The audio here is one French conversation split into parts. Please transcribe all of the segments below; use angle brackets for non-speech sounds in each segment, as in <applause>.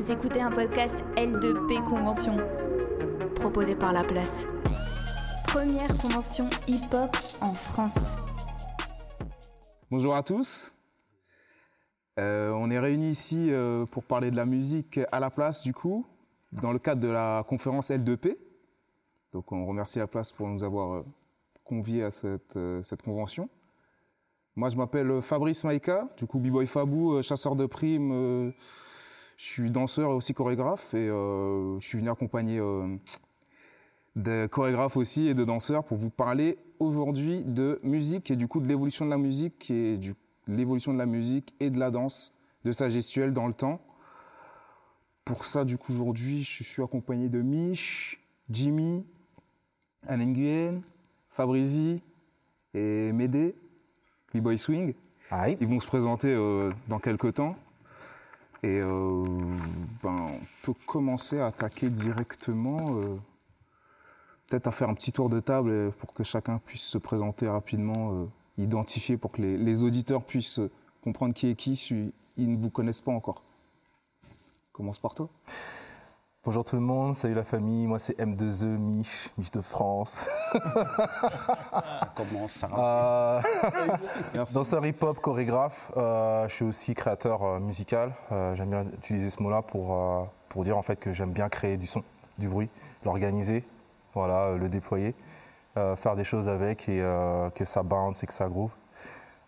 Vous écoutez un podcast L2P Convention, proposé par La Place. Première convention hip-hop en France. Bonjour à tous. Euh, on est réunis ici euh, pour parler de la musique à la place, du coup, dans le cadre de la conférence L2P. Donc on remercie la place pour nous avoir euh, conviés à cette, cette convention. Moi, je m'appelle Fabrice Maïka, du coup, B-Boy Fabou, chasseur de primes. Je suis danseur et aussi chorégraphe et euh, je suis venu accompagner euh, de chorégraphes aussi et de danseurs pour vous parler aujourd'hui de musique et du coup de l'évolution de la musique et du l'évolution de la musique et de la danse, de sa gestuelle dans le temps. Pour ça, du coup, aujourd'hui, je suis accompagné de Mich, Jimmy, Alain Nguyen, Fabrizi et Médé, B-Boy Swing. Ils vont se présenter euh, dans quelques temps. Et euh, ben, on peut commencer à attaquer directement, euh, peut-être à faire un petit tour de table pour que chacun puisse se présenter rapidement, euh, identifier pour que les, les auditeurs puissent euh, comprendre qui est qui si ils ne vous connaissent pas encore. Commence par toi. Bonjour tout le monde, salut la famille, moi c'est M2E, Mich, Mich de France. <laughs> commence, ça Euh, <laughs> danseur hip-hop, chorégraphe, euh, je suis aussi créateur euh, musical. Euh, j'aime bien utiliser ce mot-là pour, pour dire en fait que j'aime bien créer du son, du bruit, l'organiser, voilà, le déployer, faire des choses avec et que ça bounce et que ça groove.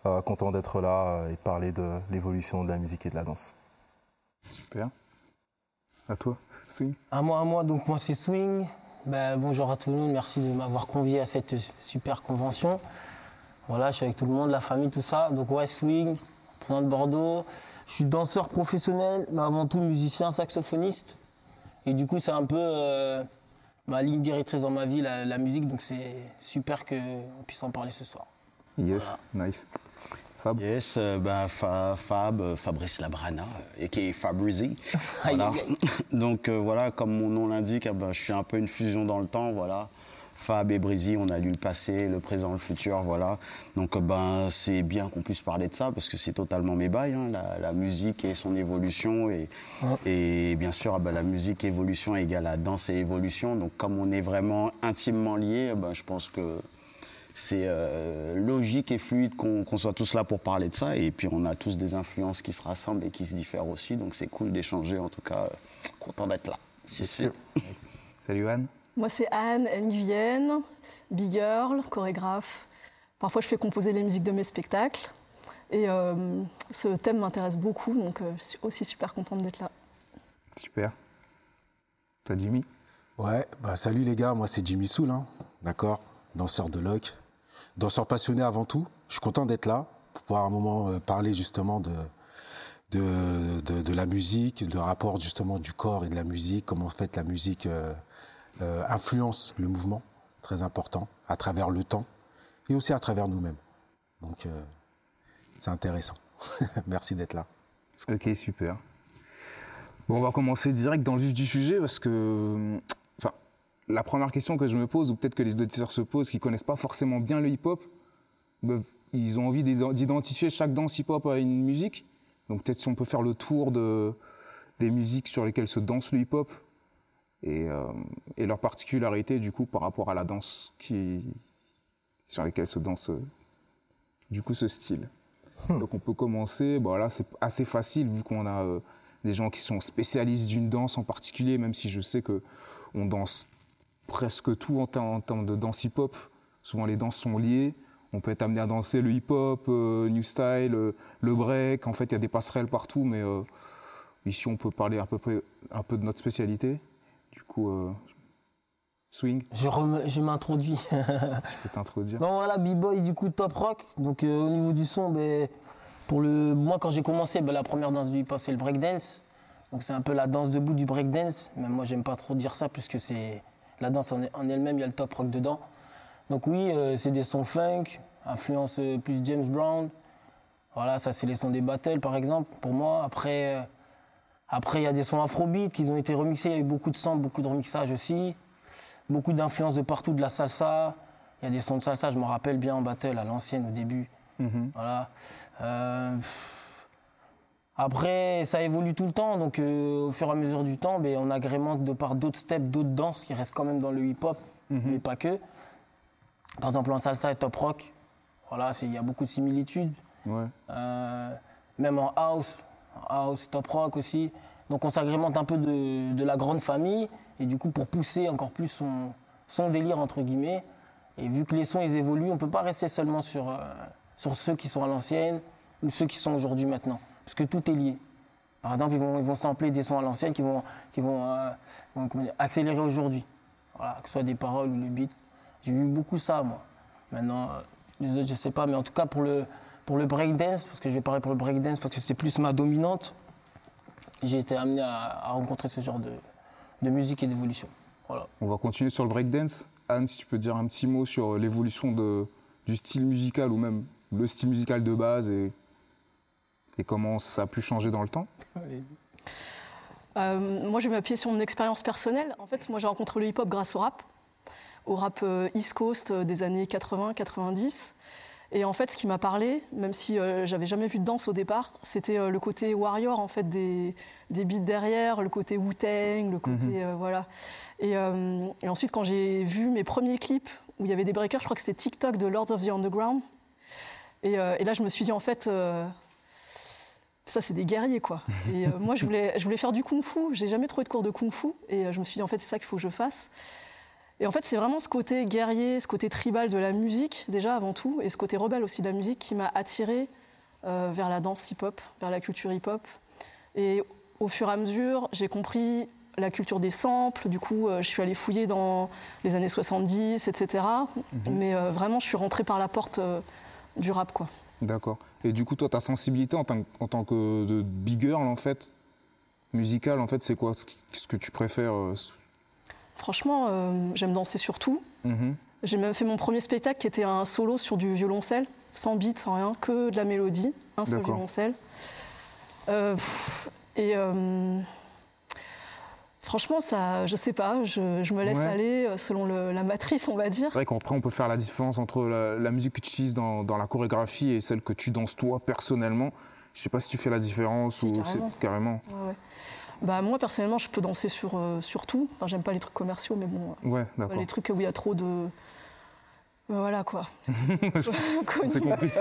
Content d'être là et de parler de l'évolution de la musique et de la danse. Super. À toi, Swing. À moi, à moi, donc moi c'est Swing. Ben, bonjour à tout le monde, merci de m'avoir convié à cette super convention. Voilà, je suis avec tout le monde, la famille, tout ça. Donc ouais, Swing, président de Bordeaux. Je suis danseur professionnel, mais avant tout musicien, saxophoniste. Et du coup, c'est un peu euh, ma ligne directrice dans ma vie, la, la musique. Donc c'est super qu'on puisse en parler ce soir. Yes, nice. Fab? Yes, euh, ben, Fa- Fab, euh, Fabrice Labrana, et qui est Fabrizi. <laughs> Voilà. Donc euh, voilà, comme mon nom l'indique, ah ben, je suis un peu une fusion dans le temps, voilà. Fab et Brizy, on a lu le passé, le présent, le futur, voilà. Donc ben c'est bien qu'on puisse parler de ça parce que c'est totalement mes bails, hein, la, la musique et son évolution et, et bien sûr ah ben, la musique évolution égale la danse et évolution. Donc comme on est vraiment intimement liés, ah ben, je pense que c'est euh, logique et fluide qu'on soit tous là pour parler de ça. Et puis on a tous des influences qui se rassemblent et qui se diffèrent aussi. Donc c'est cool d'échanger. En tout cas, euh, content d'être là. Si, si. Salut Anne. Moi, c'est Anne Nguyen, big girl, chorégraphe. Parfois, je fais composer les musiques de mes spectacles. Et euh, ce thème m'intéresse beaucoup, donc euh, je suis aussi super contente d'être là. Super. Toi, Jimmy? Ouais, bah salut les gars, moi c'est Jimmy Soul, hein, d'accord, danseur de loc, danseur passionné avant tout. Je suis content d'être là pour pouvoir un moment euh, parler justement de, de, de, la musique, de rapport justement du corps et de la musique, comment en fait la musique euh, euh, influence le mouvement, très important, à travers le temps et aussi à travers nous-mêmes. Donc c'est intéressant. <laughs> Merci d'être là. Ok, super. Bon, on va commencer direct dans le vif du sujet parce que, la première question que je me pose, ou peut-être que les auditeurs se posent, qui connaissent pas forcément bien le hip-hop, ben, ils ont envie d'ident- d'identifier chaque danse hip-hop à une musique. Donc peut-être si on peut faire le tour de, des musiques sur lesquelles se danse le hip-hop et, euh, et leur particularité du coup par rapport à la danse qui, sur lesquelles se danse euh, du coup ce style. Donc on peut commencer, bon là c'est assez facile vu qu'on a euh, des gens qui sont spécialistes d'une danse en particulier, même si je sais que on danse presque tout en, en termes de danse hip-hop. Souvent les danses sont liées. On peut être amené à danser le hip-hop, euh, new style, euh, le break. En fait, il y a des passerelles partout, mais euh, ici on peut parler à peu près un peu de notre spécialité. Du coup, euh, swing, Je, m'introduis. <laughs> je peux t'introduire. Bon voilà, B-Boy du coup top rock. Donc au niveau du son, ben, pour le, moi quand j'ai commencé, ben, la première danse du hip-hop c'est le breakdance. Donc c'est un peu la danse debout du breakdance. Même moi j'aime pas trop dire ça puisque c'est la danse en, en elle-même, il y a le top rock dedans. Donc oui, euh, c'est des sons funk, influence euh, plus James Brown. Voilà, ça c'est les sons des battles par exemple pour moi. Après, euh, après il y a des sons afrobeat qui ont été remixés, il y a eu beaucoup de samples, beaucoup de remixage aussi beaucoup d'influences de partout, de la salsa. Il y a des sons de salsa, je me rappelle bien en battle à l'ancienne au début. Mhm. Voilà. Euh, Après, ça évolue tout le temps, donc euh, au fur et à mesure du temps, ben, on agrémente de par d'autres steps, d'autres danses qui restent quand même dans le hip-hop, mais pas que. Par exemple, en salsa et top rock, voilà, il y a beaucoup de similitudes. Ouais. Euh, même en house, house, top rock aussi. Donc on s'agrémente un peu de, de la grande famille, et du coup, pour pousser encore plus son, son délire, entre guillemets, et vu que les sons, ils évoluent, on ne peut pas rester seulement sur, euh, sur ceux qui sont à l'ancienne ou ceux qui sont aujourd'hui maintenant, parce que tout est lié. Par exemple, ils vont, ils vont sampler des sons à l'ancienne qui vont, vont, euh, accélérer aujourd'hui. Voilà, que ce soit des paroles ou le beat. J'ai vu beaucoup ça, moi. Maintenant, euh, les autres, je sais pas, mais en tout cas, pour le, pour le breakdance, parce que je vais parler pour le breakdance, parce que c'était plus ma dominante, j'ai été amené à, rencontrer ce genre de, de musique et d'évolution. Voilà. On va continuer sur le breakdance. Anne, si tu peux dire un petit mot sur l'évolution du style musical ou même le style musical de base et, et comment ça a pu changer dans le temps. Euh, moi, je vais m'appuyer sur mon expérience personnelle. En fait, moi, j'ai rencontré le hip-hop grâce au rap, au rap euh, East Coast euh, des années 80-90. Et en fait, ce qui m'a parlé, même si euh, j'avais jamais vu de danse au départ, c'était euh, le côté warrior en fait des, des beats derrière, le côté Wu-Tang, le côté euh, voilà. Et, et ensuite, quand j'ai vu mes premiers clips où il y avait des breakers, je crois que c'était TikTok de Lords of the Underground. Et, et là, je me suis dit en fait. Euh, ça, c'est des guerriers, quoi. Et euh, moi, je voulais, je voulais faire du kung-fu. J'ai jamais trouvé de cours de kung-fu. Et euh, je me suis dit, en fait, c'est ça qu'il faut que je fasse. Et en fait, c'est vraiment ce côté guerrier, ce côté tribal de la musique, déjà, avant tout, et ce côté rebelle aussi de la musique qui m'a attiré vers la danse hip-hop, vers la culture hip-hop. Et au fur et à mesure, j'ai compris la culture des samples. Du coup, euh, je suis allée fouiller dans les années 70, etc. Mais euh, vraiment, je suis rentrée par la porte euh, du rap, quoi. D'accord. Et du coup, toi, ta sensibilité en tant, que- en tant que de big girl, en fait, musicale, en fait, c'est quoi? Ce, que tu préfères euh, Franchement, euh, j'aime danser sur tout. mhm. J'ai même fait mon premier spectacle qui était un solo sur du violoncelle, sans beat, sans rien, que de la mélodie, un seul violoncelle. Euh, et euh, franchement, ça, je sais pas, je, je me laisse Ouais. aller euh, selon le- la matrice, on va dire. C'est vrai qu'après, on peut faire la différence entre la, la musique que tu utilises dans, dans la chorégraphie et celle que tu danses toi personnellement. Je sais pas si tu fais la différence Si, ou carrément. c'est carrément. Ouais, ouais. Bah, moi, personnellement, je peux danser sur, euh, sur tout. Enfin, j'aime pas les trucs commerciaux, mais bon, euh, Ouais, d'accord. les trucs où il y a trop de. euh, Voilà quoi. <laughs> C'est compris.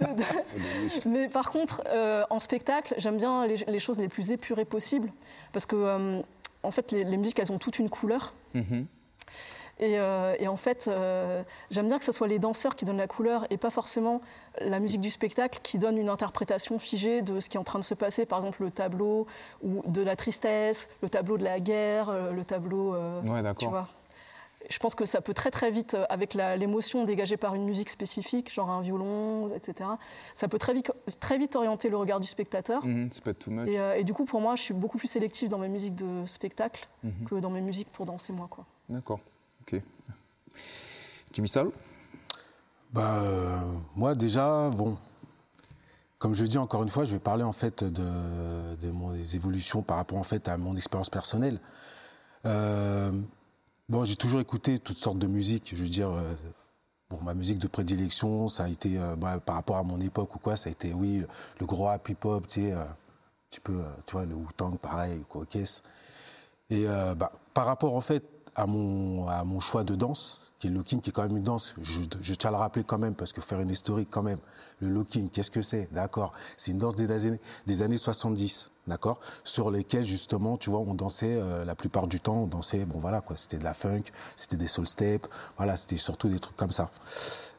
<laughs> Mais par contre, euh, en spectacle, j'aime bien les, les choses les plus épurées possibles. Parce que, euh, en fait, les, les musiques, elles ont toute une couleur. Mhm. Et, euh, et en fait, euh, j'aime bien que ce soit les danseurs qui donnent la couleur et pas forcément la musique du spectacle qui donne une interprétation figée de ce qui est en train de se passer. Par exemple, le tableau ou de la tristesse, le tableau de la guerre, euh, le tableau. euh, Ouais, tu d'accord. Je pense que ça peut très très vite, euh, avec l'émotion dégagée par une musique spécifique, genre un violon, etc., ça peut très vite, très vite orienter le regard du spectateur. Mhm, c'est pas too much. Et, euh, et du coup, pour moi, je suis beaucoup plus sélective dans mes musiques de spectacle Mhm. que dans mes musiques pour danser moi. Quoi. D'accord. Ok. Jimmy Sal? Bah, euh, moi déjà, bon, comme je dis encore une fois, je vais parler en fait de, de mon des évolutions par rapport en fait à mon expérience personnelle. Euh, bon, j'ai toujours écouté toutes sortes de musiques. Je veux dire, euh, ma musique de prédilection, ça a été euh, bah, par rapport à mon époque ou quoi, ça a été oui le gros rap hip hop, tu sais, euh, euh, tu vois, le Wu-Tang, pareil, quoi, caisse. Et euh, bah, par rapport en fait à mon, à mon choix de danse, qui est le locking, qui est quand même une danse, je, je tiens à le rappeler quand même, parce que faire une historique quand même, le locking, qu'est-ce que c'est? D'accord C'est une danse des des années 70, d'accord? Sur lesquelles justement, tu vois, on dansait euh, la plupart du temps, on dansait, bon voilà quoi, c'était de la funk, c'était des soul steps, voilà, c'était surtout des trucs comme ça.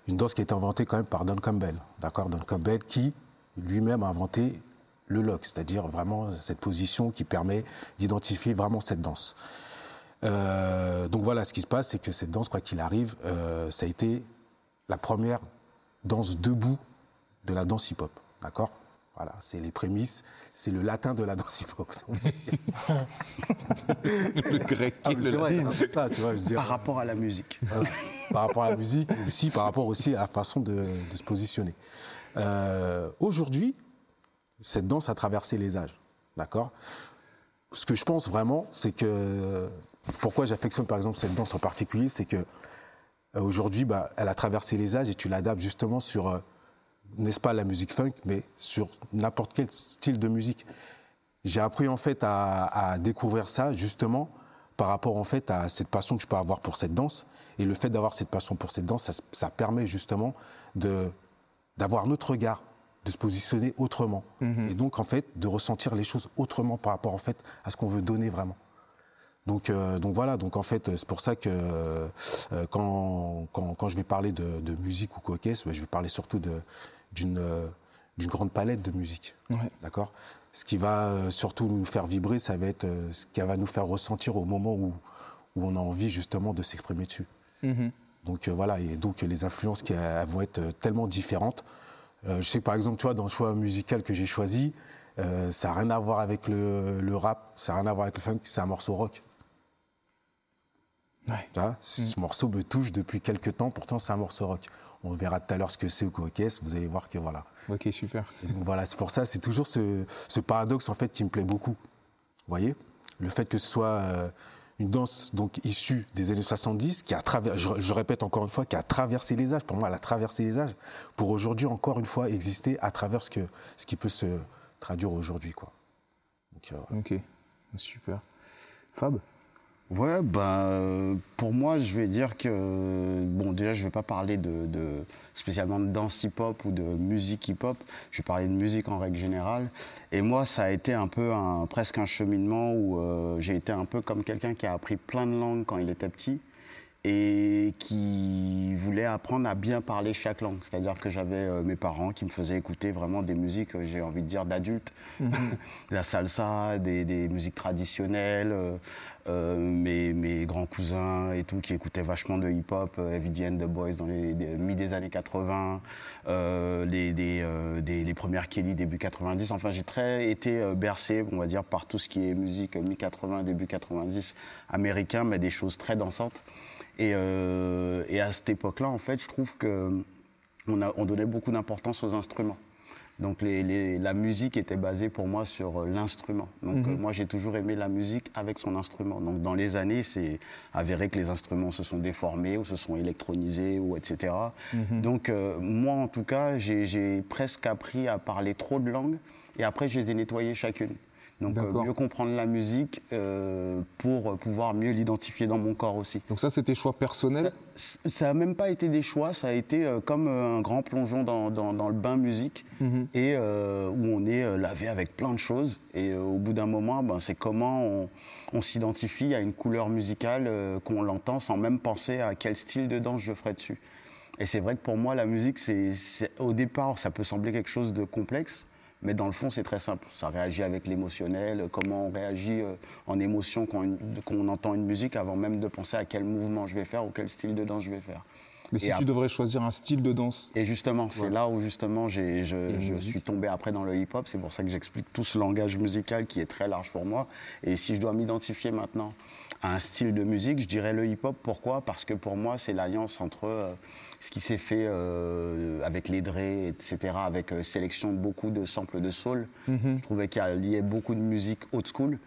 Une danse qui a été inventée quand même par Don Campbell, d'accord? Don Campbell qui lui-même a inventé le lock, c'est-à-dire vraiment cette position qui permet d'identifier vraiment cette danse. Euh, donc voilà, ce qui se passe, c'est que cette danse, quoi qu'il arrive, euh, ça a été la première danse debout de la danse hip-hop, d'accord? Voilà, c'est les prémices, c'est le latin de la danse hip-hop. <laughs> Le grec. Ah, c'est vrai, c'est un peu ça, tu vois. Je veux dire, Par rapport à la musique. voilà. par rapport à la musique, aussi par rapport aussi à la façon de, de se positionner. Euh, Aujourd'hui, cette danse a traversé les âges, d'accord? Ce que je pense vraiment, c'est que pourquoi j'affectionne par exemple cette danse en particulier, c'est que euh, aujourd'hui, bah, elle a traversé les âges et tu l'adaptes justement sur euh, n'est-ce pas, la musique funk, mais sur n'importe quel style de musique. J'ai appris en fait à, à découvrir ça justement par rapport en fait à cette passion que je peux avoir pour cette danse. Et le fait d'avoir cette passion pour cette danse, ça, ça permet justement de d'avoir notre regard, de se positionner autrement. Et donc en fait de ressentir les choses autrement par rapport en fait à ce qu'on veut donner vraiment. Donc, euh, donc voilà, donc en fait, c'est pour ça que euh, quand, quand, quand je vais parler de, de musique ou coquesse, je vais parler surtout de- d'une euh, d'une grande palette de musique. Ouais. D'accord? Ce qui va euh, surtout nous faire vibrer, ça va être euh, ce qui va nous faire ressentir au moment où, où on a envie justement de s'exprimer dessus. Donc euh, voilà, et donc les influences qui elles vont être tellement différentes. Euh, je sais que, par exemple, tu vois, dans le choix musical que j'ai choisi, euh, ça n'a rien à voir avec le, le rap, ça n'a rien à voir avec le funk, c'est un morceau rock. Ouais. Vois, Ce morceau me touche depuis quelques temps, pourtant c'est un morceau rock. On verra tout à l'heure ce que c'est au coquesse, vous allez voir que voilà. Ok, super. Et donc voilà, c'est pour ça, c'est toujours ce, ce paradoxe en fait qui me plaît beaucoup. Vous voyez? Le fait que ce soit euh, une danse donc issue des années 70, qui a travers, je, je répète encore une fois, qui a traversé les âges. Pour moi, elle a traversé les âges pour aujourd'hui encore une fois exister à travers ce, que, ce qui peut se traduire aujourd'hui. Quoi. Donc, euh, voilà. Ok, super. Fab? Ouais, ben, euh, pour moi, je vais dire que, bon, déjà, je vais pas parler de, de- spécialement de danse hip-hop ou de musique hip-hop, je vais parler de musique en règle générale. Et moi, ça a été un peu un, presque un cheminement où euh, j'ai été un peu comme quelqu'un qui a appris plein de langues quand il était petit et qui voulait apprendre à bien parler chaque langue. C'est-à-dire que j'avais euh, mes parents qui me faisaient écouter vraiment des musiques, euh, j'ai envie de dire, d'adultes. <laughs> la salsa, des, des musiques traditionnelles, euh, euh, mes, mes grands cousins et tout qui écoutaient vachement de hip-hop, and the Boys dans les, des- mi des années 80, euh, les, des, euh, des- les premières Kelly début 90. Enfin, j'ai très été bercé, on va dire, par tout ce qui est musique euh, mi-80, début 90 américain, mais des choses très dansantes. Et, euh, et à cette époque-là, en fait, je trouve que on, a- on donnait beaucoup d'importance aux instruments. Donc les- les- la musique était basée pour moi sur euh, l'instrument. Donc euh, moi j'ai toujours aimé la musique avec son instrument. Donc dans les années c'est avéré que les instruments se sont déformés ou se sont électronisés ou etc. Donc euh, moi en tout cas j'ai presque appris à parler trop de langues et après je les ai nettoyées chacune. Donc euh, mieux comprendre la musique euh, pour pouvoir mieux l'identifier dans mon corps aussi. Donc ça, c'était choix personnel Ça- n'a même pas été des choix, ça a été euh, comme un grand plongeon dans, dans- dans le bain musique et euh, où on est lavé avec plein de choses. Et au bout d'un moment, ben, c'est comment on, on s'identifie à une couleur musicale, qu'on l'entend sans même penser à quel style de danse je ferai dessus. Et c'est vrai que pour moi, la musique, c'est- au départ, ça peut sembler quelque chose de complexe. Mais dans le fond, c'est très simple. Ça réagit avec l'émotionnel, comment on réagit euh, en émotion quand, une- quand on entend une musique avant même de penser à quel mouvement je vais faire ou quel style de danse je vais faire. Mais si tu devrais choisir un style de danse, Et justement, c'est là où justement je, je suis tombé après dans le hip-hop. C'est pour ça que j'explique tout ce langage musical qui est très large pour moi. Et si je dois m'identifier maintenant à un style de musique, je dirais le hip-hop. Pourquoi? Parce que pour moi, c'est l'alliance entre euh, ce qui s'est fait euh, avec les Dre, etc., avec euh, sélection de beaucoup de samples de soul. Je trouvais qu'il y a lié beaucoup de musique old school.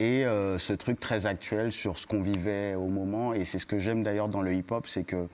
Et euh, ce truc très actuel sur ce qu'on vivait au moment, et c'est ce que j'aime d'ailleurs dans le hip-hop, c'est que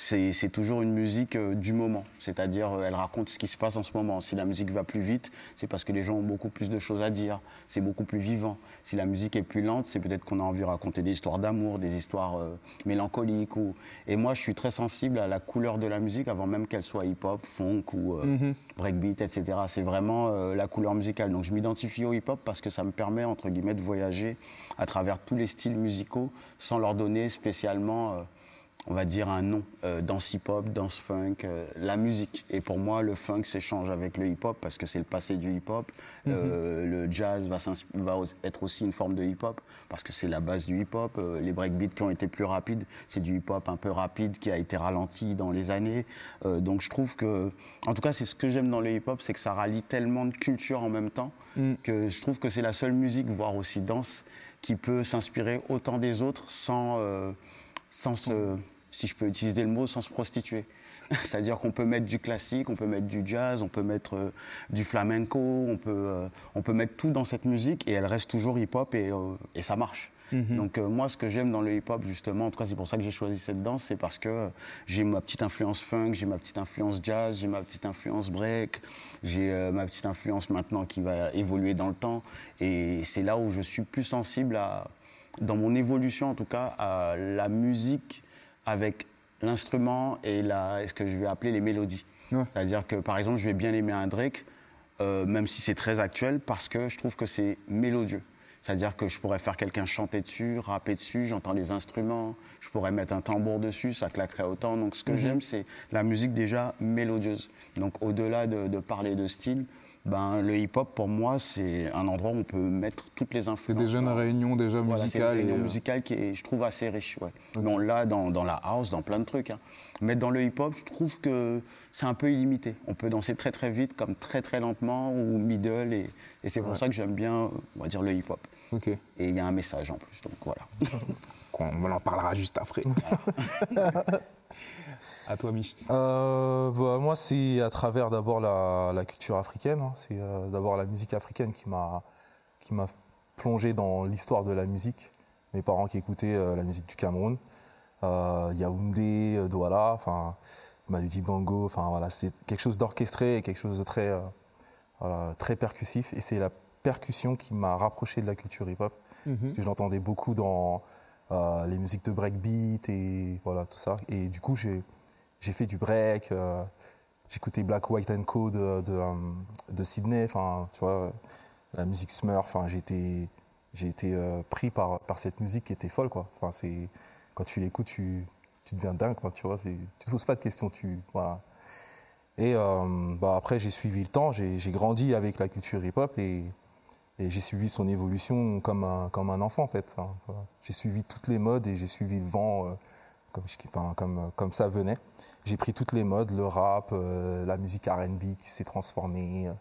c'est toujours une musique euh, du moment. C'est-à-dire, euh, elle raconte ce qui se passe en ce moment. Si la musique va plus vite, c'est parce que les gens ont beaucoup plus de choses à dire. C'est beaucoup plus vivant. Si la musique est plus lente, c'est peut-être qu'on a envie de raconter des histoires d'amour, des histoires euh, mélancoliques. Ou... Et moi, je suis très sensible à la couleur de la musique avant même qu'elle soit hip-hop, funk ou euh, breakbeat, etc. C'est vraiment euh, la couleur musicale. Donc je m'identifie au hip-hop parce que ça me permet, entre guillemets, de voyager à travers tous les styles musicaux sans leur donner spécialement, on va dire, un nom. Euh, danse hip-hop, danse funk, euh, la musique. Et pour moi, le funk s'échange avec le hip-hop parce que c'est le passé du hip-hop. Euh, le jazz va, va être aussi une forme de hip-hop parce que c'est la base du hip-hop. Euh, les breakbeats qui ont été plus rapides, c'est du hip-hop un peu rapide qui a été ralenti dans les années. Euh, donc je trouve que, en tout cas, c'est ce que j'aime dans le hip-hop, c'est que ça rallie tellement de cultures en même temps que je trouve que c'est la seule musique, voire aussi danse, qui peut s'inspirer autant des autres sans, euh, sans se, si je peux utiliser le mot, sans se prostituer. <laughs> C'est-à-dire qu'on peut mettre du classique, on peut mettre du jazz, on peut mettre euh, du flamenco, on peut, euh, on peut mettre tout dans cette musique et elle reste toujours hip-hop et, euh, et ça marche. Donc euh, moi, ce que j'aime dans le hip-hop, justement, en tout cas c'est pour ça que j'ai choisi cette danse, c'est parce que j'ai ma petite influence funk, j'ai ma petite influence jazz, j'ai ma petite influence break, j'ai ma petite influence maintenant qui va évoluer dans le temps. Et c'est là où je suis plus sensible à, dans mon évolution en tout cas, à la musique avec l'instrument et la, ce que je vais appeler les mélodies. Ouais. C'est-à-dire que par exemple, je vais bien aimer un Drake, euh, même si c'est très actuel, parce que je trouve que c'est mélodieux. C'est-à-dire que je pourrais faire quelqu'un chanter dessus, rapper dessus, j'entends les instruments, je pourrais mettre un tambour dessus, ça claquerait autant. Donc ce que j'aime, c'est la musique déjà mélodieuse. Donc au-delà de, de parler de style, ben, le hip-hop, pour moi, c'est un endroit où on peut mettre toutes les C'est influences. déjà une réunion déjà Voilà, c'est une musicale. et, réunion euh, musicale qui est, je trouve, assez riche. Ouais. Mais on l'a dans, dans la house, dans plein de trucs. hein. Mais dans le hip-hop, je trouve que c'est un peu illimité. On peut danser très très vite, comme très très lentement, ou middle. Et, et c'est pour ça que j'aime bien, on va dire, le hip-hop. Ok. Et il y a un message en plus, donc voilà. <laughs> On en parlera juste après. <laughs> à toi, Mich. Euh, bah, moi, c'est à travers d'abord la, la culture africaine. hein. C'est euh, d'abord la musique africaine qui m'a qui m'a plongé dans l'histoire de la musique. Mes parents qui écoutaient euh, la musique du Cameroun, euh, Yaoundé, Douala, enfin Manu Dibango, enfin voilà, c'était quelque chose d'orchestré et quelque chose de très euh, voilà, très percussif. Et c'est la percussion qui m'a rapproché de la culture hip-hop parce que je l'entendais beaucoup dans euh, les musiques de breakbeat et voilà tout ça. Et du coup, j'ai j'ai fait du break. euh, J'écoutais Black, White and Co de, de, euh, de Sydney. Enfin, tu vois, la musique Smurf. Enfin, j'ai été j'ai été euh, pris par par cette musique qui était folle quoi. Enfin, c'est quand tu l'écoutes, tu tu deviens dingue. quoi, tu vois, tu te poses pas de questions. Tu. Et euh, bah, après, j'ai suivi le temps. J'ai j'ai grandi avec la culture hip-hop et j'ai suivi son évolution comme un, comme un enfant, en fait. Voilà. J'ai suivi toutes les modes et j'ai suivi le vent euh, comme, je- enfin, comme, comme ça venait. J'ai pris toutes les modes, le rap, euh, la musique RB qui s'est transformée, euh,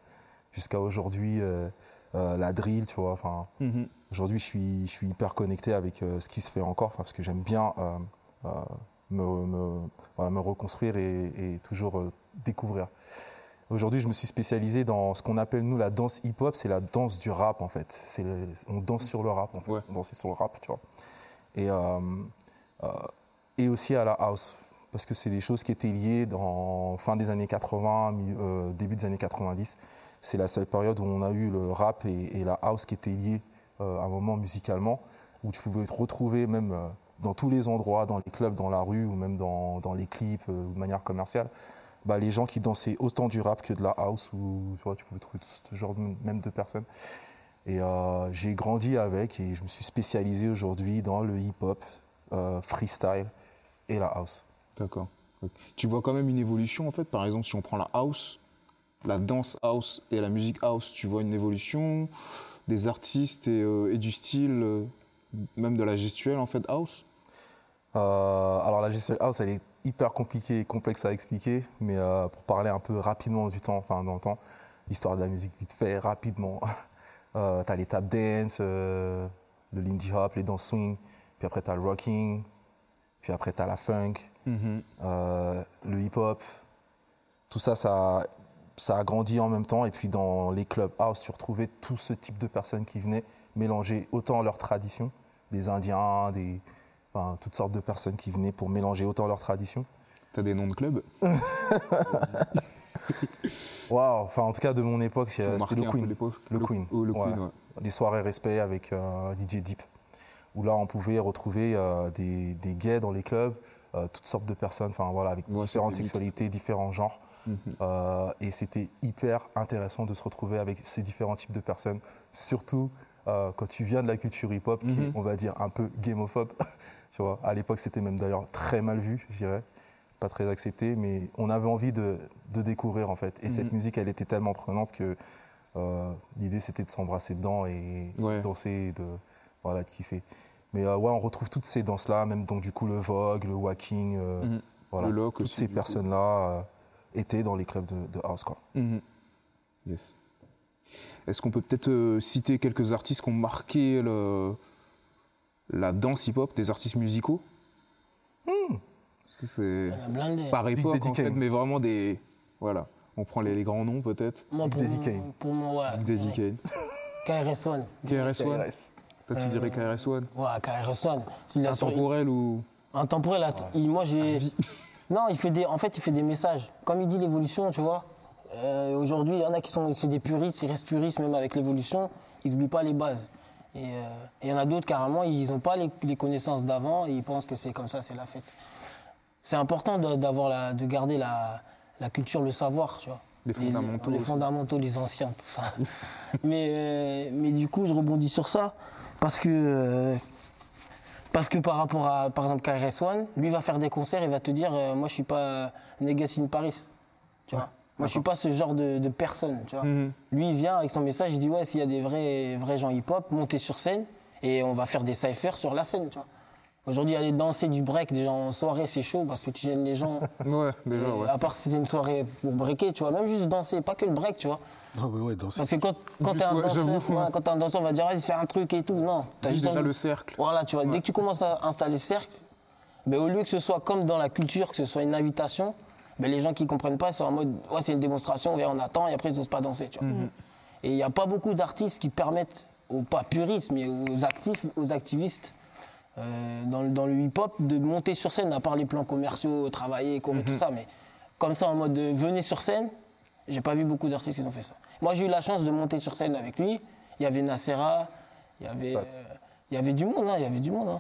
jusqu'à aujourd'hui, euh, euh, la drill, tu vois. Enfin, Aujourd'hui, je suis, je suis hyper connecté avec euh, ce qui se fait encore, parce que j'aime bien euh, euh, me, me- voilà, me reconstruire et, et toujours euh, découvrir. Aujourd'hui, je me suis spécialisé dans ce qu'on appelle nous la danse hip-hop, c'est la danse du rap en fait. C'est le- on danse sur le rap en fait. Ouais. On dansait sur le rap, tu vois. Et, euh, euh, et aussi à la house, parce que c'est des choses qui étaient liées dans fin des années 80, mi- euh, début des années 90. C'est la seule période où on a eu le rap et, et la house qui étaient liés à un moment musicalement, où tu pouvais te retrouver même dans tous les endroits, dans les clubs, dans la rue ou même dans, dans les clips de manière commerciale. Bah, les gens qui dansaient autant du rap que de la house, ou tu vois, tu pouvais trouver tout ce genre même de personnes. Et euh, j'ai grandi avec et je me suis spécialisé aujourd'hui dans le hip-hop, euh, freestyle et la house. D'accord. Tu vois quand même une évolution en fait? Par exemple, si on prend la house, la danse house et la musique house, tu vois une évolution? Des artistes et, euh, et du style, même de la gestuelle en fait house? Alors la gestion house, elle est hyper compliquée et complexe à expliquer, mais euh, pour parler un peu rapidement du temps, enfin dans le temps, l'histoire de la musique vite fait, rapidement. <laughs> Euh, t'as les tap dance, euh, le lindy hop, les danses swing, puis après t'as le rocking, puis après t'as la funk, euh, le hip hop. Tout ça, ça, ça a grandi en même temps. Et puis dans les clubs house, tu retrouvais tout ce type de personnes qui venaient mélanger autant leurs traditions, des Indiens, des, enfin, toutes sortes de personnes qui venaient pour mélanger autant leurs traditions. T'as des noms de clubs <laughs> Waouh, enfin en tout cas de mon époque, Pour c'était le Queen. Le Le- Queen. oh, le Queen, ouais. Des soirées respect avec euh, DJ Deep, où là on pouvait retrouver euh, des, des gays dans les clubs, euh, toutes sortes de personnes, enfin voilà, avec Ouais, différentes mixte. sexualités, différents genres. Euh, et c'était hyper intéressant de se retrouver avec ces différents types de personnes, surtout euh, quand tu viens de la culture hip-hop, qui est, on va dire, un peu gamophobe. <laughs> tu vois, à l'époque, c'était même d'ailleurs très mal vu, je dirais, pas très accepté, mais on avait envie de, de découvrir en fait. Et cette musique, elle était tellement prenante que euh, l'idée, c'était de s'embrasser dedans et Ouais. danser, et de voilà, de kiffer. Mais euh, ouais, on retrouve toutes ces danses-là, même donc du coup le vogue, le walking, euh, Mhm. voilà, Le lock toutes aussi, ces personnes-là étaient dans les clubs de, de house, quoi. Yes. Est-ce qu'on peut peut-être euh, citer quelques artistes qui ont marqué le- la danse hip-hop, des artistes musicaux? C'est On a blindé. par Big époque, en fait, mais vraiment des. Voilà. On prend les, les grands noms, peut-être. Moi, pour, mon- moi, ouais. Daddy <laughs> Kane. KRS-One. KRS-One KRS. Toi, tu dirais KRS-One Ouais, KRS-One. Intemporel ou? Intemporel, moi j'ai. <laughs> Non, il fait des, en fait, il fait des messages. Comme il dit l'évolution, tu vois. Euh, Aujourd'hui, il y en a qui sont des puristes, ils restent puristes même avec l'évolution, ils n'oublient pas les bases. Et euh, et il y en a d'autres carrément, ils n'ont pas les, les connaissances d'avant et ils pensent que c'est comme ça, c'est la fête. C'est important de, la, de garder la, la culture, le savoir, tu vois. Les fondamentaux Les, fondamentaux, les anciens, tout ça. <laughs> mais, euh, mais du coup, je rebondis sur ça parce que. euh, parce que par rapport à, par exemple, KRS One, lui va faire des concerts et va te dire, moi je suis pas Niggas in Paris, tu vois. Moi je suis pas ce genre de, de personne, tu vois. Mhm. Lui il vient avec son message, il dit ouais, s'il y a des vrais, vrais gens hip-hop, montez sur scène et on va faire des cyphers sur la scène, tu vois. Aujourd'hui, aller danser du break déjà en soirée, c'est chaud parce que tu gênes les gens. <laughs> Ouais, déjà, Et ouais. À part si c'est une soirée pour breaker, tu vois, même juste danser, pas que le break, tu vois. Ah ouais, ouais, dans Parce que quand, quand t'es un ouais, ouais. quand un danseur, on va dire vas-y fais un truc et tout. Non, t'as Juste déjà le cercle. Voilà, tu vois, dès que tu commences à installer ce cercle, ben, au lieu que ce soit comme dans la culture, que ce soit une invitation, ben, les gens qui comprennent pas sont en mode ouais, c'est une démonstration, on attend et après ils n'osent pas danser. Tu vois. Et il n'y a pas beaucoup d'artistes qui permettent, aux pas puristes, mais aux actifs, aux activistes, euh, dans, le- dans le hip-hop, de monter sur scène, à part les plans commerciaux, travailler, courir, tout ça, mais comme ça en mode euh, venez sur scène, j'ai pas vu beaucoup d'artistes qui ont fait ça. Moi j'ai eu la chance de monter sur scène avec lui. Il y avait Nacera, il y avait, euh, il y avait du monde, hein, il y avait du monde.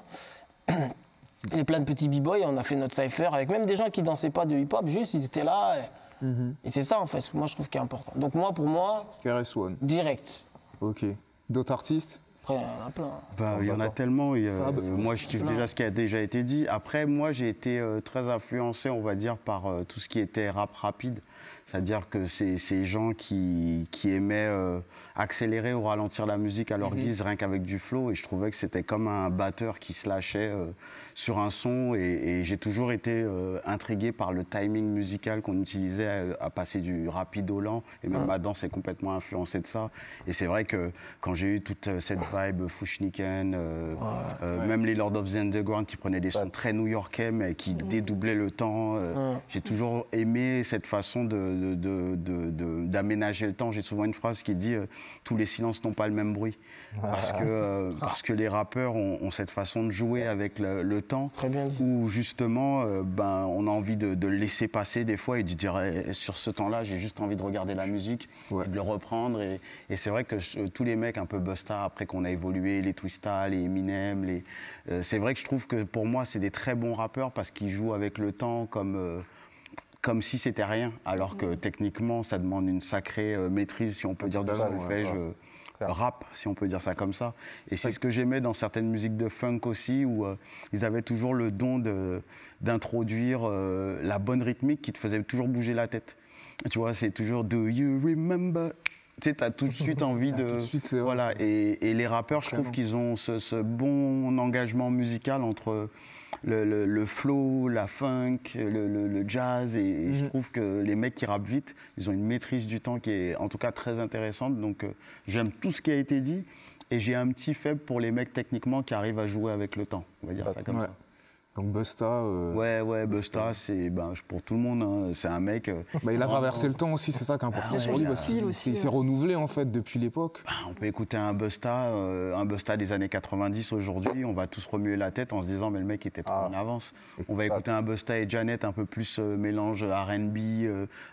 hein. <clears throat> Il y avait plein de petits b-boys, on a fait notre cypher avec même des gens qui dansaient pas de hip-hop, juste ils étaient là. Et, et c'est ça en fait, ce que moi je trouve qui est important. Donc moi pour moi, KRS-One. direct. Ok. D'autres artistes? Après il y en a plein. Bah, il y en a tellement. Fab. euh, moi, je kiffe déjà ce qui a déjà été dit. Après, moi, j'ai été euh, très influencé, on va dire, par euh, tout ce qui était rap rapide. C'est-à-dire que c'est ces gens qui, qui aimaient euh, accélérer ou ralentir la musique à leur guise, rien qu'avec du flow. Et je trouvais que c'était comme un batteur qui se lâchait euh, sur un son. Et, et j'ai toujours été euh, intrigué par le timing musical qu'on utilisait à, à passer du rapide au lent. Et même ma danse est complètement influencée de ça. Et c'est vrai que quand j'ai eu toute euh, cette vibe Fushniken, euh, euh, même les Lord of the Underground qui prenaient des sons très new-yorkais mais qui dédoublaient le temps, euh, j'ai toujours aimé cette façon de- de- de- de- de- d'aménager le temps. J'ai souvent une phrase qui dit euh, Tous les silences n'ont pas le même bruit. Parce que, euh, parce que les rappeurs ont, ont cette façon de jouer avec le, le temps. Très bien dit. Où justement, euh, ben, on a envie de, de le laisser passer des fois et de dire Eh, sur ce temps-là, j'ai juste envie de regarder la musique Ouais. et de le reprendre. Et, et c'est vrai que je- tous les mecs un peu Busta, après qu'on a évolué, les Twista, les Eminem, les, euh, c'est vrai que je trouve que pour moi, c'est des très bons rappeurs parce qu'ils jouent avec le temps comme. euh, comme si c'était rien, alors que techniquement, ça demande une sacrée euh, maîtrise, si on peut dire, de solfège, ouais. euh, Clair. Rap, si on peut dire ça comme ça. Et c'est ce que j'aimais dans certaines musiques de funk aussi, où euh, ils avaient toujours le don de- d'introduire euh, la bonne rythmique qui te faisait toujours bouger la tête. Tu vois, c'est toujours Do you remember? Tu sais, t'as tout de suite envie <laughs> de. de suite, c'est vrai, voilà. Et, et les rappeurs, je trouve qu'ils ont ce, ce bon engagement musical entre le, le- le flow, la funk, le, le- le jazz. Et, et je trouve que les mecs qui rappent vite, ils ont une maîtrise du temps qui est en tout cas très intéressante. Donc euh, j'aime tout ce qui a été dit. Et j'ai un petit faible pour les mecs techniquement qui arrivent à jouer avec le temps. On va dire ça comme Ouais. ça. Donc Busta. euh, Ouais, ouais, Busta, c'est ben, pour tout le monde. hein. C'est un mec. euh, bah, il a traversé le temps aussi, c'est ça qui est important lui, il s'est renouvelé en fait depuis l'époque. bah, on peut écouter un Busta, euh, un Busta des années 90 aujourd'hui, on va tous remuer la tête en se disant mais le mec était trop Ah. en avance. On va écouter un Busta et Janet un peu plus mélange R&B,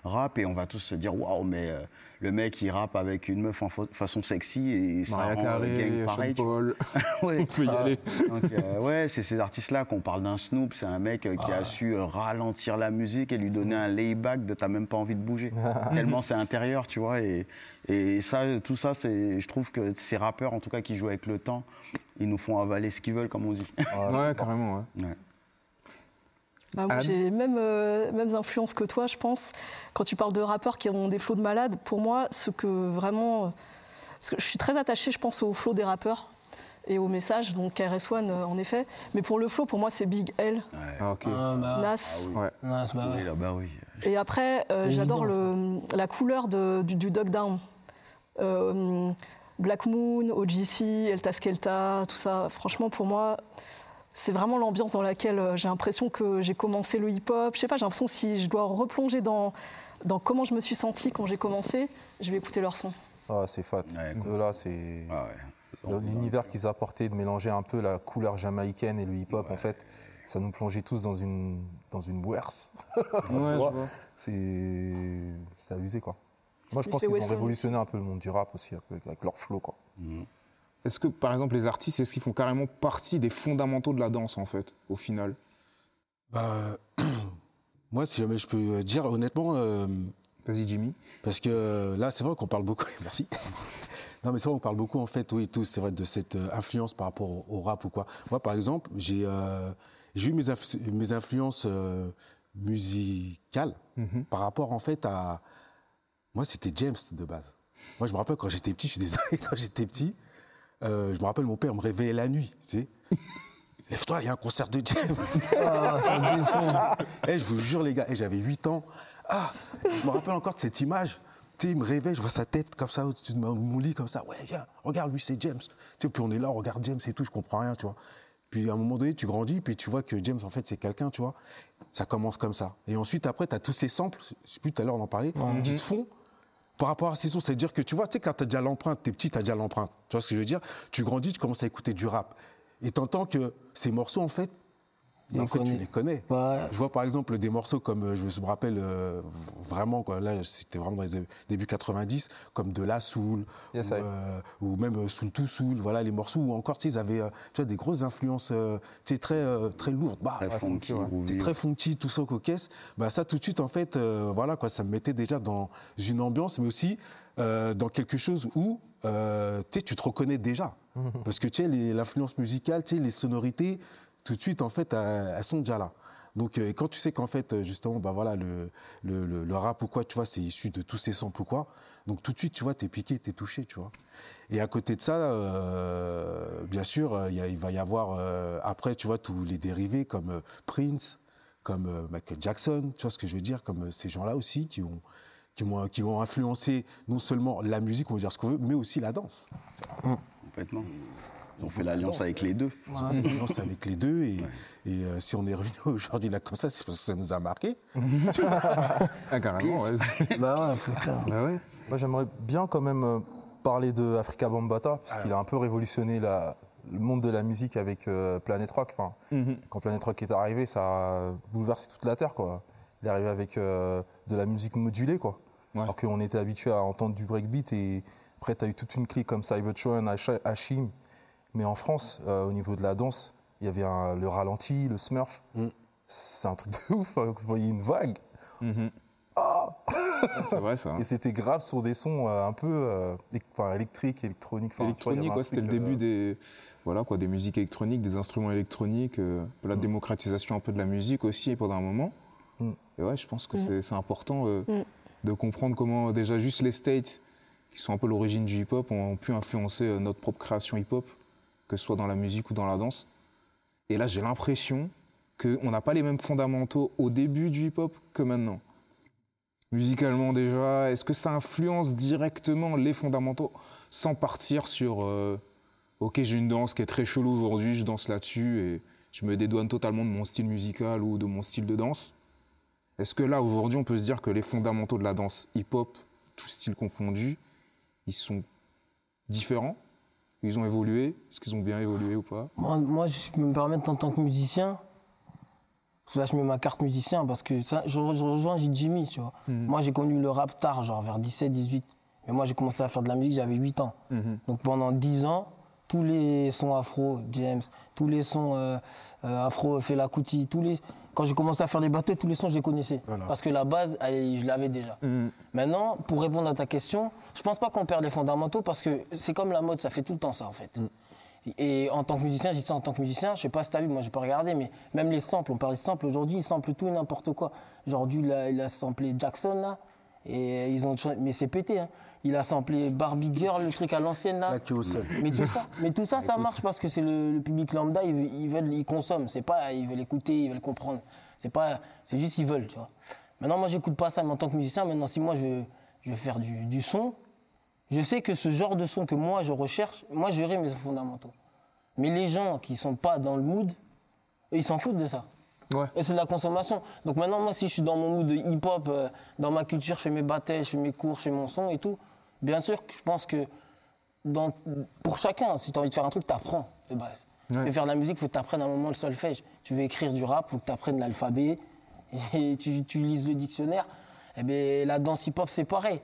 rap et on va tous se dire waouh mais le mec il rappe avec une meuf en fa- façon sexy et ça Maria rend le Carey, gang pareil. Paul. <laughs> Ouais. On peut y aller. Donc, euh, ouais, c'est ces artistes-là qu'on parle d'un Snoop, c'est un mec euh, qui a su euh, ralentir la musique et lui donner un layback de t'as même pas envie de bouger. <laughs> Tellement c'est intérieur, tu vois. Et, et ça, tout ça, c'est, je trouve que ces rappeurs, en tout cas, qui jouent avec le temps, ils nous font avaler ce qu'ils veulent, comme on dit. <laughs> Ouais, carrément, ouais. Ouais. Bah, j'ai les mêmes, euh, mêmes influences que toi, je pense. Quand tu parles de rappeurs qui ont des flots de malades, pour moi, ce que vraiment. euh, Parce que je suis très attachée, je pense, au flow des rappeurs et au message, donc KRS-One, euh, en effet. Mais pour le flow, pour moi, c'est Big L, Ah, ok. Ah, bah, Nas. Ouais. Nas, bah. Oui, là, bah oui. Et après, euh, j'adore le- la couleur de- du, du Dog Down. Euh, Black Moon, OGC, El Taskelta, tout ça. Franchement, pour moi, c'est vraiment l'ambiance dans laquelle euh, j'ai l'impression que j'ai commencé le hip-hop. Je sais pas, j'ai l'impression que si je dois replonger dans, dans comment je me suis sentie quand j'ai commencé, je vais écouter leur son. Ah, c'est fat. Ouais, là, c'est Ah ouais. l'univers qu'ils apportaient de mélanger un peu la couleur jamaïcaine et le hip-hop. En fait, ça nous plongeait tous dans une dans une bouerse. <laughs> c'est c'est abusé quoi. Moi, je pense qu'ils ont révolutionné un peu le monde du rap aussi un peu, avec leur flow quoi. Est-ce que, par exemple, les artistes, est-ce qu'ils font carrément partie des fondamentaux de la danse, en fait, au final? Bah, <clears throat> moi, si jamais je peux dire, honnêtement, euh, Vas-y, Jimmy. parce que euh, là, c'est vrai qu'on parle beaucoup. <laughs> Merci. Non, mais c'est vrai, on parle beaucoup, en fait, oui, tous, c'est vrai, de cette euh, influence par rapport au, au rap ou quoi. Moi, par exemple, j'ai euh, eu mes, inf- mes influences euh, musicales par rapport, en fait, à. Moi, c'était James de base. Moi, je me rappelle quand j'étais petit, je suis désolé, <laughs> quand j'étais petit, euh, je me rappelle, mon père me réveillait la nuit, tu sais. <laughs> Lève-toi, il y a un concert de James. <laughs> Eh, je vous jure, les gars, eh, j'avais 8 ans. Ah, je me rappelle encore de cette image. Tu sais, il me réveille, je vois sa tête comme ça au-dessus de mon- lit, comme ça. Ouais, viens, regarde, lui, c'est James. Tu sais, puis on est là, on regarde James et tout, je comprends rien, tu vois. Puis à un moment donné, tu grandis, puis tu vois que James, en fait, c'est quelqu'un, tu vois. Ça commence comme ça. Et ensuite, après, tu as tous ces samples, je sais plus, tout à l'heure, on en parlait, qui se font par rapport à ces sons. C'est-à-dire que tu vois, tu sais, quand tu as déjà l'empreinte, t'es petit, tu as déjà l'empreinte. Tu vois ce que je veux dire? Tu grandis, tu commences à écouter du rap. Et t'entends que ces morceaux, en fait, en fait, tu les connais. Ouais. Je vois par exemple des morceaux comme, euh, je me rappelle euh, vraiment, quoi, là c'était vraiment dans les débuts 90, comme De La Soul, Yes, ou, I. euh, ou même Soul to Soul, voilà les morceaux où encore, tu sais, ils avaient tu vois, des grosses influences euh, tu sais, très, euh, très lourdes. Bah, Très funky, ouais. très funky, tout ça cocasse. Bah ça tout de suite en fait, euh, voilà quoi, ça me mettait déjà dans une ambiance, mais aussi euh, dans quelque chose où euh, tu sais, tu te reconnais déjà, <laughs> parce que tu sais l'influence musicale, tu sais les sonorités, tout de suite en fait elles, sont déjà là. Donc euh, quand tu sais qu'en fait euh, justement bah voilà le, le, le- le rap ou quoi, tu vois, c'est issu de tous ces samples ou. Donc tout de suite tu vois, t'es piqué, t'es touché, tu vois. Et à côté de ça, euh, bien sûr, il va y avoir après, tu vois, tous les dérivés comme Prince, comme Michael Jackson, tu vois ce que je veux dire, comme ces gens-là aussi qui ont, qui m'ont qui ont influencé non seulement la musique, on va dire ce qu'on veut, mais aussi la danse. Complètement. Ils ont fait l'alliance avec les deux. Ils ont fait une alliance avec les deux et, et, euh, si on est revenu <laughs> aujourd'hui là comme ça, c'est parce que ça nous a marqué. <laughs> Ah, carrément, ouais. <laughs> Bah ouais, bah ouais. Moi, j'aimerais bien quand même euh, parler de Africa Bambata, parce qu'il a un peu révolutionné la- le monde de la musique avec euh, Planet Rock. Enfin, Quand Planet Rock est arrivé, ça a bouleversé toute la Terre. Quoi. Il est arrivé avec euh, de la musique modulée, quoi. Ouais. alors qu'on était habitué à entendre du breakbeat. Et après, tu as eu toute une clique comme Cybertron, Hash- Hashim. Mais en France, euh, au niveau de la danse, il y avait un- le ralenti, le smurf. C'est un truc de ouf. hein. Vous voyez une vague. C'est vrai, ça. Et c'était grave sur des sons euh, un peu euh, enfin, électriques, électroniques. Enfin, électronique, c'était le début euh, des, voilà, quoi, des musiques électroniques, des instruments électroniques, euh, la démocratisation un peu de la musique aussi pendant un moment. Mm. Et ouais, je pense que c'est- c'est important euh, Mm. de comprendre comment déjà juste les States, qui sont un peu l'origine du hip-hop, ont pu influencer euh, notre propre création hip-hop, que ce soit dans la musique ou dans la danse. Et là, j'ai l'impression qu'on n'a pas les mêmes fondamentaux au début du hip-hop que maintenant. Musicalement déjà, est-ce que ça influence directement les fondamentaux sans partir sur euh, ok j'ai une danse qui est très chelou aujourd'hui, je danse là-dessus et je me dédouane totalement de mon style musical ou de mon style de danse? Est-ce que là aujourd'hui on peut se dire que les fondamentaux de la danse hip-hop, tout style confondu, ils sont différents? Ils ont évolué Est-ce qu'ils ont bien évolué ou pas? Moi, moi, je peux me permettre en tant que musicien, là je mets ma carte musicien parce que ça, je, je rejoins Jimmy, tu vois. Moi j'ai connu le rap tard, genre vers 17, 18. Mais moi j'ai commencé à faire de la musique, j'avais 8 ans. Donc pendant 10 ans, tous les sons afro, James, tous les sons euh, euh, afro, Fela Kuti, tous les... Quand j'ai commencé à faire des bateaux, tous les sons je les connaissais. Voilà. Parce que la base, elle, je l'avais déjà. Maintenant, pour répondre à ta question, je pense pas qu'on perd les fondamentaux parce que c'est comme la mode, ça fait tout le temps ça en fait. Et en tant que musicien, je dis ça en tant que musicien, je sais pas si t'as vu, moi j'ai pas regardé, mais même les samples, on parle des samples aujourd'hui, ils samplent tout et n'importe quoi. Aujourd'hui, il a, il a samplé Jackson là, et ils ont mais c'est pété, hein. Il a samplé Barbie Girl, le truc à l'ancienne là. Mais tout ça, mais tout ça, <laughs> ça marche parce que c'est le, le public lambda, ils, veulent- ils veulent, ils consomment. C'est pas, ils veulent écouter, ils veulent comprendre. C'est pas, c'est juste ils veulent, tu vois. Maintenant, moi, j'écoute pas ça, mais en tant que musicien, maintenant, si moi je, je vais faire du, du son, je sais que ce genre de son que moi je recherche, moi, j'aurai mes fondamentaux. Mais les gens qui sont pas dans le mood, ils s'en foutent de ça. Ouais. Et c'est de la consommation. Donc maintenant, moi, si je suis dans mon mood de hip-hop, euh, dans ma culture, je fais mes battles, je fais mes cours, je fais mon son et tout, bien sûr que je pense que dans, pour chacun, si tu as envie de faire un truc, t'apprends de base. Ouais. Tu veux faire de la musique, faut que tu apprennes un moment le solfège. Tu veux écrire du rap, faut que tu apprennes l'alphabet <laughs> et tu, tu lises le dictionnaire. Et bien, la danse hip-hop, c'est pareil.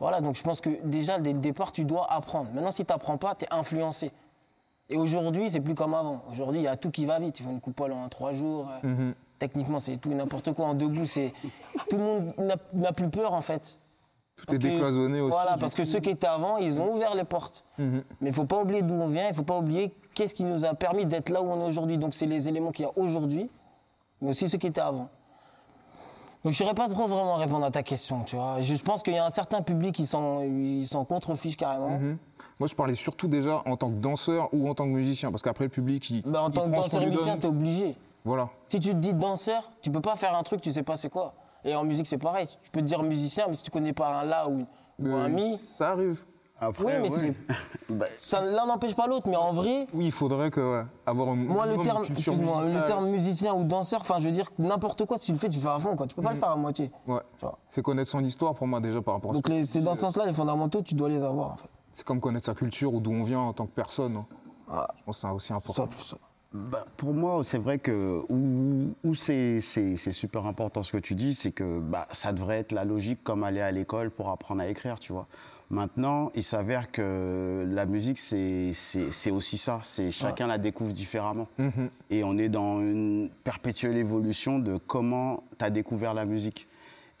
Voilà, donc je pense que déjà, dès le départ, tu dois apprendre. Maintenant, si tu n'apprends pas, tu es influencé. Et aujourd'hui, c'est plus comme avant. Aujourd'hui, il y a tout qui va vite. Ils font une coupole en trois jours. Euh, Techniquement, c'est tout n'importe quoi. En debout, c'est. <laughs> Tout le monde n'a- plus peur, en fait. Tout Parce est que- décloisonné aussi. Voilà, parce que ceux qui étaient avant, ils ont ouvert les portes. Mais il faut pas oublier d'où on vient, il faut pas oublier qu'est-ce qui nous a permis d'être là où on est aujourd'hui. Donc c'est les éléments qu'il y a aujourd'hui, mais aussi ceux qui étaient avant. Donc je ne saurais pas trop vraiment répondre à ta question, tu vois. Je, pense qu'il y a un certain public qui s'en contrefiche carrément. Mhm. Moi, je parlais surtout déjà en tant que danseur ou en tant que musicien, parce qu'après, le public, il. Bah, en il tant que danseur et musicien, t'es obligé. Voilà. Si tu te dis danseur, tu peux pas faire un truc, tu sais pas c'est quoi. Et en musique, c'est pareil. Tu peux te dire musicien, mais si tu connais pas un la ou, ou un mi, Ça arrive. Après, Oui, mais ouais. <laughs> Bah, ça l'un n'empêche pas l'autre. Mais en vrai, Oui, il faudrait que, ouais, avoir Moi, le terme, excuse-moi, le terme musicien ou danseur, enfin, je veux dire, n'importe quoi, si tu le fais, tu le fais à fond, quoi. Tu peux pas le faire à moitié. Ouais. C'est connaître son histoire pour moi déjà par rapport à Donc, ce les- tu c'est dis, dans euh, ce sens-là, les fondamentaux, tu dois les avoir, en fait. C'est comme connaître sa culture ou d'où on vient en tant que personne. hein. Ah, Je pense que c'est aussi ça, important. plus ça. Bah, pour moi, c'est vrai que où, où c'est super important ce que tu dis, c'est que bah, ça devrait être la logique comme aller à l'école pour apprendre à écrire, tu vois. Maintenant, il s'avère que la musique, c'est aussi ça. C'est chacun la découvre différemment. Mhm. Et on est dans une perpétuelle évolution de comment tu as découvert la musique.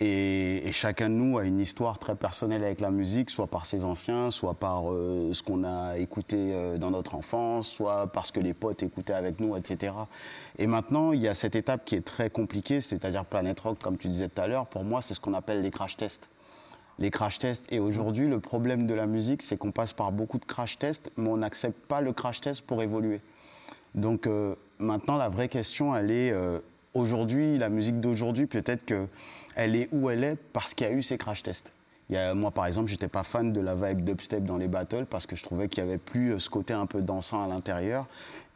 Et, chacun de nous a une histoire très personnelle avec la musique, soit par ses anciens, soit par euh, ce qu'on a écouté euh, dans notre enfance, soit parce que les potes écoutaient avec nous, etc. Et maintenant, il y a cette étape qui est très compliquée, c'est-à-dire Planet Rock, comme tu disais tout à l'heure. Pour moi, c'est ce qu'on appelle les crash tests les crash tests. Et aujourd'hui, le problème de la musique, c'est qu'on passe par beaucoup de crash tests, mais on n'accepte pas le crash test pour évoluer. Donc euh, maintenant, la vraie question, elle est aujourd'hui, la musique d'aujourd'hui, peut-être qu'elle est où elle est parce qu'il y a eu ces crash tests. Moi, par exemple, j'étais pas fan de la vibe dubstep dans les battles parce que je trouvais qu'il y avait plus euh, ce côté un peu dansant à l'intérieur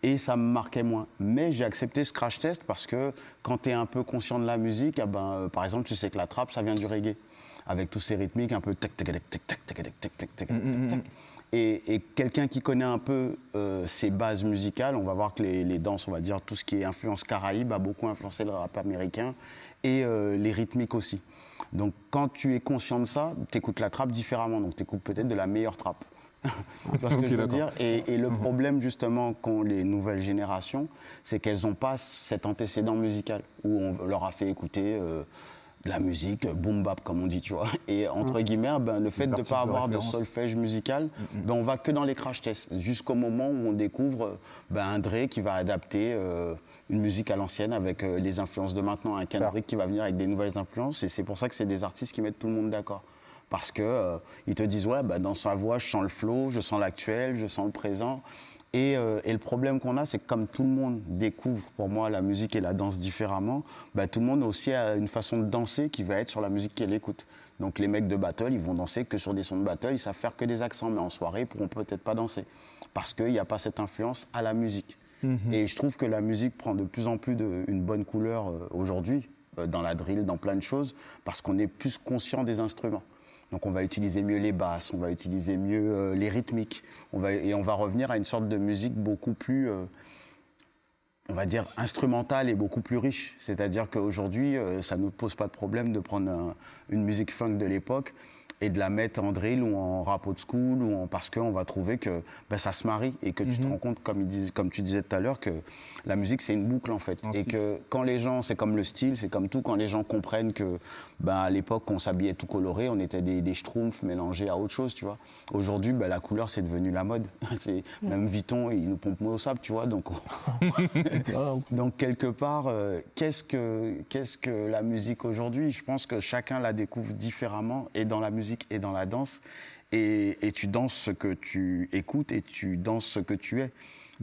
et ça me marquait moins. Mais j'ai accepté ce crash test parce que quand tu es un peu conscient de la musique, ah ben, euh, par exemple, tu sais que la trappe, ça vient du reggae avec tous ces rythmiques un peu tac tac tac tac tac tac tac tac tac tac. Et, et quelqu'un qui connaît un peu euh, ses bases musicales, on va voir que les, les danses, on va dire tout ce qui est influence caraïbe, a beaucoup influencé le rap américain et euh, les rythmiques aussi. Donc quand tu es conscient de ça, tu écoutes la trappe différemment, donc tu écoutes peut-être de la meilleure trappe. <laughs> tu vois ce que je veux dire? Et, et le problème justement qu'ont les nouvelles générations, c'est qu'elles n'ont pas cet antécédent musical où on leur a fait écouter euh, de la musique, euh, boom bap comme on dit, tu vois. Et entre guillemets, ben, le fait de ne pas de avoir de solfège musical, ben, on va que dans les crash tests, jusqu'au moment où on découvre euh, ben, un Dre qui va adapter euh, une musique à l'ancienne avec euh, les influences de maintenant, un Kendrick qui va venir avec des nouvelles influences. Et c'est pour ça que c'est des artistes qui mettent tout le monde d'accord. Parce que euh, ils te disent ouais, ben, dans sa voix, je sens le flow, je sens l'actuel, je sens le présent. Et, euh, et le problème qu'on a, c'est que comme tout le monde découvre pour moi la musique et la danse différemment, bah, tout le monde aussi a une façon de danser qui va être sur la musique qu'elle écoute. Donc les mecs de battle, ils vont danser que sur des sons de battle, ils savent faire que des accents, mais en soirée, ils pourront peut-être pas danser. Parce qu'il n'y a pas cette influence à la musique. Et je trouve que la musique prend de plus en plus de- une bonne couleur euh, aujourd'hui, euh, dans la drill, dans plein de choses, parce qu'on est plus conscient des instruments. Donc on va utiliser mieux les basses, on va utiliser mieux euh, les rythmiques, on va, et on va revenir à une sorte de musique beaucoup plus, euh, on va dire, instrumentale et beaucoup plus riche. C'est-à-dire qu'aujourd'hui, euh, ça ne nous pose pas de problème de prendre un- une musique funk de l'époque et de la mettre en drill ou en rap old school ou en, parce qu'on va trouver que ben, ça se marie et que tu te rends compte, comme tu disais tout à l'heure, que la musique c'est une boucle en fait. Et que quand les gens, c'est comme le style, c'est comme tout, quand les gens comprennent que ben, à l'époque on s'habillait tout coloré, on était des, des schtroumpfs mélangés à autre chose, tu vois. Aujourd'hui, ben, la couleur c'est devenu la mode. <laughs> C'est- Même Vuitton, il nous pompe au sable, tu vois. Donc, on- <laughs> donc quelque part, euh, qu'est-ce que qu'est-ce que la musique aujourd'hui? Je pense que chacun la découvre différemment, et dans la musique et dans la danse. Et, et tu danses ce que tu écoutes et tu danses ce que tu es.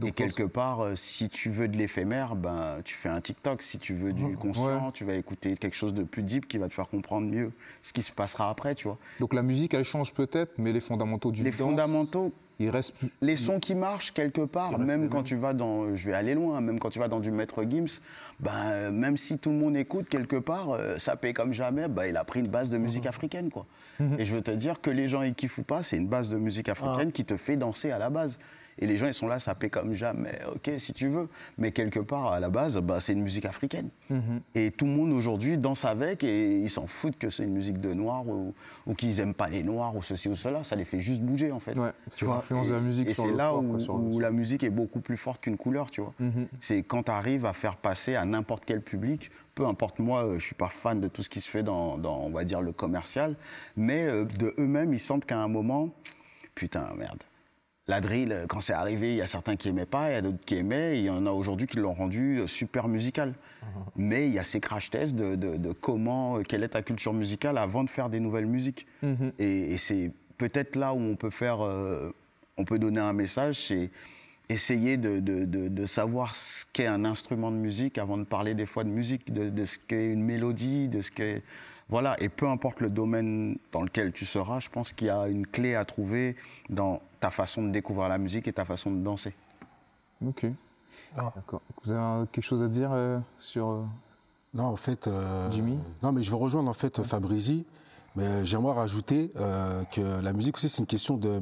Et quelque part, euh, si tu veux de l'éphémère, ben, tu fais un TikTok. Si tu veux du conscient, tu vas écouter quelque chose de plus deep qui va te faire comprendre mieux ce qui se passera après, tu vois. Donc la musique, elle change peut-être, mais les fondamentaux du Les fondamentaux, Il reste plus. Les sons qui marchent quelque part, même quand tu vas dans, je vais aller loin, même quand tu vas dans du Maître Gims, ben, euh, même si tout le monde écoute quelque part, euh, ça paie comme jamais, ben, il a pris une base de Mhm. musique africaine. Quoi. Et je veux te dire que les gens ils kiffent ou pas, c'est une base de musique africaine qui te fait danser à la base. Et les gens ils sont là, ça paie comme jamais, ok si tu veux, mais quelque part à la base, ben, c'est une musique africaine. Mhm. Et tout le monde aujourd'hui danse avec et ils s'en foutent que c'est une musique de noir ou, ou qu'ils aiment pas les noirs ou ceci ou cela, ça les fait juste bouger en fait. Ouais, Tu vois, et- de la musique Et c'est là corps, où, quoi, sur le- où la musique est beaucoup plus forte qu'une couleur, tu vois. Mhm. C'est quand tu arrives à faire passer à n'importe quel public, peu importe moi, euh, je suis pas fan de tout ce qui se fait dans, dans, on va dire, le commercial, mais euh, de eux-mêmes, ils sentent qu'à un moment, putain, merde. La drill, euh, quand c'est arrivé, il y a certains qui aimaient pas, il y a d'autres qui aimaient, et il y en a aujourd'hui qui l'ont rendu euh, super musical. Mais il y a ces crash tests de, de- de comment, euh, quelle est ta culture musicale avant de faire des nouvelles musiques. Mhm. Et, et c'est peut-être là où on peut faire, euh, on peut donner un message, c'est essayer de, de- de- de savoir ce qu'est un instrument de musique avant de parler des fois de musique, de, de ce qu'est une mélodie, de ce qu'est voilà. Et peu importe le domaine dans lequel tu seras, je pense qu'il y a une clé à trouver dans ta façon de découvrir la musique et ta façon de danser. Ok. Ah. D'accord. Vous avez quelque chose à dire euh, sur. euh, Non, en fait. euh, Jimmy? Non, mais je veux rejoindre en fait Fabrizi, mais j'aimerais rajouter euh, que la musique aussi, c'est une question de,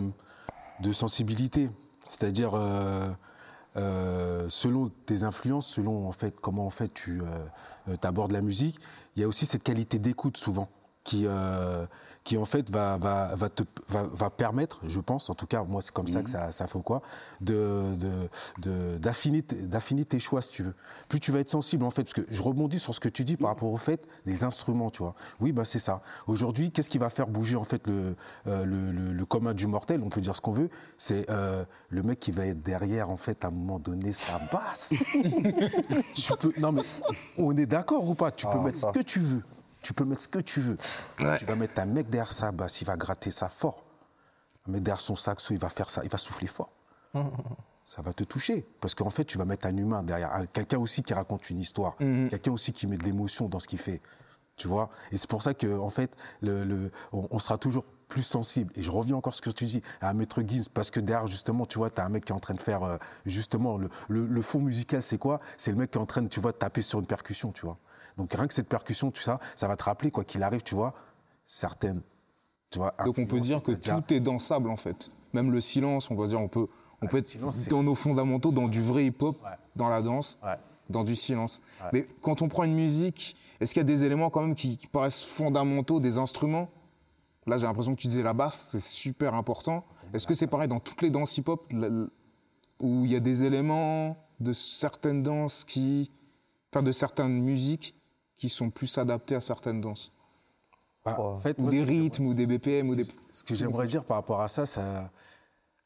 de sensibilité. C'est-à-dire, euh, euh, selon tes influences, selon en fait comment en fait tu euh, abordes la musique, il y a aussi cette qualité d'écoute souvent qui euh, qui en fait va va va te va, va permettre, je pense, en tout cas moi c'est comme ça que ça ça fait quoi, de d'affiner d'affiner tes choix si tu veux. Plus tu vas être sensible en fait, parce que je rebondis sur ce que tu dis par rapport au fait des instruments, tu vois. Oui bah c'est ça. Aujourd'hui, qu'est-ce qui va faire bouger en fait le euh, le, le, le commun du mortel, on peut dire ce qu'on veut, c'est euh, le mec qui va être derrière en fait à un moment donné sa basse. <laughs> tu peux non mais on est d'accord ou pas? Tu peux Ah, mettre ça. ce que tu veux. Tu peux mettre ce que tu veux. Tu vas mettre un mec derrière sa basse, il va gratter ça fort. Mais derrière son saxo, il va faire ça, il va souffler fort. <laughs> ça va te toucher. Parce qu'en fait, tu vas mettre un humain derrière. Un- Quelqu'un aussi qui raconte une histoire. Quelqu'un aussi qui met de l'émotion dans ce qu'il fait. Tu vois? Et c'est pour ça que en fait, le, le- on, on sera toujours plus sensible. Et je reviens encore à ce que tu dis, à un maître Gims, parce que derrière, justement, tu vois, tu as un mec qui est en train de faire, euh, justement, le, le, le fond musical, c'est quoi? C'est le mec qui est en train de, tu vois, de taper sur une percussion, tu vois. Donc rien que cette percussion, tu sais, ça va te rappeler, quoi qu'il arrive, tu vois, certaines. Tu vois, Donc on peut dire que déjà- tout est dansable en fait. Même le silence, on va dire, on peut, on peut être silence, dans nos fondamentaux, dans du vrai hip-hop, Ouais. dans la danse, Ouais. dans du silence. Ouais. Mais quand on prend une musique, est-ce qu'il y a des éléments quand même qui, qui paraissent fondamentaux, des instruments? Là, j'ai l'impression que tu disais la basse, c'est super important. Est-ce que c'est pareil dans toutes les danses hip-hop, où il y a des éléments de certaines danses qui, enfin de certaines musiques qui sont plus adaptées à certaines danses Bah, en fait, Ou moi, des rythmes, ou des BPM, ou des... Ce que j'aimerais dire par rapport à ça, ça,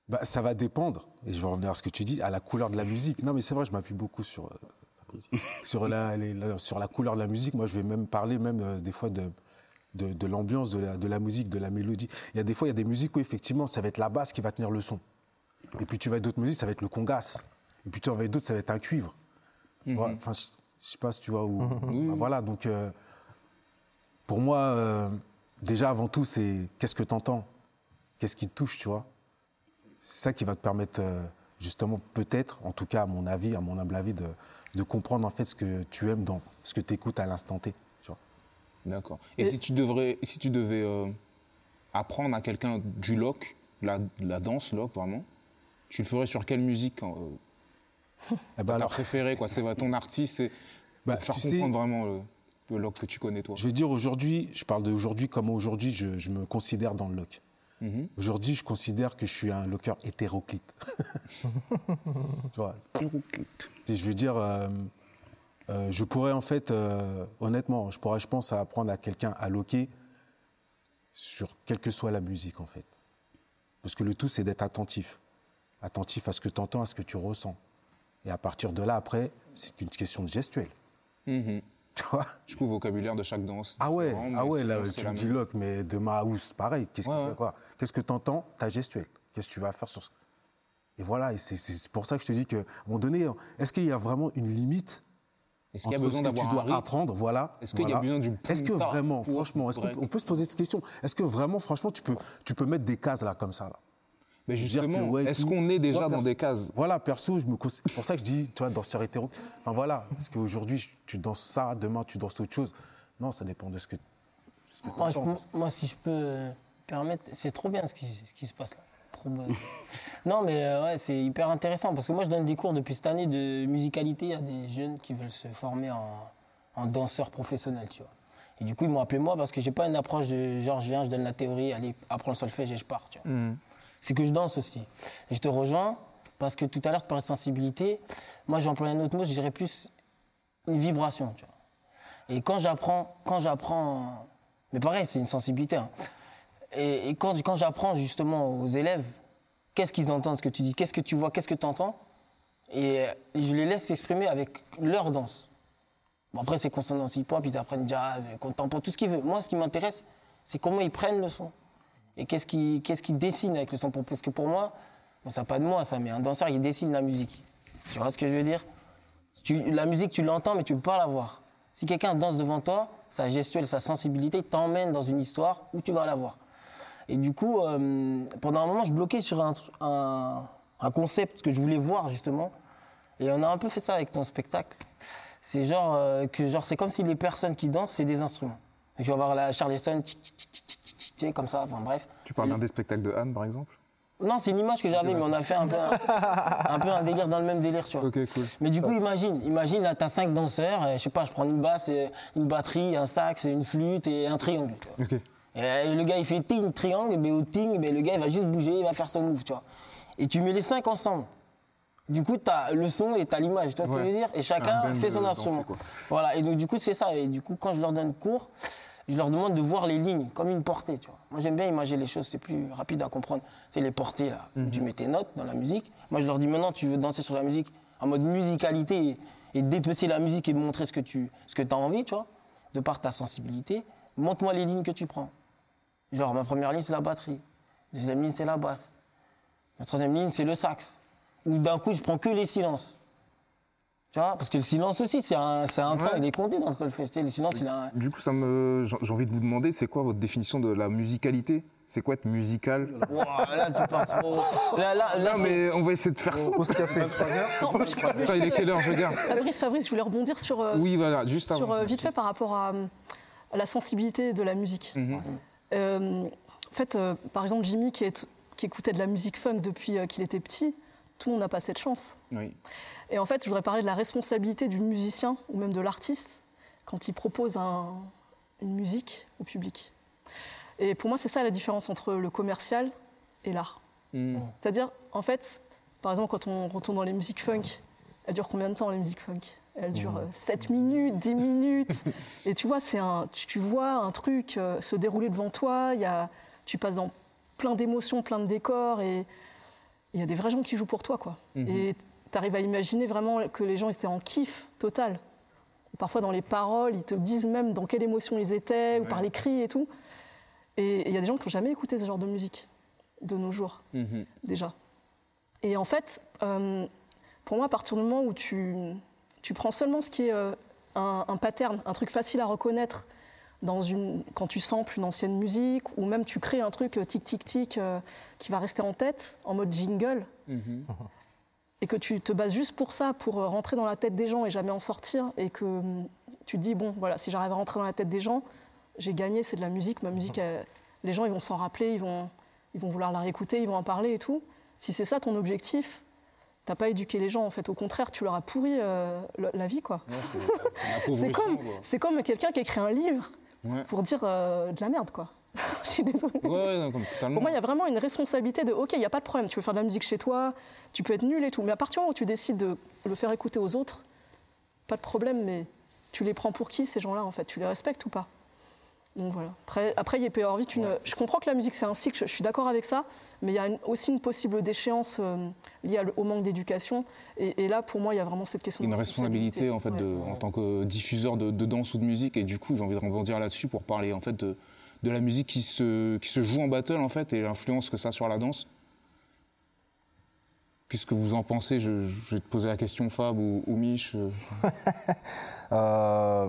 bah, ça va dépendre, et je vais revenir à ce que tu dis, à la couleur de la musique. Non, mais c'est vrai, je m'appuie beaucoup sur, euh, sur, la, les- la- sur la couleur de la musique. Moi, je vais même parler même euh, des fois de, de, de l'ambiance, de la, de la musique, de la mélodie. Il y a des fois, il y a des musiques où effectivement, ça va être la basse qui va tenir le son. Et puis tu vas d'autres musiques, ça va être le congas. Et puis tu en vas d'autres, ça va être un cuivre. Je sais pas si tu vois où. <laughs> Bah, voilà, donc euh, pour moi, euh, déjà avant tout, c'est qu'est-ce que tu entends Qu'est-ce qui te touche, tu vois? C'est ça qui va te permettre, euh, justement, peut-être, en tout cas à mon avis, à mon humble avis, de, de comprendre en fait ce que tu aimes dans ce que tu écoutes à l'instant T. Tu vois? D'accord. Et, si tu devrais, si tu devais apprendre à quelqu'un du loc, la, la danse loc vraiment, tu le ferais sur quelle musique alors, préférée quoi C'est ton artiste, Bah, pour faire tu sais- comprendre vraiment le, le loc que tu connais toi. je vais dire aujourd'hui, je parle d'aujourd'hui, comment aujourd'hui je, je me considère dans le loc. Mhm. Aujourd'hui, je considère que je suis un locker hétéroclite. <laughs> tu vois, Hétéroclite. Et je veux dire, euh, euh, je pourrais en fait, euh, honnêtement, je pourrais, je pense, apprendre à quelqu'un à loquer sur quelle que soit la musique en fait. Parce que le tout, c'est d'être attentif. Attentif à ce que tu entends, à ce que tu ressens. Et à partir de là, après, c'est une question de gestuelle. Mhm. Tu vois Du coup, le vocabulaire de chaque danse. Ah ouais, ah ouais là, tu me dis loc, mais de ma house, pareil. Qu'est-ce Ouais, que tu ouais. quoi Qu'est-ce que tu entends Ta gestuelle. Qu'est-ce que tu vas faire sur ce... Et voilà, et c'est- pour ça que je te dis qu'à un moment donné, est-ce qu'il y a vraiment une limite Est-ce qu'il y a besoin tu d'avoir un dois rythme apprendre, voilà. Est-ce qu'il y a besoin du Est-ce que vraiment, franchement, est-ce qu'on on peut se poser cette question? Est-ce que vraiment, franchement, tu peux, tu peux mettre des cases là comme ça là? Mais Dire que, justement, ouais, est-ce tout. qu'on est déjà Moi, dans des cases Voilà, perso, je me c'est pour ça que je dis, tu vois, danseur hétéro. Enfin voilà, parce qu'aujourd'hui, tu danses ça, demain, tu danses autre chose. Non, ça dépend de ce que. ce que Moi, je si je peux euh, permettre, c'est trop bien ce qui, ce qui se passe là. Trop bon. <laughs> non, mais euh, ouais, c'est hyper intéressant parce que moi, je donne des cours depuis cette année de musicalité à des jeunes qui veulent se former en, en danseur professionnel, tu vois. Et du coup, ils m'ont appelé moi parce que j'ai pas une approche de genre, je viens, je donne la théorie, allez, apprends le solfège et je pars, tu vois. C'est que je danse aussi. Et je te rejoins parce que tout à l'heure, tu parlais de sensibilité. Moi, j'ai employé un autre mot, je dirais plus une vibration. Et quand j'apprends, quand j'apprends, mais pareil, c'est une sensibilité. hein. Et, quand j'apprends justement aux élèves, qu'est-ce qu'ils entendent, ce que tu dis, qu'est-ce que tu vois, qu'est-ce que tu entends, et je les laisse s'exprimer avec leur danse. Bon, après, c'est consonance hip-hop, ils apprennent jazz, contemporain, tout ce qu'ils veulent. Moi, ce qui m'intéresse, c'est comment ils prennent le son. Et qu'est-ce qu'ils qu'est-ce qu'ils dessinent avec le son? Parce que pour moi, bon, ça pas de moi, ça, mais un danseur, il dessine la musique. Tu vois ce que je veux dire? La musique, tu l'entends, mais tu ne peux pas la voir. Si quelqu'un danse devant toi, sa gestuelle, sa sensibilité t'emmène dans une histoire où tu vas la voir. Et du coup, euh, pendant un moment, je bloquais sur un, un concept que je voulais voir justement. Et on a un peu fait ça avec ton spectacle. C'est genre euh, que genre c'est comme si les personnes qui dansent c'est des instruments. Tu vas voir la Charleston, comme ça. Enfin bref. Tu parles bien des spectacles de Anne, par exemple? Non, c'est une image que j'avais, mais on a fait un peu un, <laughs> un peu un délire dans le même délire, tu vois. Ok, cool. Mais du coup, imagine, imagine là, t'as cinq danseurs, euh, je sais pas, je prends une basse, une batterie, un sax, une flûte et un triangle. tu vois. Ok. Et le gars, il fait ting, triangle, mais au ting, mais le gars, il va juste bouger, il va faire son move, tu vois. Et tu mets les cinq ensemble. Du coup, t'as le son et t'as l'image, tu vois ce que Ouais. je veux dire? Et chacun fait son instrument. danser. Voilà, et donc du coup, c'est ça. Et du coup, quand je leur donne cours, je leur demande de voir les lignes comme une portée, tu vois. Moi, j'aime bien imaginer les choses, c'est plus rapide à comprendre. C'est les portées, là, Mhm. tu mets tes notes dans la musique. Moi, je leur dis maintenant, tu veux danser sur la musique en mode musicalité et, et dépecer la musique et montrer ce que tu ce que as envie, tu vois, de par ta sensibilité. Montre-moi les lignes que tu prends. Genre, ma première ligne, c'est la batterie. Deuxième ligne, c'est la basse. La troisième ligne, c'est le sax. Ou d'un coup, je prends que les silences. Tu vois Parce que le silence aussi, c'est un, c'est un temps, il est compté dans le solfège. Le silence, il a un... Du coup, ça me, j'ai envie de vous demander, c'est quoi votre définition de la musicalité? C'est quoi être musical? Là, tu pars trop. <laughs> Là, là, là, Non, mais on va essayer de faire ça. Au café. <laughs> Il est quelle heure, je regarde Fabrice, Fabrice, je voulais rebondir sur, euh, Oui, voilà, juste sur avant. euh, vite fait par rapport à, à la sensibilité de la musique. Euh, en fait, euh, par exemple, Jimmy qui, est- qui écoutait de la musique funk depuis euh, qu'il était petit, tout le monde n'a pas cette chance. Oui. Et en fait, je voudrais parler de la responsabilité du musicien ou même de l'artiste quand il propose un- une musique au public. Et pour moi, c'est ça la différence entre le commercial et l'art. Hmm. C'est-à-dire, en fait, par exemple, quand on retourne dans les musiques funk, elles durent combien de temps les musiques funk? Elles durent 7 minutes, 10 minutes. Et tu vois, c'est un, tu, tu vois un truc euh, se dérouler devant toi, il y a, tu passes dans plein d'émotions, plein de décors, et il y a des vrais gens qui jouent pour toi. quoi. Et tu arrives à imaginer vraiment que les gens étaient en kiff total. Parfois, dans les paroles, ils te disent même dans quelle émotion ils étaient, ou par les cris et tout. Et il y a des gens qui n'ont jamais écouté ce genre de musique de nos jours Mhm. déjà. Et en fait, euh, pour moi, à partir du moment où tu, tu prends seulement ce qui est euh, un, un pattern, un truc facile à reconnaître dans une, quand tu samples une ancienne musique, ou même tu crées un truc euh, tic tic tic euh, qui va rester en tête en mode jingle, Mhm. <laughs> et que tu te bases juste pour ça, pour euh, rentrer dans la tête des gens et jamais en sortir, et que hum, tu te dis bon, voilà, si j'arrive à rentrer dans la tête des gens, j'ai gagné, c'est de la musique, ma musique, elle- les gens ils vont s'en rappeler, ils vont, ils vont vouloir la réécouter, ils vont en parler et tout. Si c'est ça ton objectif, t'as pas éduqué les gens en fait. Au contraire, tu leur as pourri euh, la vie quoi. <laughs> C'est comme, c'est comme quelqu'un qui écrit un livre Ouais. pour dire euh, de la merde quoi. <laughs> Je suis désolée. Ouais, ouais, non, comme totalement. Pour moi, il y a vraiment une responsabilité de OK, il n'y a pas de problème, tu veux faire de la musique chez toi, tu peux être nul et tout, mais à partir du moment où tu décides de le faire écouter aux autres, pas de problème, mais tu les prends pour qui ces gens-là en fait? Tu les respectes ou pas? Donc voilà. Après, après, il peut y avoir vite une. Je comprends que la musique c'est un cycle, je, je suis d'accord avec ça, mais il y a une- aussi une possible déchéance euh, liée au manque d'éducation. Et, et là, pour moi, il y a vraiment cette question une de responsabilité en fait de- Ouais. en tant que diffuseur de, de danse ou de musique et du coup j'ai envie de rebondir là-dessus pour parler en fait de, de la musique qui se, qui se joue en battle en fait et l'influence que ça a sur la danse. Qu'est-ce que vous en pensez? Je, je vais te poser la question Fab ou, ou Mich. euh. <laughs> Euh,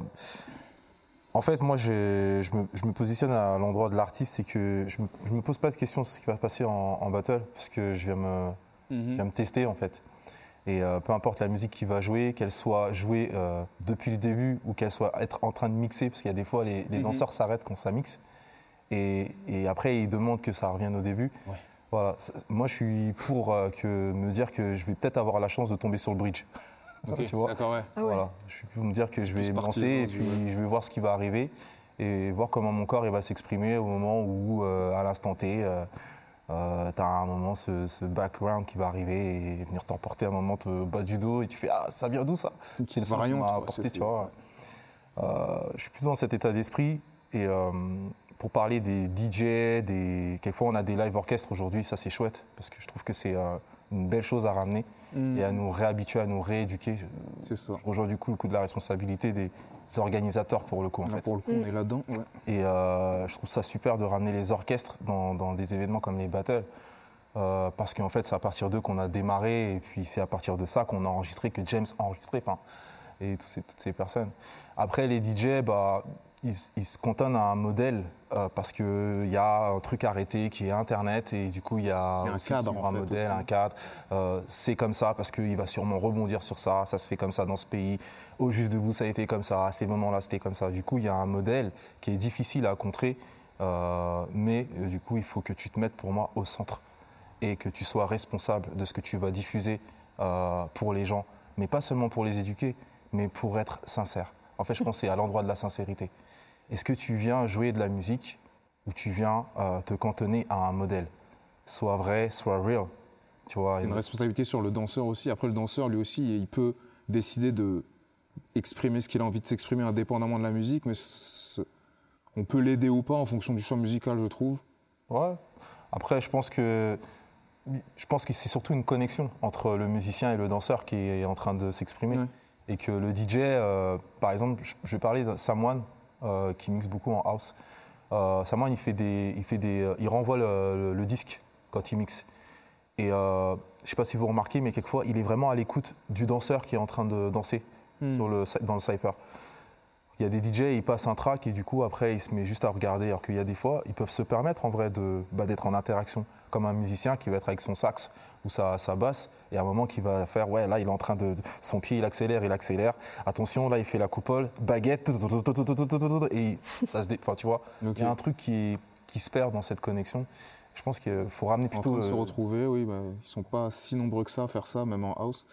En fait, moi, je, je me, je me positionne à l'endroit de l'artiste, c'est que je me, je me pose pas de questions sur ce qui va se passer en, en battle, parce que je viens me, je viens me tester en fait. Et euh, peu importe la musique qui va jouer, qu'elle soit jouée euh, depuis le début ou qu'elle soit être en train de mixer, parce qu'il y a des fois les, les danseurs s'arrêtent quand ça mixe, et, et après ils demandent que ça revienne au début. Voilà. Moi, je suis pour euh, que me dire que je vais peut-être avoir la chance de tomber sur le bridge. <laughs> Tu vois D'accord, ouais. Ah ouais. voilà. Je suis pour me dire que je vais me lancer et puis du- je vais voir ce qui va arriver et voir comment mon corps il va s'exprimer au moment où, euh, à l'instant T, euh, tu as un moment ce, ce background qui va arriver et venir t'emporter un moment te bas du dos et tu fais Ah, ça vient d'où ça? C'est une petite le son qui variante, apporté, tu vois. Euh, je suis plus dans cet état d'esprit et euh, pour parler des DJ, des... quelquefois on a des live orchestres aujourd'hui, ça c'est chouette parce que je trouve que c'est euh, une belle chose à ramener et à nous réhabituer, à nous rééduquer. Je- C'est ça. je rejoins du coup le coup de la responsabilité des organisateurs pour le coup en Là, fait. pour le coup, on est là-dedans. ouais. Et euh, je trouve ça super de ramener les orchestres dans, dans des événements comme les battles. euh, parce qu'en fait, c'est à partir d'eux qu'on a démarré, et puis c'est à partir de ça qu'on a enregistré, que James a enregistré, et tous ces- toutes ces personnes. Après, les DJ, bah, ils, ils se cantonnent à un modèle, euh, parce qu'il y a un truc arrêté qui est Internet, et du coup, il y a, un aussi cadre, un fait, modèle, aussi. un cadre. Euh, c'est comme ça, parce qu'il va sûrement rebondir sur ça, ça se fait comme ça dans ce pays. Au Juste Debout, ça a été comme ça, à ces moments-là, c'était comme ça. Du coup, il y a un modèle qui est difficile à contrer, euh, mais euh, du coup, il faut que tu te mettes pour moi au centre et que tu sois responsable de ce que tu vas diffuser euh, pour les gens, mais pas seulement pour les éduquer, mais pour être sincère. En fait, je pense que c'est à l'endroit de la sincérité. Est-ce que tu viens jouer de la musique ou tu viens euh, te cantonner à un modèle? Soit vrai, soit real. Tu vois, Il y a une responsabilité sur le danseur aussi. Après, le danseur, lui aussi, il peut décider de exprimer ce qu'il a envie de s'exprimer indépendamment de la musique, mais on peut l'aider ou pas en fonction du choix musical, je trouve. Ouais. Après, je pense que je pense que c'est surtout une connexion entre le musicien et le danseur qui est en train de s'exprimer. Ouais. Et que le DJ, euh, par exemple, je, vais parler de Samoine euh, qui mixe beaucoup en house. Euh, Samoine, il fait des, il fait des, euh, il renvoie le, le- le disque quand il mixe. Et euh, je sais pas si vous remarquez, mais quelquefois, il est vraiment à l'écoute du danseur qui est en train de danser sur le, dans le cypher. Il y a des DJ, ils passent un track et du coup, après, il se met juste à regarder. Alors qu'il y a des fois, ils peuvent se permettre en vrai de, bah, d'être en interaction, comme un musicien qui va être avec son sax ou sa, sa basse, et à un moment qui va faire, ouais, là, il est en train de, de- son pied, il accélère, il accélère. Attention, là, il fait la coupole, baguette, et ça se dé... enfin, tu vois, il y a un truc qui, qui se perd dans cette connexion. Je pense qu'il faut ramener En train plutôt. de se euh, retrouver, oui, bah, ils sont pas si nombreux que ça à faire ça, même en house.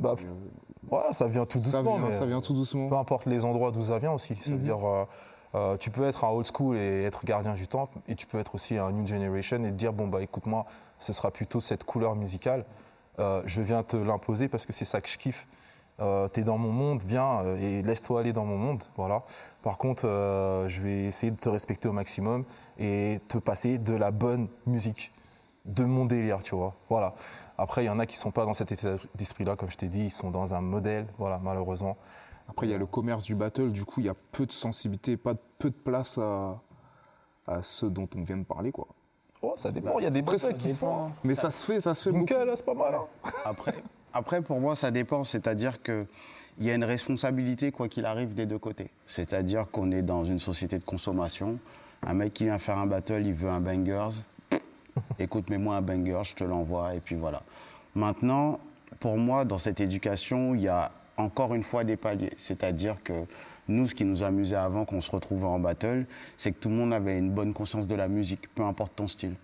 Bah, ouais, ça vient tout Ça doucement. vient, mais- ça vient tout doucement. Peu importe les endroits d'où ça vient aussi. Ça veut Mhm. dire, euh, euh, tu peux être un old school et être gardien du temps, et tu peux être aussi un new generation et te dire, bon, bah écoute-moi, ce sera plutôt cette couleur musicale. Euh, je viens te l'imposer parce que c'est ça que je kiffe. Euh, T'es dans mon monde, viens euh, et laisse-toi aller dans mon monde. Voilà. Par contre, euh, je vais essayer de te respecter au maximum et te passer de la bonne musique, de mon délire, tu vois. Voilà. Après, il y en a qui sont pas dans cet état d'esprit-là, comme je t'ai dit, ils sont dans un modèle, voilà, malheureusement. Après, il y a le commerce du battle, du coup, il y a peu de sensibilité, pas de- peu de place à, à ceux dont on vient de parler, quoi. Oh, ça dépend, il y a des battles qui se font. Mais ça se fait, ça se fait Donc, beaucoup. là, c'est pas mal. hein. Après, après, pour moi, ça dépend. C'est-à-dire qu'il y a une responsabilité, quoi qu'il arrive, des deux côtés. C'est-à-dire qu'on est dans une société de consommation. Un mec qui vient faire un battle, il veut un bangers. <laughs> Écoute, mets-moi un banger, je te l'envoie, et puis voilà. Maintenant, pour moi, dans cette éducation, il y a encore une fois des paliers. C'est-à-dire que nous, ce qui nous amusait avant qu'on se retrouvait en battle, c'est que tout le monde avait une bonne conscience de la musique, peu importe ton style.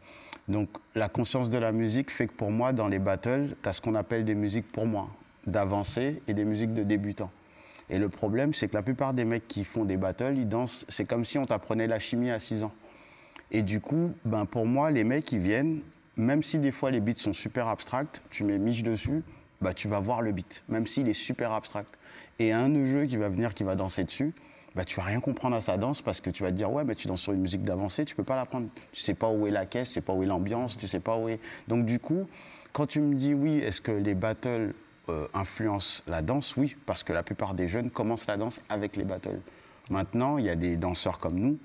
Donc la conscience de la musique fait que pour moi, dans les battles, tu as ce qu'on appelle des musiques pour moi, d'avancée et des musiques de débutants. Et le problème, c'est que la plupart des mecs qui font des battles, ils dansent, c'est comme si on t'apprenait la chimie à 6 ans. Et du coup, ben pour moi, les mecs, ils viennent, même si des fois les beats sont super abstracts, tu mets Mich dessus, bah, tu vas voir le beat, même s'il est super abstract. Et un jeu qui va venir, qui va danser dessus, bah, tu vas rien comprendre à sa danse parce que tu vas te dire, ouais, mais tu danses sur une musique d'avancée, tu peux pas l'apprendre. Tu sais pas où est la caisse, tu sais pas où est l'ambiance, tu sais pas où est. Donc du coup, quand tu me dis oui, est-ce que les battles euh, influencent la danse? Oui, parce que la plupart des jeunes commencent la danse avec les battles. Maintenant, il y a des danseurs comme nous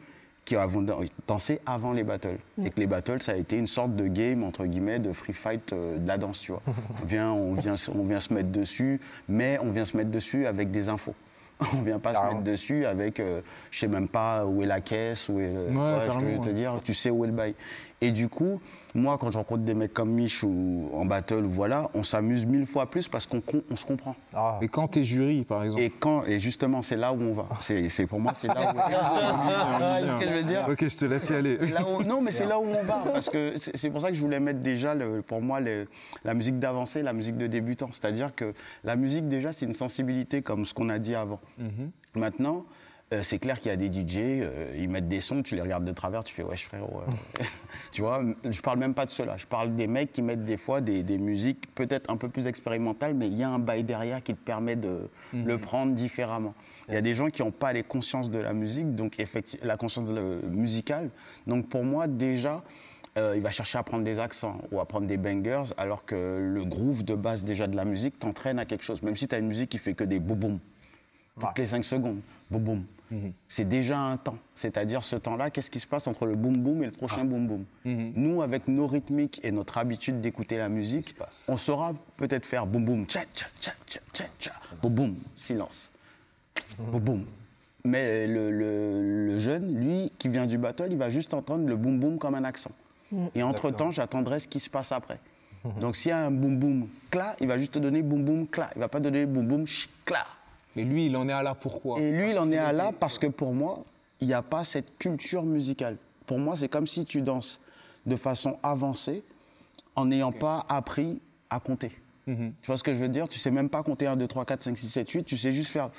qui avons dan- dansé avant les battles. Et que les battles, ça a été une sorte de game, entre guillemets, de free fight euh, de la danse, tu vois. <laughs> On vient, on, vient, on vient se mettre dessus, mais on vient se mettre dessus avec des infos. <laughs> On vient pas se mettre dessus avec, euh, je sais même pas où est la caisse, où est le, je te ouais. dire, tu sais où est le bail. Et du coup, moi, quand je rencontre des mecs comme Mich ou en battle, voilà, on s'amuse mille fois plus parce qu'on on se comprend. Ah, Et quand t'es jury, par exemple. Et quand, et justement, c'est là où on va. C'est, c'est- pour moi, c'est là où. Ah, <laughs> <laughs> ce que je veux dire? Ok, je te laisse y aller. Là où- non, mais c'est là où on va. Parce que c'est pour ça que je voulais mettre déjà, le- pour moi, le- la musique d'avancée, la musique de débutant. C'est-à-dire que la musique, déjà, c'est une sensibilité, comme ce qu'on a dit avant. Maintenant, euh, c'est clair qu'il y a des DJ, euh, ils mettent des sons, tu les regardes de travers, tu fais wesh frérot. euh. <laughs> tu vois, je parle même pas de cela. Je parle des mecs qui mettent des fois des, des musiques peut-être un peu plus expérimentales, mais il y a un bail derrière qui te permet de le prendre différemment. Il y a des gens qui n'ont pas les consciences de la musique, donc effectivement, la conscience musicale. Donc pour moi, déjà, euh, il va chercher à prendre des accents ou à prendre des bangers, alors que le groove de base déjà de la musique t'entraîne à quelque chose. Même si tu as une musique qui fait que des boum toutes Ouais. les 5 secondes, boum boum. C'est déjà un temps. C'est-à-dire ce temps-là, qu'est-ce qui se passe entre le boum boum et le prochain boum boum Nous, avec nos rythmiques et notre habitude d'écouter la musique, on saura peut-être faire boum boum, tcha tcha tcha tcha tcha tcha, boum boum, silence, boum boum. Mais le, le- le jeune, lui, qui vient du battle, il va juste entendre le boum boum comme un accent. Et entre-temps, j'attendrai ce qui se passe après. Donc s'il y a un boum boum cla, il va juste te donner boum boum cla. Il va pas donner boum ch cla. Mais lui, il en est à là pourquoi Et lui, il en est à là parce que pour moi, il n'y a pas cette culture musicale. Pour moi, c'est comme si tu danses de façon avancée en n'ayant pas appris à compter. Mhm. Tu vois ce que je veux dire? Tu sais même pas compter 1, 2, 3, 4, 5, 6, 7, 8. Tu sais juste faire.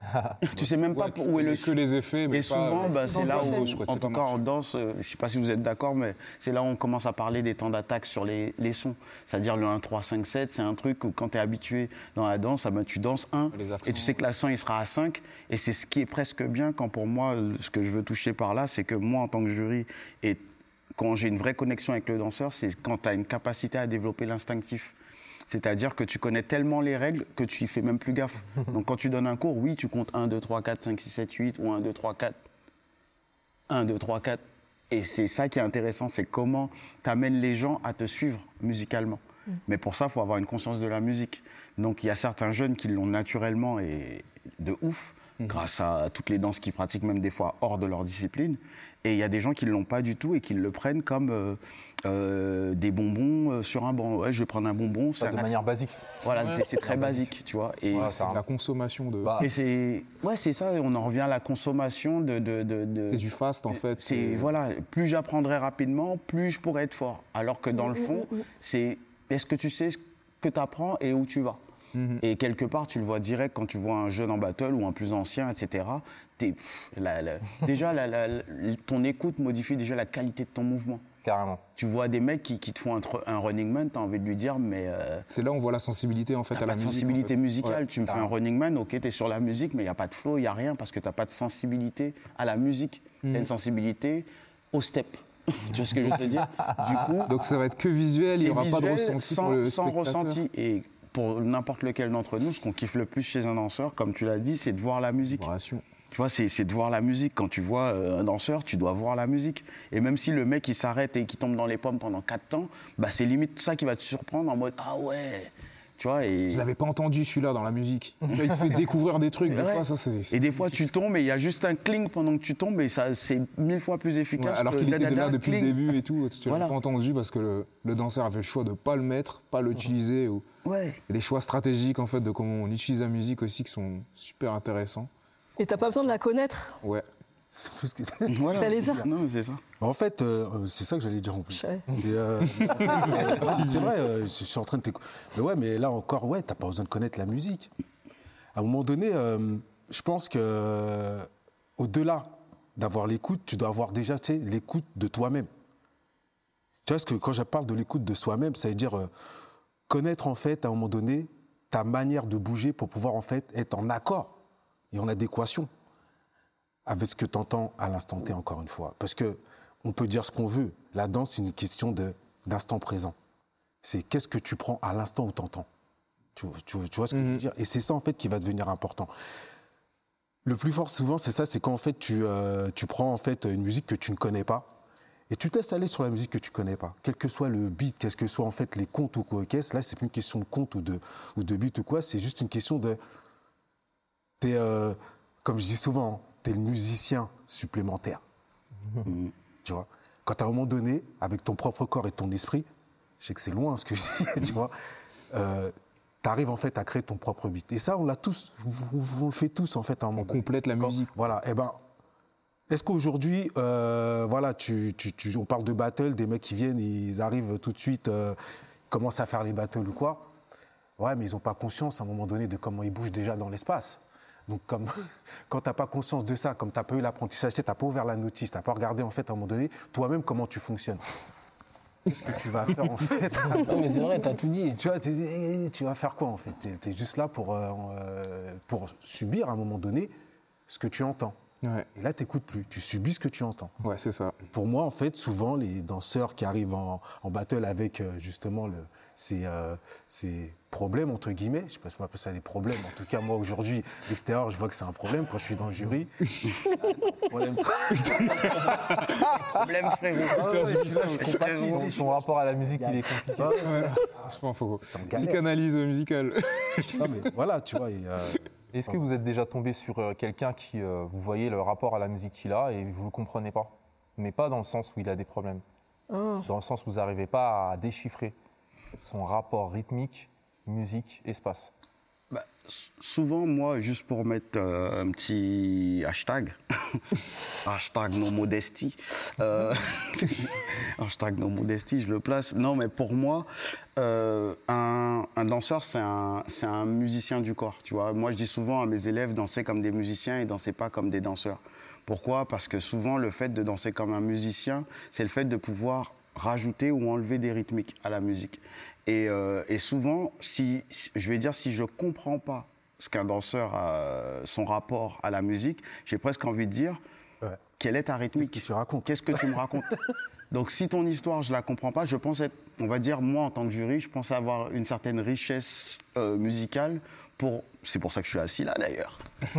<laughs> tu sais même pas Ouais, où est le que les effets, mais Et souvent, bah, c'est là où, gauche, quoi, en tout cas, marché. en danse, euh, je sais pas si vous êtes d'accord, mais c'est là où on commence à parler des temps d'attaque sur les, les sons. C'est-à-dire le 1, 3, 5, 7, c'est un truc où quand tu es habitué dans la danse, ah ben, tu danses 1 Les accents. et tu sais que l'accent il sera à 5. Et c'est ce qui est presque bien quand pour moi, ce que je veux toucher par là, c'est que moi en tant que jury, et quand j'ai une vraie connexion avec le danseur, c'est quand tu as une capacité à développer l'instinctif. C'est-à-dire que tu connais tellement les règles que tu y fais même plus gaffe. <laughs> Donc quand tu donnes un cours, oui, tu comptes 1, 2, 3, 4, 5, 6, 7, 8 ou 1, 2, 3, 4. 1, 2, 3, 4. Et c'est ça qui est intéressant, c'est comment tu amènes les gens à te suivre musicalement. Mais pour ça, il faut avoir une conscience de la musique. Donc il y a certains jeunes qui l'ont naturellement et de ouf, grâce à toutes les danses qu'ils pratiquent, même des fois hors de leur discipline. Et il y a des gens qui ne l'ont pas du tout et qui le prennent comme euh, euh, des bonbons euh, sur un banc. Ouais, je vais prendre un bonbon, c'est de un manière basique. Voilà, c'est très basique, tu vois. Et Voilà, C'est ça de la consommation de. Bah, et c'est ouais, c'est ça. On en revient à la consommation de. de, de- de- c'est du fast en fait. c'est voilà. Plus j'apprendrai rapidement, plus je pourrai être fort. Alors que dans le fond, c'est est-ce que tu sais ce que tu apprends et où tu vas? Et quelque part, tu le vois direct quand tu vois un jeune en battle ou un plus ancien, etc. T'es- pff, la- la- <laughs> déjà, la- la- la- ton écoute modifie déjà la qualité de ton mouvement. Carrément. Tu vois des mecs qui, qui te font un, running man, tu as envie de lui dire, mais euh, C'est là où on voit la sensibilité en fait T'as à la pas de musique. en sensibilité fait. musicale. Ouais. Tu me fais un running man, ok, t'es sur la musique, mais il n'y a pas de flow, il n'y a rien parce que t'as pas de sensibilité à la musique. Mm. T'as une sensibilité au step. <laughs> tu vois ce que je veux te dire? Du coup, Donc ça va être que visuel, il n'y aura pas de ressenti sans, pour le sans spectateur. ressenti. Et pour n'importe lequel d'entre nous, ce qu'on kiffe le plus chez un danseur, comme tu l'as dit, c'est de voir la musique. Vibration. Tu vois, c'est de voir la musique. Quand tu vois euh, un danseur, tu dois voir la musique. Et même si le mec il s'arrête et qu'il tombe dans les pommes pendant 4 temps, bah, c'est limite ça qui va te surprendre en mode Ah ouais Tu vois, et. Je l'avais pas entendu celui-là dans la musique. <laughs> Il te fait découvrir des trucs. Des Ouais. fois, ça c'est. c'est Et des fois, tu tombes et il y a juste un cling pendant que tu tombes et ça, c'est mille fois plus Ouais, efficace. alors que qu'il était là depuis le début et tout, tu l'as Voilà. pas entendu parce que le, le danseur a fait le choix de pas le mettre, pas l'utiliser. Ou... Ouais. A des choix stratégiques en fait de comment on utilise la musique aussi qui sont super intéressants. Et t'as pas besoin de la connaître. Ouais. C'est plus que ça. Voilà. T'allais dire. Non, c'est ça. En fait, euh, c'est ça que j'allais dire en plus. C'est euh, si, <laughs> c'est vrai, euh, je suis en train de t'écouter. Mais ouais, mais là encore, ouais, t'as pas besoin de connaître la musique. À un moment donné, euh, je pense que euh, au-delà d'avoir l'écoute, tu dois avoir déjà tu sais, l'écoute de toi-même. Tu vois, parce que quand je parle de l'écoute de soi-même, ça veut dire euh, connaître en fait, à un moment donné, ta manière de bouger pour pouvoir en fait être en accord et en adéquation avec ce que tu entends à l'instant T, encore une fois. Parce que on peut dire ce qu'on veut. La danse, c'est une question d'instant présent. C'est qu'est-ce que tu prends à l'instant où tu entends. Tu, tu- tu vois ce que je veux dire? Et c'est ça, en fait, qui va devenir important. Le plus fort, souvent, c'est ça, c'est quand, en fait, tu, euh, tu prends, en fait, une musique que tu ne connais pas et tu te laisses aller sur la musique que tu connais pas. Quel que soit le beat, quels que soient, en fait, les comptes ou quoi qu'est-ce, là, c'est plus une question de compte ou de, ou de beat ou quoi, c'est juste une question de t'es, euh, comme je dis souvent, t'es le musicien supplémentaire. Tu vois? Quand à un moment donné, avec ton propre corps et ton esprit, je sais que c'est loin ce que je dis, <laughs> tu vois, euh, t'arrives en fait à créer ton propre beat. Et ça, on l'a tous, on le fait tous en fait à un moment On donné. complète la Quand- musique. Voilà, et ben. Est-ce qu'aujourd'hui, euh, voilà, tu, tu- tu- on parle de battle, des mecs qui viennent, ils arrivent tout de suite, euh, commencent à faire les battles ou quoi Ouais, mais ils n'ont pas conscience à un moment donné de comment ils bougent déjà dans l'espace. Donc, comme, <laughs> quand tu n'as pas conscience de ça, comme tu n'as pas eu l'apprentissage, tu n'as pas ouvert la notice, tu n'as pas regardé en fait à un moment donné toi-même comment tu fonctionnes. Qu'est-ce que tu vas faire en fait? <laughs> Non, mais c'est vrai, t'as tout dit. tu, vois, t'es- eh, tu vas faire quoi en fait? Tu es, juste là pour, euh, euh, pour subir à un moment donné ce que tu entends. Ouais, Et là, tu n'écoutes plus, tu subis ce que tu entends. ouais c'est ça. Pour moi, en fait, souvent, les danseurs qui arrivent en, en battle avec euh, justement le, ces, euh, ces problèmes, entre guillemets, je sais pas si on appelle ça des problèmes, en tout cas, moi, aujourd'hui, l'extérieur, je vois que c'est un problème quand je suis dans le jury. <laughs> problème. Problème, frérot. Ah ouais, je Son rapport à la musique, il est compliqué. Franchement, faut psychanalyse musicale. non, mais voilà, tu vois. et, euh, Est-ce que vous êtes déjà tombé sur euh, quelqu'un qui, euh, vous voyez le rapport à la musique qu'il a et vous le comprenez pas? Mais pas dans le sens où il a des problèmes. Oh. Dans le sens où vous n'arrivez pas à déchiffrer son rapport rythmique, musique, espace. Bah, souvent, moi, juste pour mettre euh, un petit hashtag, <laughs> hashtag no modestie, euh, <laughs> hashtag no modestie, je le place. Non, mais pour moi, euh, un, un danseur, c'est un, un musicien du corps, tu vois. Moi, je dis souvent à mes élèves, dansez comme des musiciens et dansez pas comme des danseurs. Pourquoi? Parce que souvent, le fait de danser comme un musicien, c'est le fait de pouvoir rajouter ou enlever des rythmiques à la musique. Et, euh, et souvent, si, je vais dire, si je comprends pas ce qu'un danseur a, son rapport à la musique, j'ai presque envie de dire, Ouais. quelle est ta rythmique Qu'est-ce que tu racontes? Qu'est-ce que tu me racontes? <laughs> Donc si ton histoire, je la comprends pas, je pense être, on va dire, moi en tant que jury, je pense avoir une certaine richesse euh, musicale pour... C'est pour ça que je suis assis là d'ailleurs. <laughs>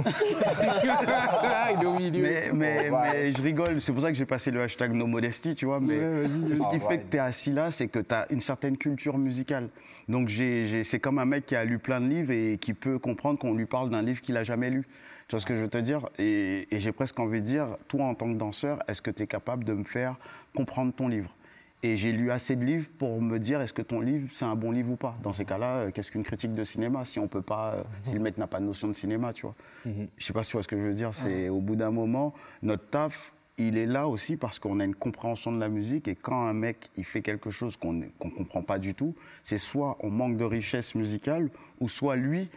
Il est au milieu. Mais, mais, mais je rigole, c'est pour ça que j'ai passé le hashtag no modesty, tu vois. Mais Ouais, ce qui Ah, fait ouais. que tu es assis là, c'est que tu as une certaine culture musicale. Donc c'est comme un mec qui a lu plein de livres et qui peut comprendre qu'on lui parle d'un livre qu'il a jamais lu. Tu vois ce que je veux te dire? Et, et j'ai presque envie de dire, toi en tant que danseur, est-ce que tu es capable de me faire comprendre ton livre? Et j'ai lu assez de livres pour me dire est-ce que ton livre c'est un bon livre ou pas? Dans ces cas-là, euh, qu'est-ce qu'une critique de cinéma si on peut pas, euh, si le mec n'a pas de notion de cinéma, tu vois? Je sais pas si tu vois ce que je veux dire. C'est au bout d'un moment, notre taf, il est là aussi parce qu'on a une compréhension de la musique et quand un mec il fait quelque chose qu'on ne comprend pas du tout, c'est soit on manque de richesse musicale ou soit lui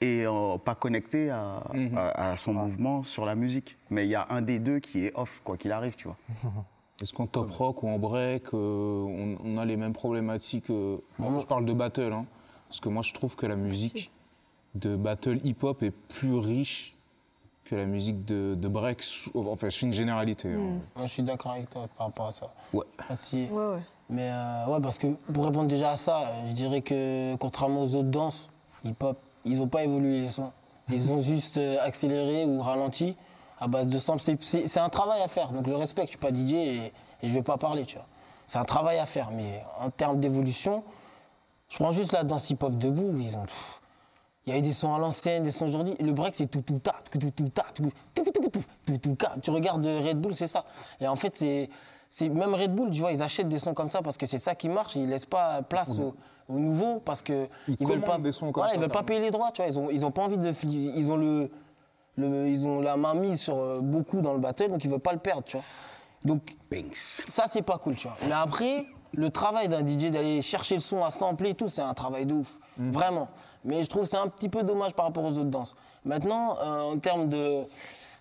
est euh, pas connecté à, à- à son mouvement sur la musique. Mais il y a un des deux qui est off quoi qu'il arrive, tu vois. <laughs> Est-ce qu'en top rock ou en break, euh, on, on a les mêmes problématiques euh, bon, Je parle de battle, hein, parce que moi je trouve que la musique de battle hip-hop est plus riche que la musique de, de break. Enfin, je fais une généralité. hein. Moi, je suis d'accord avec toi par rapport à ça. Ouais. Merci. Ouais, ouais. Mais euh, ouais, parce que pour répondre déjà à ça, je dirais que contrairement aux autres danses, hip-hop, ils n'ont pas évolué les sons. Ils ont <laughs> juste euh, accéléré ou ralenti à base de samples. C'est- un travail à faire, donc je le respecte. Je suis pas DJ et, et je vais pas parler, tu vois. C'est un travail à faire, mais en termes d'évolution, je prends juste la danse hip-hop debout. Ils ont. il y a eu des sons à l'ancienne, des sons aujourd'hui. Le break, c'est tout, tout, ta, tout, tout, tout, ta, tout, tout, tout, tout, tout, tout, tout. Tu regardes Red Bull, c'est ça. Et en fait, c'est. C'est même Red Bull, tu vois, ils achètent des sons comme ça parce que c'est ça qui marche. Ils laissent pas place au, au nouveau parce que Ils veulent pas. des sons comme voilà, ça, ils veulent pas payer les droits, tu vois. Ils ont, ils ont pas envie de. Ils ont le, le- ils ont la main mise sur euh, beaucoup dans le battle, donc ils veulent pas le perdre, tu vois. Donc ça, c'est pas cool, tu vois. Mais après, le travail d'un DJ d'aller chercher le son à sampler et tout, c'est un travail de ouf. Vraiment. Mais je trouve que c'est un petit peu dommage par rapport aux autres danses. Maintenant, euh, en termes de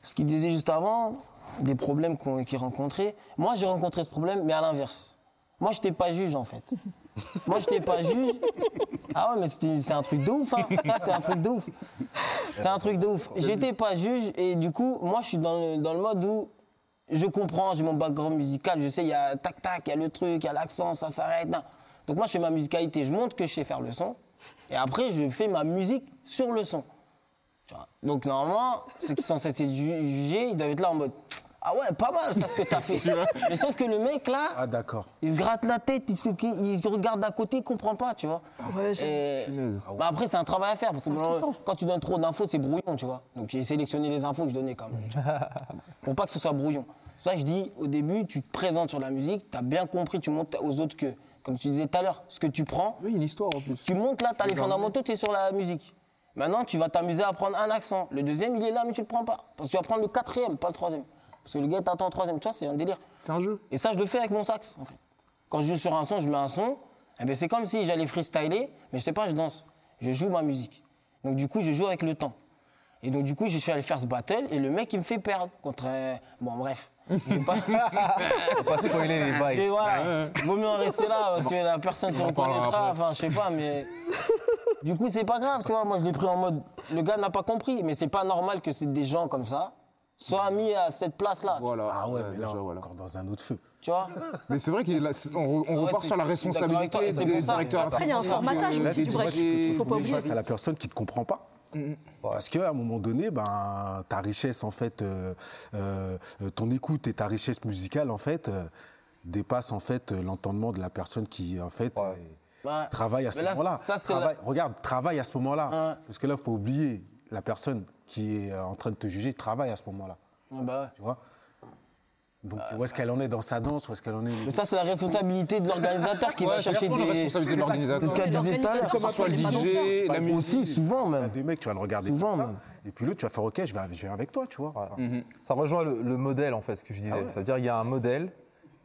ce qu'il disait juste avant, des problèmes qu'il rencontrait, moi, j'ai rencontré ce problème, mais à l'inverse. Moi, je n'étais pas juge, en fait. <laughs> Moi, je n'étais pas juge. Ah ouais, mais c'est un truc de ouf, hein. Ça, c'est un truc de ouf. C'est un truc de ouf. J'étais pas juge et du coup, moi, je suis dans le, dans le mode où je comprends, j'ai mon background musical, je sais, il y a tac tac, il y a le truc, il y a l'accent, ça s'arrête. non. Donc moi, je fais ma musicalité, je montre que je sais faire le son et après, je fais ma musique sur le son. Donc normalement, ceux qui sont censés être ju- jugés, ils doivent être là en mode Ah ouais, pas mal ça ce que t'as fait. <laughs> Mais sauf que le mec là, Ah, d'accord. il se gratte la tête, il se, il se regarde à côté, il comprend pas, tu vois. Ouais, Et- bah après, c'est un travail à faire parce que quand tu donnes trop d'infos, c'est brouillon, tu vois. Donc j'ai sélectionné les infos que je donnais quand même. <laughs> Pour pas que ce soit brouillon. C'est pour ça que je dis, au début, tu te présentes sur la musique, tu as bien compris, tu montres aux autres que, comme tu disais tout à l'heure, ce que tu prends, Oui, une histoire en plus. tu montes là, tu as les fondamentaux, tu es sur la musique. Maintenant, tu vas t'amuser à prendre un accent. Le deuxième, il est là, mais tu le prends pas. Parce que tu vas prendre le quatrième, pas le troisième. Parce que le gars t'attend en troisième, tu vois, c'est un délire. C'est un jeu. Et ça, je le fais avec mon sax, en fait. Quand je joue sur un son, je mets un son, eh ben, c'est comme si j'allais freestyler, mais je sais pas, je danse. Je joue ma musique. Donc du coup, je joue avec le temps. Et donc du coup, je suis allé faire ce battle, et le mec, il me fait perdre. Contre... un- Bon, bref. Je vais pas- <laughs> pas spoiler les et voilà, vaut mieux en rester là, parce que la personne se reconnaîtra, enfin, je sais pas, mais... Du coup, c'est pas grave, tu vois, moi, je l'ai pris en mode... Le gars n'a pas compris, mais c'est pas normal que c'est des gens comme ça soient mis à cette place-là, Voilà. Ah ouais, mais là, déjà, voilà. encore dans un autre feu. tu vois Mais c'est vrai qu'on on ouais, repart c'est- sur la responsabilité c'est des directeurs Après, il y a un formatage des- aussi du break. Il faut pas oublier. Face à la personne qui ne te comprend pas. Parce qu'à un moment donné, ben, ta richesse, en fait, euh, euh, euh, ton écoute et ta richesse musicale, en fait, euh, dépassent en fait euh, l'entendement de la personne qui, en fait, euh, Ouais. travaille à ce moment-là. c'est Regarde, travaille à ce moment-là. Ouais. Parce que là, faut pas oublier la personne qui est euh, en train de te juger travaille à ce moment-là. Ouais, bah ouais. Tu vois Donc, où est-ce qu'elle en est dans sa danse Où est-ce qu'elle en est Mais ça, c'est la responsabilité de l'organisateur qui <laughs> va Ouais, c'est chercher la des... responsabilité de <laughs> l'organisateur. C'est ce qu'elle disait tout à l'heure. L'organisateur, soit le il. DJ, la Aussi, musique. souvent Il y a même. des mecs, tu vas le regarder Souvent, comme ça. même. Et puis l'autre, tu vas faire OK, je vais, je vais avec toi, tu vois. Ça rejoint le, le modèle, en fait, ce que je disais. Ah ouais. Ça veut dire qu'il y a un modèle.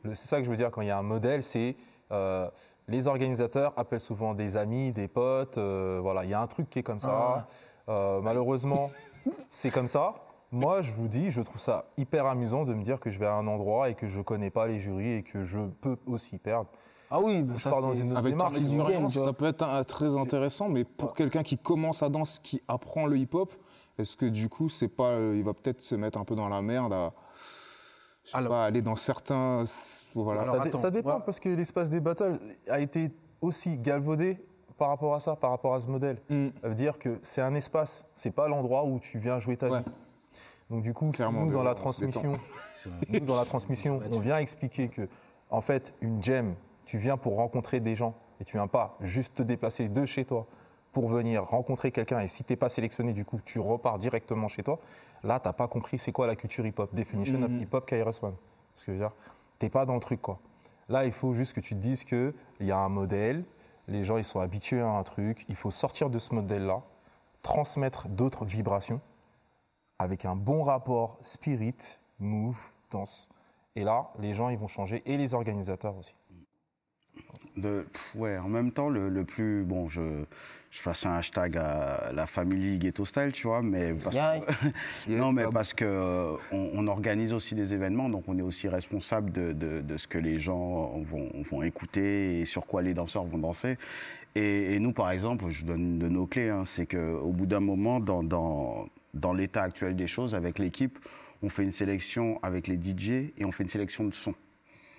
Le- C'est ça que je veux dire quand il y a un modèle, c'est euh, les organisateurs appellent souvent des amis, des potes. euh, voilà, il y a un truc qui est comme ça. Euh, malheureusement, <laughs> c'est comme ça. Moi, je vous dis, je trouve ça hyper amusant de me dire que je vais à un endroit et que je connais pas les jurys et que je peux aussi perdre. Ah oui, bah Je ça, pars dans une autre Avec démarche. game, ça peut être un- très intéressant, mais pour quelqu'un qui commence à danser, qui apprend le hip-hop, est-ce que du coup, c'est pas, euh, il va peut-être se mettre un peu dans la merde à, Alors- pas, aller dans certains, voilà. Alors, ça, dé- attends, ça dépend parce que l'espace des battles a été aussi galvaudé par rapport à ça, par rapport à ce modèle. Mm. Ça veut dire que c'est un espace, c'est pas l'endroit où tu viens jouer ta Ouais. vie. Donc du coup, Clairement, nous dans la transmission, <laughs> nous dans la transmission, on vient expliquer que en fait une jam, tu viens pour rencontrer des gens et tu viens pas juste te déplacer de chez toi pour venir rencontrer quelqu'un et si t'es pas sélectionné du coup tu repars directement chez toi. Là t'as pas compris c'est quoi la culture hip hop, definition of hip hop KRS One. Ce que je veux dire, t'es pas dans le truc quoi. Là il faut juste que tu te dises que il y a un modèle, les gens ils sont habitués à un truc, il faut sortir de ce modèle là, transmettre d'autres vibrations avec un bon rapport spirit, move, danse. Et là, les gens, ils vont changer, et les organisateurs aussi. Ouais, en même temps, le, le plus. Bon, je, je passe un hashtag à la famille Ghetto Style, tu vois, mais. Parce Yeah. que- Yes, <laughs> non, mais parce que euh, on, on organise aussi des événements, donc on est aussi responsable de, de- de ce que les gens vont, vont écouter et sur quoi les danseurs vont danser. Et, et nous, par exemple, je donne une de nos clés, hein, c'est qu'au bout d'un moment, dans, dans, dans l'état actuel des choses, avec l'équipe, on fait une sélection avec les DJ et on fait une sélection de sons.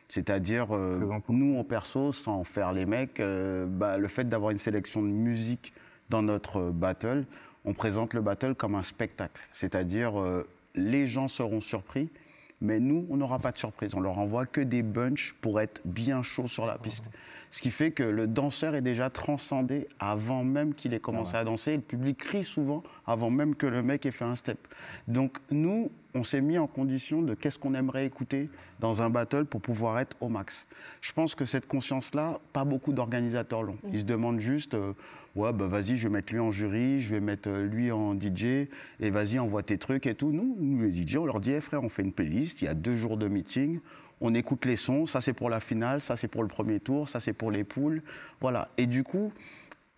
C'est-à-dire, euh, nous en perso, sans faire les mecs, euh, bah, le fait d'avoir une sélection de musique dans notre euh, battle, on présente le battle comme un spectacle. C'est-à-dire, euh, les gens seront surpris, mais nous, on n'aura pas de surprise. On leur envoie que des bunchs pour être bien chaud sur la piste. Ce qui fait que le danseur est déjà transcendé avant même qu'il ait commencé à danser. Et le public crie souvent avant même que le mec ait fait un step. Donc nous, on s'est mis en condition de qu'est-ce qu'on aimerait écouter dans un battle pour pouvoir être au max. Je pense que cette conscience-là, pas beaucoup d'organisateurs l'ont. Ils se demandent juste, euh, ouais, bah vas-y, je vais mettre lui en jury, je vais mettre euh, lui en DJ, et vas-y, envoie tes trucs et tout. Nous, nous les DJ, on leur dit, Eh, frère, on fait une playlist, il y a deux jours de meeting, on écoute les sons, ça c'est pour la finale, ça c'est pour le premier tour, ça c'est pour les poules. Voilà. Et du coup,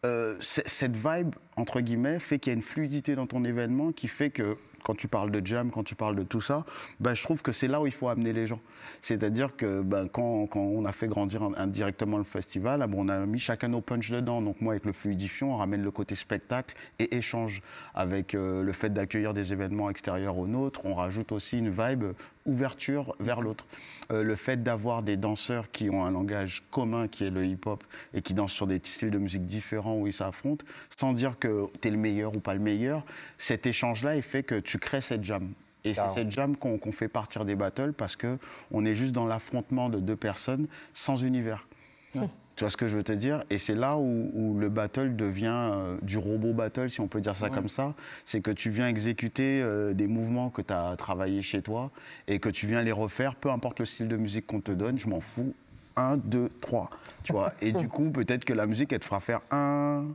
euh, cette vibe, entre guillemets, fait qu'il y a une fluidité dans ton événement qui fait que quand tu parles de jam, quand tu parles de tout ça, ben, je trouve que c'est là où il faut amener les gens. C'est-à-dire que ben, quand, quand on a fait grandir in- indirectement le festival, ah on a mis chacun nos punch dedans. Donc moi, avec le fluidifiant, on ramène le côté spectacle et échange. Avec euh, le fait d'accueillir des événements extérieurs aux nôtres, on rajoute aussi une vibe ouverture vers l'autre. Euh, le fait d'avoir des danseurs qui ont un langage commun qui est le hip-hop et qui dansent sur des styles de musique différents où ils s'affrontent, sans dire que tu es le meilleur ou pas le meilleur, cet échange-là, il fait que tu crées cette jam. Et c'est cette jam qu'on qu'on fait partir des battles parce que on est juste dans l'affrontement de deux personnes sans univers. Tu vois ce que je veux te dire? Et c'est là où, où le battle devient euh, du robot battle, si on peut dire ça comme ça. C'est que tu viens exécuter euh, des mouvements que tu as travaillé chez toi et que tu viens les refaire, peu importe le style de musique qu'on te donne, je m'en fous. Un, deux, trois. Tu vois? Et du coup, peut-être que la musique, elle te fera faire un,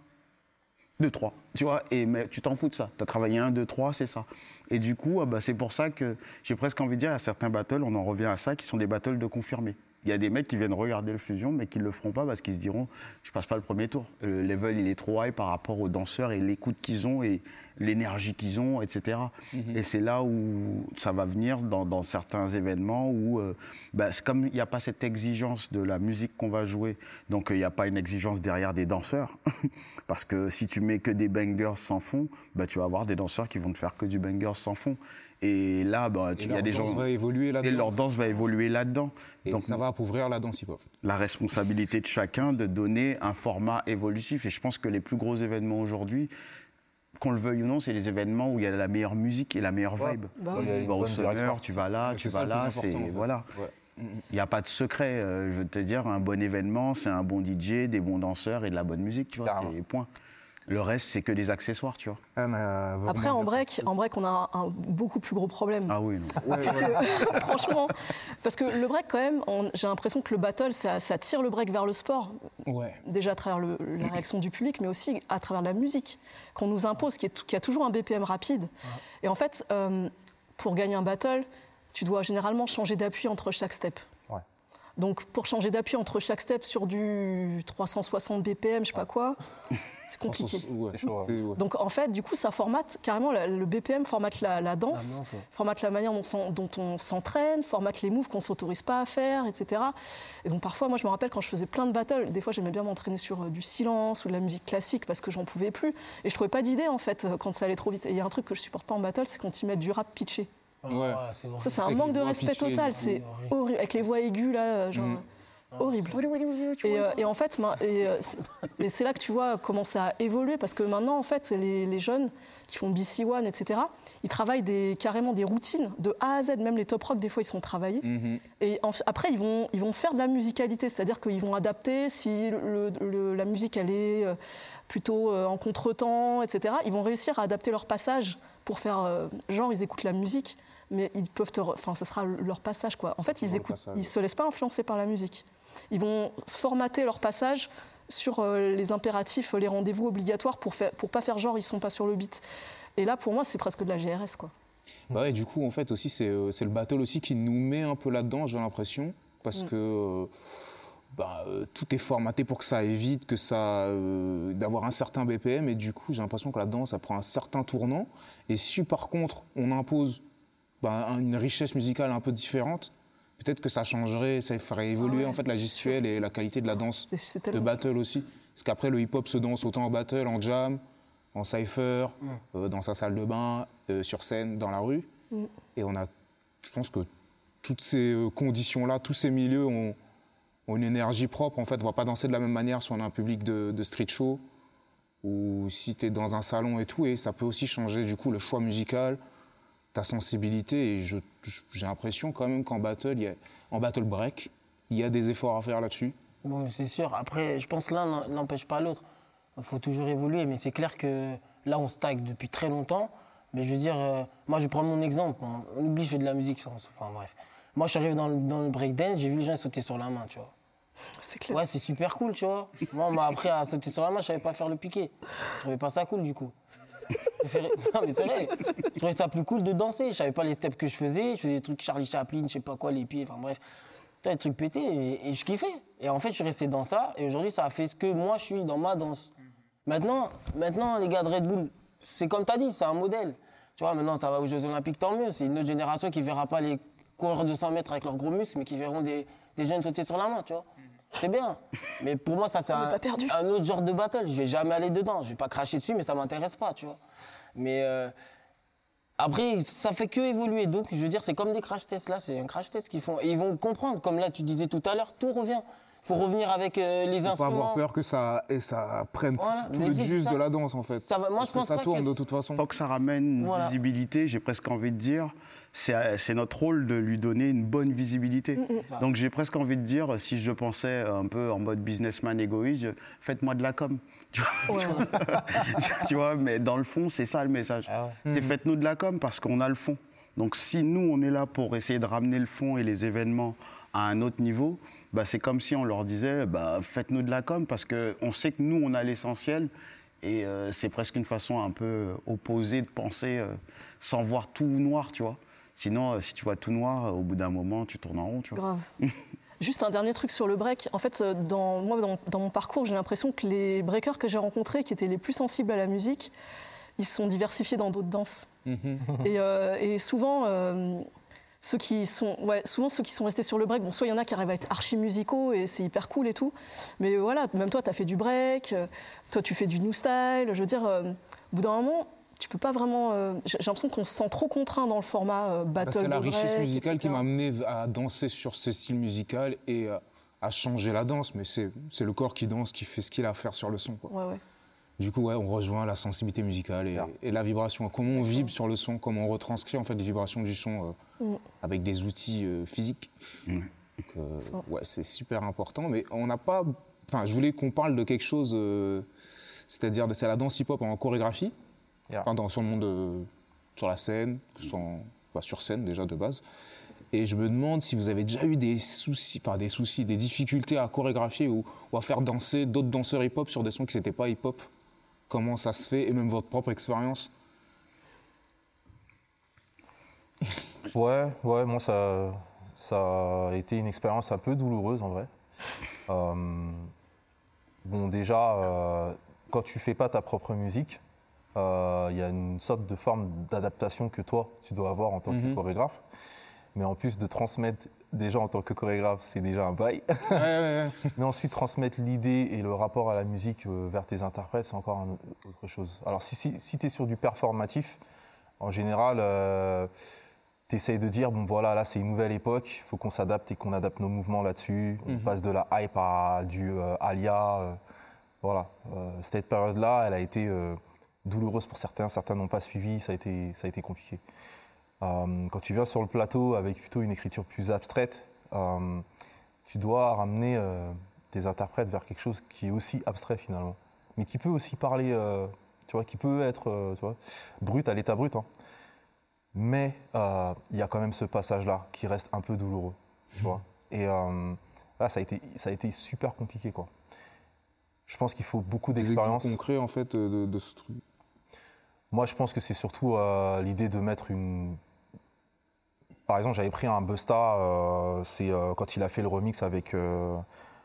2, 3. Tu vois, et, mais tu t'en fous de ça. Tu as travaillé 1, 2, 3, c'est ça. Et du coup, ah bah, c'est pour ça que j'ai presque envie de dire à certains battles, on en revient à ça, qui sont des battles de confirmés. Il y a des mecs qui viennent regarder le fusion, mais qui ne le feront pas parce qu'ils se diront Je passe pas le premier tour. Le level, il est trop high par rapport aux danseurs et l'écoute qu'ils ont et l'énergie qu'ils ont, etc. Et c'est là où ça va venir dans, dans certains événements où, euh, bah, comme il n'y a pas cette exigence de la musique qu'on va jouer, donc euh, il n'y a pas une exigence derrière des danseurs. <laughs> parce que si tu mets que des bangers sans fond, bah, tu vas avoir des danseurs qui vont te faire que du banger sans fond. Et là, bah, Et il y a leur des danse gens. va évoluer Et là-dedans. leur danse va évoluer là-dedans. Et Donc, ça va appauvrir la danse hip-hop. la responsabilité de chacun de donner un format évolutif. Et je pense que les plus gros événements aujourd'hui, qu'on le veuille ou non, c'est les événements où il y a la meilleure musique et la meilleure vibe. Bah Il y a oui. une Tu vas au bonne Summer, tu vas là, Mais tu vas là, c'est important, en fait. voilà. Ouais. Il n'y a pas de secret. euh, je veux te dire, un bon événement, c'est un bon DJ, des bons danseurs et de la bonne musique, tu vois. C'est point. Le reste, c'est que des accessoires, tu vois. Anna veut Après, en break, en break, on a un, un beaucoup plus gros problème. Ah oui, non. <laughs> Franchement, parce que le break, quand même, j'ai l'impression que le battle, ça, ça tire le break vers le sport. Ouais. Déjà à travers le- la réaction du public, mais aussi à travers la musique qu'on nous impose, qui, est, qui a toujours un BPM rapide. Et en fait, euh, pour gagner un battle, tu dois généralement changer d'appui entre chaque step. Donc, pour changer d'appui entre chaque step sur du 360 BPM, je sais pas quoi, <laughs> c'est compliqué. Ouais. Donc en fait, du coup, ça formate carrément le BPM, formate la, la danse, formate la manière dont on s'entraîne, formate les moves qu'on s'autorise pas à faire, etc. Et donc parfois, moi, je me rappelle quand je faisais plein de battles, des fois, j'aimais bien m'entraîner sur euh, du silence ou de la musique classique parce que j'en pouvais plus. Et je trouvais pas d'idée en fait euh, quand ça allait trop vite. Et il y a un truc que je supporte pas en battle, c'est quand ils mettent du rap pitché. Ouais. Horrible. Ça, c'est un que manque de respect total. C'est horrible avec les voix aiguës là, euh, genre. Mm. Horrible. Et, euh, et en fait, ma- et, euh, c'est- et c'est là que tu vois comment ça a évolué, parce que maintenant, en fait, les, les jeunes qui font BC One, etc., ils travaillent des, carrément des routines de A à Z. Même les top rock, des fois, ils sont travaillés. Mhm. Et en- après, ils vont, ils vont faire de la musicalité, c'est-à-dire qu'ils vont adapter si le- le- la musique elle est euh, plutôt euh, en contretemps, etc. Ils vont réussir à adapter leur passage pour faire euh, genre ils écoutent la musique, mais ils peuvent, te enfin, ça sera leur passage quoi. En fait, ils écoutent, passage, ils se laissent pas influencer par la musique. Ils vont formater leur passage sur euh, les impératifs, les rendez-vous obligatoires pour faire, pour pas faire genre ils sont pas sur le beat. Et là, pour moi, c'est presque de la GRS quoi. Bah ouais, du coup, en fait, aussi, c'est c'est le battle aussi qui nous met un peu là-dedans, j'ai l'impression. Parce Mm. que bah, euh, tout est formaté pour que ça évite que ça euh, d'avoir un certain BPM. Et du coup, j'ai l'impression que la danse, ça prend un certain tournant. Et si, par contre, on impose bah, un- une richesse musicale un peu différente, peut-être que ça changerait, ça ferait évoluer ouais, en fait la gestuelle et la qualité de la danse C'est- c'est de battle aussi. Parce qu'après, le hip-hop se danse autant en battle, en jam, en cypher, euh, dans sa salle de bain, euh, sur scène, dans la rue. Mm. Et on a, je pense que toutes ces conditions-là, tous ces milieux ont, ont une énergie propre. En fait, on va pas danser de la même manière si on a un public de, street show ou si tu es dans un salon et tout. Et ça peut aussi changer du coup le choix musical, ta sensibilité. Et j'ai l'impression quand même qu'en battle, en battle break, il y a des efforts à faire là-dessus. C'est sûr. Après, je pense l'un n'empêche pas l'autre. Il faut toujours évoluer, mais c'est clair que là, on stagne depuis très longtemps. Mais je veux dire, euh, moi, je vais prendre mon exemple. On, oublie, je fais de la musique. Enfin, bref. Moi, je suis arrivé dans le, dans le breakdance, j'ai vu les gens sauter sur la main, tu vois. C'est clair. Ouais, c'est super cool, tu vois. Moi, on m'a appris à sauter sur la main, je savais pas faire le piqué. Je trouvais pas ça cool, du coup. <laughs> Non, mais c'est vrai. Je trouvais ça plus cool de danser. Je savais pas les steps que je faisais. Je faisais des trucs Charlie Chaplin, je sais pas quoi, les pieds, enfin bref. Des trucs pétés et, et je kiffais. Et en fait, je suis resté dans ça. Et aujourd'hui, ça a fait ce que moi, je suis dans ma danse. Maintenant, maintenant les gars de Red Bull, c'est comme tu as dit, c'est un modèle. Tu vois, maintenant, ça va aux Jeux Olympiques, tant mieux. C'est une autre génération qui verra pas les coureurs de 100 mètres avec leurs gros muscles, mais qui verront des, des jeunes sauter sur la main, tu vois. C'est bien. Mais pour moi, ça, c'est un, pas un autre genre de battle. Je vais jamais aller dedans. Je vais pas cracher dessus, mais ça m'intéresse pas, tu vois. Mais euh, après, ça fait que évoluer. Donc, je veux dire, c'est comme des crash tests. Là, c'est un crash test qu'ils font. Et ils vont comprendre. Comme là, tu disais tout à l'heure, tout revient. Il faut revenir avec euh, les Faut pas instruments. avoir peur que ça, et ça prenne Voilà, tout mais le ça. de la danse en fait. Ça va- moi, Parce je que pense ça pas tourne que de toute façon. Tant que ça ramène une Voilà. visibilité, j'ai presque envie de dire, c'est c'est notre rôle de lui donner une bonne visibilité. Ça. Donc j'ai presque envie de dire, si je pensais un peu en mode businessman égoïste, faites-moi de la com. <laughs> Tu vois, Ouais, ouais. <laughs> tu vois, mais dans le fond, c'est ça le message. Ah ouais. C'est faites-nous de la com parce qu'on a le fond. Donc si nous, on est là pour essayer de ramener le fond et les événements à un autre niveau, bah, c'est comme si on leur disait, bah, faites-nous de la com parce qu'on sait que nous, on a l'essentiel. Et euh, c'est presque une façon un peu opposée de penser euh, sans voir tout noir, tu vois. Sinon, euh, si tu vois tout noir, euh, au bout d'un moment, tu tournes en rond, tu vois. Grave. <laughs> Juste un dernier truc sur le break. En fait, euh, dans, moi, dans, dans mon parcours, j'ai l'impression que les breakers que j'ai rencontrés, qui étaient les plus sensibles à la musique, ils se sont diversifiés dans d'autres danses. et, euh, et souvent, euh, ceux qui sont, ouais, souvent ceux qui sont restés sur le break, bon, soit il y en a qui arrivent à être archi musicaux et c'est hyper cool et tout, mais voilà, même toi, tu as fait du break, toi, tu fais du new style. Je veux dire, euh, au bout d'un moment, tu peux pas vraiment. euh, j'ai l'impression qu'on se sent trop contraint dans le format euh, Bah, battle. c'est la richesse break, musicale qui m'a amené à danser sur ce style musical et euh, à changer la danse. Mais c'est le corps qui danse, qui fait ce qu'il a à faire sur le son. quoi. Ouais, ouais. Du coup, ouais, on rejoint la sensibilité musicale et, la vibration. Comment on vibre sur le son, comment on retranscrit en fait les vibrations du son euh, Mm. avec des outils euh, physiques. Donc, euh, Ça. ouais, c'est super important. Mais on n'a pas. Enfin, je voulais qu'on parle de quelque chose, euh, c'est-à-dire de c'est la danse hip-hop en chorégraphie, Yeah. enfin, dans, sur le monde, de- sur la scène, en- bah, sur scène déjà de base. Et je me demande si vous avez déjà eu des soucis, enfin des soucis, des difficultés à chorégraphier ou, ou à faire danser d'autres danseurs hip-hop sur des sons qui n'étaient pas hip-hop. Comment ça se fait et même votre propre expérience? <laughs> Ouais, ouais, moi ça, ça a été une expérience un peu douloureuse en vrai. Euh, bon, déjà, euh, quand tu fais pas ta propre musique, euh, il y a une sorte de forme d'adaptation que toi, tu dois avoir en tant que Mhm. chorégraphe. Mais en plus de transmettre déjà en tant que chorégraphe, c'est déjà un bail. Ouais, ouais, ouais. <laughs> Mais ensuite, transmettre l'idée et le rapport à la musique euh, vers tes interprètes, c'est encore autre chose. Alors, si, si, tu es sur du performatif, en général, tu essayes de dire, bon voilà, là c'est une nouvelle époque, il faut qu'on s'adapte et qu'on adapte nos mouvements là-dessus. On passe de la hype à du euh, alia. euh, voilà. Euh, cette période-là, elle a été euh, douloureuse pour certains, certains n'ont pas suivi, ça a été, ça a été compliqué. Euh, quand tu viens sur le plateau avec plutôt une écriture plus abstraite, euh, tu dois ramener euh, tes interprètes vers quelque chose qui est aussi abstrait finalement, mais qui peut aussi parler, euh, tu vois, qui peut être, tu vois, brut à l'état brut. hein. Mais il y a quand même ce passage-là qui reste un peu douloureux, tu vois. Et là, ça a été, ça a été super compliqué, quoi. Je pense qu'il faut beaucoup Des d'expérience. concrets en fait de, de ce truc. Moi, je pense que c'est surtout euh, l'idée de mettre une. Par exemple, j'avais pris un Busta, euh, c'est euh, quand il a fait le remix avec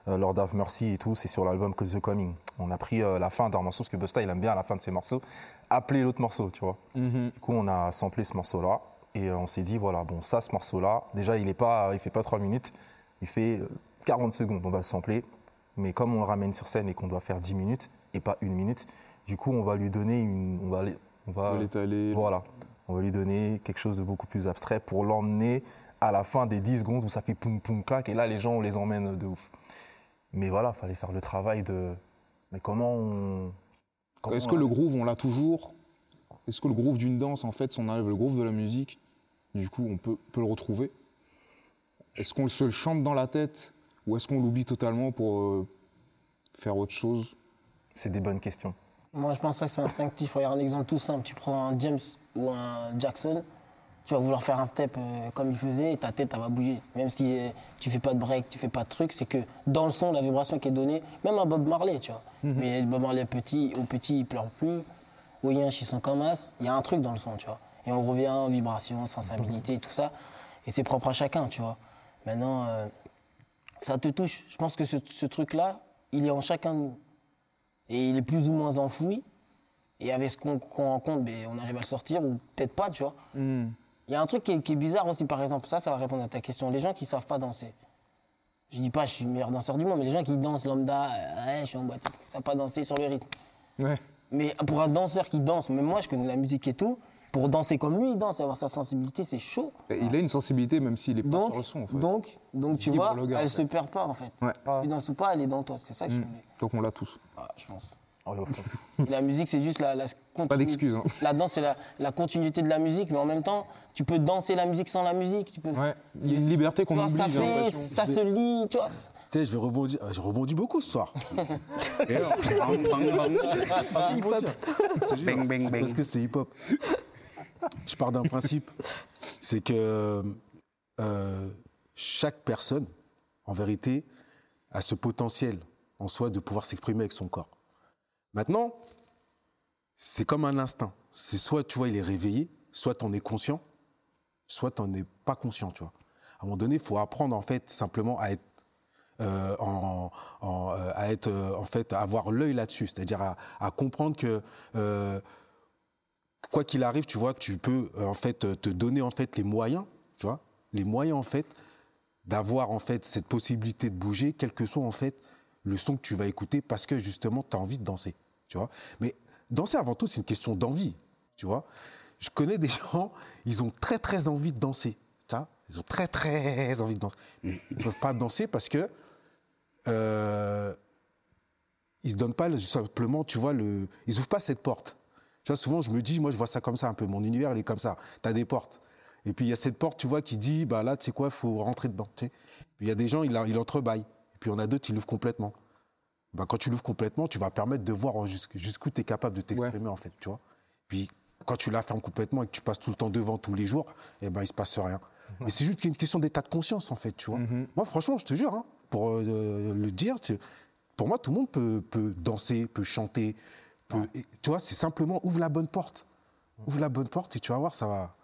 Lord of Mercy et tout, c'est sur l'album The Coming. On a pris la fin d'un morceau, parce que Busta, il aime bien la fin de ses morceaux, appeler l'autre morceau, tu vois. Du coup, on a samplé ce morceau-là et on s'est dit, voilà, bon, ça, ce morceau-là, déjà, il est pas, il fait pas 3 minutes, il fait euh, 40 secondes, on va le sampler. Mais comme on le ramène sur scène et qu'on doit faire 10 minutes et pas une minute, du coup, on va lui donner une. On va, aller- on va, l'étaler. Voilà. On va lui donner quelque chose de beaucoup plus abstrait pour l'emmener à la fin des 10 secondes où ça fait poum poum clac et là, les gens, on les emmène de ouf. Mais voilà, fallait faire le travail de. Mais comment on. Est-ce que le groove, on l'a toujours? Est-ce que le groove d'une danse, en fait, si on enlève le groove de la musique, du coup, on peut, peut le retrouver? Est-ce qu'on se le chante dans la tête ou est-ce qu'on l'oublie totalement pour euh, faire autre chose? C'est des bonnes questions. Moi, je pense que c'est instinctif. Regarde un exemple tout simple. Tu prends un James ou un Jackson, tu vas vouloir faire un step euh, comme il faisait et ta tête, elle va bouger. Même si euh, tu fais pas de break, tu fais pas de truc, c'est que dans le son, la vibration qui est donnée, même un Bob Marley, tu vois. Mais Bob Marley petit, au petit, il pleure plus. Au Yinch, ils sont comme as. Il y a un truc dans le son, tu vois. Et on revient en vibration, sensibilité, tout ça. Et c'est propre à chacun, tu vois. Maintenant, euh, ça te touche. Je pense que ce, ce truc-là, il est en chacun de nous. Et il est plus ou moins enfoui. Et avec ce qu'on rencontre, ben, on arrive à le sortir, ou peut-être pas, tu vois. Il y a un truc qui est, qui est bizarre aussi, par exemple, ça, ça va répondre à ta question. Les gens qui savent pas danser. Je dis pas, je suis le meilleur danseur du monde, mais les gens qui dansent lambda, euh, je suis en boîte, qui savent pas danser sur le rythme. Ouais. Mais pour un danseur qui danse, même moi, je connais la musique et tout, pour danser comme lui, il danse, avoir sa sensibilité, c'est chaud. Il a une sensibilité, même s'il est pas Donc, sur le son, en fait. donc, donc tu vois, gars, elle en se perd pas, en fait. Ouais. Tu danses ou pas, elle est dans toi. C'est ça que je Mm. voulais. Donc on l'a tous. Ah, je pense. Oh, <laughs> La musique, c'est juste la, la Pas d'excuses. hein. La danse, c'est la, la continuité de la musique, mais en même temps, tu peux danser la musique sans la musique. Tu peux, Ouais. Il y a une liberté qu'on oublie. ça, j'ai fait, ça se lit, tu vois. Sais, je vais rebondir. euh, Je rebondis beaucoup ce soir. <laughs> Je. Je <laughs> c'est bang. Parce que c'est hip-hop. Je pars d'un principe. C'est que euh, chaque personne, en vérité, a ce potentiel en soi de pouvoir s'exprimer avec son corps. Maintenant, c'est comme un instinct. C'est soit, tu vois, il est réveillé, soit tu en es conscient, soit tu n'en es pas conscient, tu vois. À un moment donné, il faut apprendre, en fait, simplement à être euh, en, euh, à être en fait avoir l'œil là-dessus, c'est-à-dire à, comprendre que quoi qu'il arrive, tu vois, tu peux euh, en fait te donner en fait les moyens, tu vois, les moyens en fait d'avoir en fait cette possibilité de bouger, quel que soit en fait le son que tu vas écouter, parce que justement tu as envie de danser, tu vois. Mais danser avant tout, c'est une question d'envie, tu vois. Je connais des <laughs> gens, ils ont très très envie de danser. Ils ont très très envie de danser, mais ils ne peuvent pas danser parce que euh, ils se donnent pas le- simplement, tu vois, le, ils ouvrent pas cette porte. Tu vois, souvent, je me dis, moi, je vois ça comme ça un peu. Mon univers, il est comme ça. Tu as des portes. Et puis, il y a cette porte, tu vois, qui dit, bah là, tu sais quoi, il faut rentrer dedans. tu sais. Puis, il y a des gens, il, il entrebâille. Et puis, il y en a d'autres, ils l'ouvrent complètement. Bah, quand tu l'ouvres complètement, tu vas permettre de voir jusqu'- jusqu'où tu es capable de t'exprimer, en fait, tu vois. Puis, quand tu la fermes complètement et que tu passes tout le temps devant tous les jours, eh ben, il se passe rien. Mais c'est juste une question d'état de conscience, en fait, tu vois. Moi, franchement, je te jure, hein, pour euh, le dire, pour moi, tout le monde peut, peut danser, peut chanter. Peut, et, tu vois, c'est simplement ouvre la bonne porte. Ouvre la bonne porte et tu vas voir, ça va.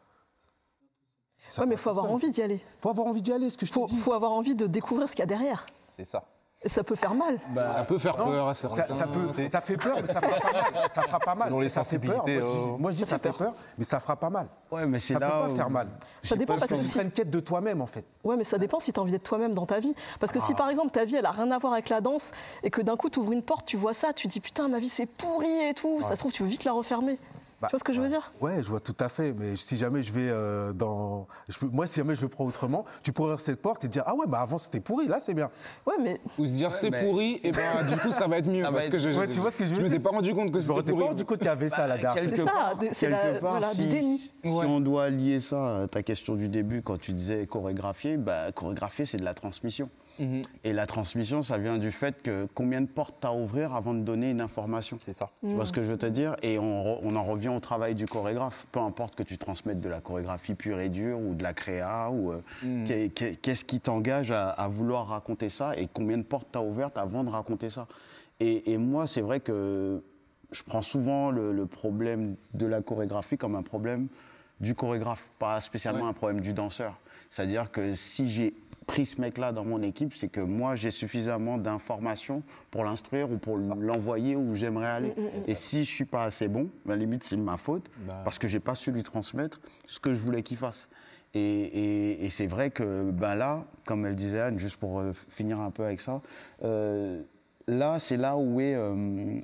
ça Ouais, mais va il faut avoir seul. envie d'y aller. faut avoir envie d'y aller, ce que je Il faut, te dis. faut avoir envie de découvrir ce qu'il y a derrière. C'est ça. Ça peut faire mal. Ça peut faire peur à Ça, certains. ça peut, ça fait peur, mais ça fera pas mal. Ça fera pas mal. Selon les Ça fait peur. sensibilités, Moi, je dis, euh, moi, je dis, ça, fait peur, mais ça fera pas mal. Ouais, mais c'est Ça peut là pas où- faire mal. Ça dépend Parce que si- serait une quête de toi-même, en fait. Ouais, mais ça dépend si tu as envie d'être toi-même dans ta vie. Parce que si Ah. par exemple ta vie elle a rien à voir avec la danse et que d'un coup tu ouvres une porte, tu vois ça, tu dis putain ma vie c'est pourri et tout, ça se trouve tu veux vite la refermer. Bah, tu vois ce que je veux dire? Ouais, je vois tout à fait. Mais si jamais je vais euh, dans. je moi, si jamais je le prends autrement, tu pourrais ouvrir cette porte et dire Ah ouais, bah avant c'était pourri, là c'est bien. Ouais, mais Ou se dire c'est mais- pourri, et ben du coup ça va être mieux. Parce que je, Ouais, tu vois ce que je veux je m'étais dire? pas rendu compte que Je me c'était rendais pas pourri. rendu compte qu'il y avait ça là derrière. quelque c'est ça, c'est la- part, voilà, du si, déni. si on doit lier ça à ta question du début, quand tu disais chorégraphier, bah, chorégraphier, c'est de la transmission. Mhm. Et la transmission, ça vient du fait que combien de portes t'as à ouvrir avant de donner une information. C'est ça. Tu vois ce que je veux te dire? Et on, re- on en revient au travail du chorégraphe. Peu importe que tu transmettes de la chorégraphie pure et dure ou de la créa, ou euh, qu'est- qu'est-ce qui t'engage à, à vouloir raconter ça et combien de portes t'as ouvertes avant de raconter ça? Et, et moi, c'est vrai que je prends souvent le, le problème de la chorégraphie comme un problème du chorégraphe, pas spécialement un problème du danseur. C'est-à-dire que si j'ai pris ce mec-là dans mon équipe, c'est que moi j'ai suffisamment d'informations pour l'instruire ou pour l'envoyer où j'aimerais aller. Et si je suis pas assez bon, à la limite c'est ma faute parce que j'ai pas su lui transmettre ce que je voulais qu'il fasse. Et, et- et c'est vrai que ben là, comme elle disait Anne, juste pour euh, finir un peu avec ça, euh, là c'est là où est, euh,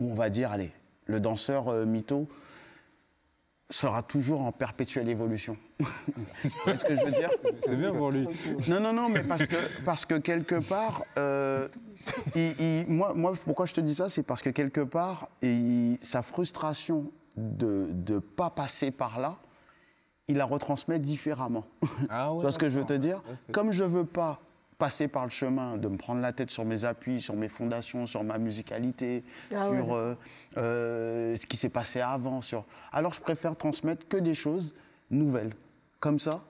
où on va dire, allez, le danseur mytho sera toujours en perpétuelle évolution. Vous voyez ce que je veux dire? C'est bien pour lui. non, non, non, mais parce que, parce que quelque part, euh, il- il- moi, moi, pourquoi je te dis ça, c'est parce que quelque part, il- sa frustration de ne pas passer par là, il la retransmet différemment. Ah <laughs> tu vois ce que je veux te dire? Comme je veux pas passer par le chemin de me prendre la tête sur mes appuis, sur mes fondations, sur ma musicalité, Ah ouais. sur euh, euh, ce qui s'est passé avant, sur... alors je préfère transmettre que des choses nouvelles. Comme ça,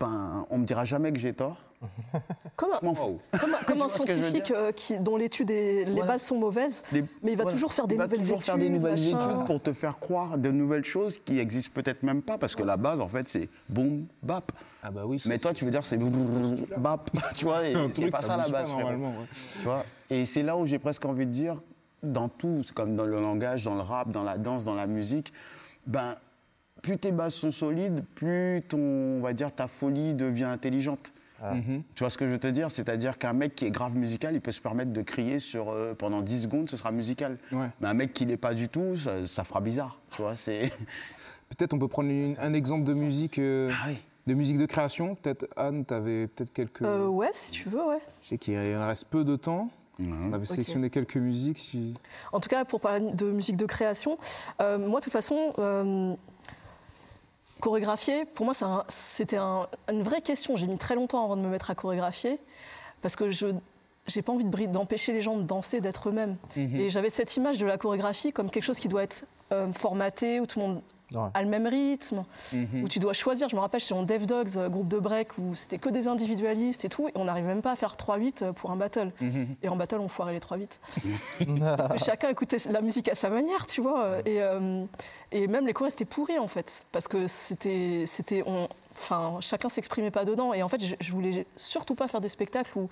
ben, on me dira jamais que j'ai tort. <laughs> Comme un, Je m'en fous. comme un- scientifique euh, qui, dont l'étude et les Voilà. bases sont mauvaises, Les- mais il va voilà. toujours faire des Il va nouvelles toujours études. faire des nouvelles machin. études pour te faire croire de nouvelles choses qui existent peut-être même pas, parce que la base, en fait, c'est boum, bap. Ah bah oui. Mais toi, tu veux dire c'est bap, <laughs> tu vois, c'est pas ça, la pas base, frérot. normalement. ouais. Tu vois et c'est là où j'ai presque envie de dire, dans tout, comme dans le langage, dans le rap, dans la danse, dans la musique, ben, plus tes bases sont solides, plus ton, on va dire, ta folie devient intelligente. Tu vois ce que je veux te dire? C'est-à-dire qu'un mec qui est grave musical, il peut se permettre de crier sur, euh, pendant 10 secondes, ce sera musical. Ouais. Mais un mec qui l'est pas du tout, ça, ça fera bizarre. Tu vois, c'est... <laughs> Peut-être on peut prendre une- un exemple de musique, euh, Ah oui. de musique de création. Peut-être Anne, tu avais peut-être quelques. Euh, ouais, si tu veux, ouais. Je sais qu'il en reste peu de temps. On avait sélectionné quelques musiques. Si... En tout cas, pour parler de musique de création, euh, moi, de toute façon, euh, chorégraphier, pour moi, un- c'était un- une vraie question. J'ai mis très longtemps avant de me mettre à chorégraphier, parce que je j'ai pas envie de d'empêcher les gens de danser, d'être eux-mêmes. Et j'avais cette image de la chorégraphie comme quelque chose qui doit être euh, formaté, où tout le monde Ouais. a le même rythme, Mhm. où tu dois choisir. Je me rappelle, j'étais en Dev Dogs, euh, groupe de break, où c'était que des individualistes et tout, et on n'arrivait même pas à faire 3-8 pour un battle. Mhm. Et en battle, on foirait les 3-8. <laughs> Parce que chacun écoutait la musique à sa manière, tu vois. Et, euh, et même les chorés, c'était pourri, en fait. Parce que c'était. c'était on- Enfin, chacun s'exprimait pas dedans. Et en fait, je, je voulais surtout pas faire des spectacles où,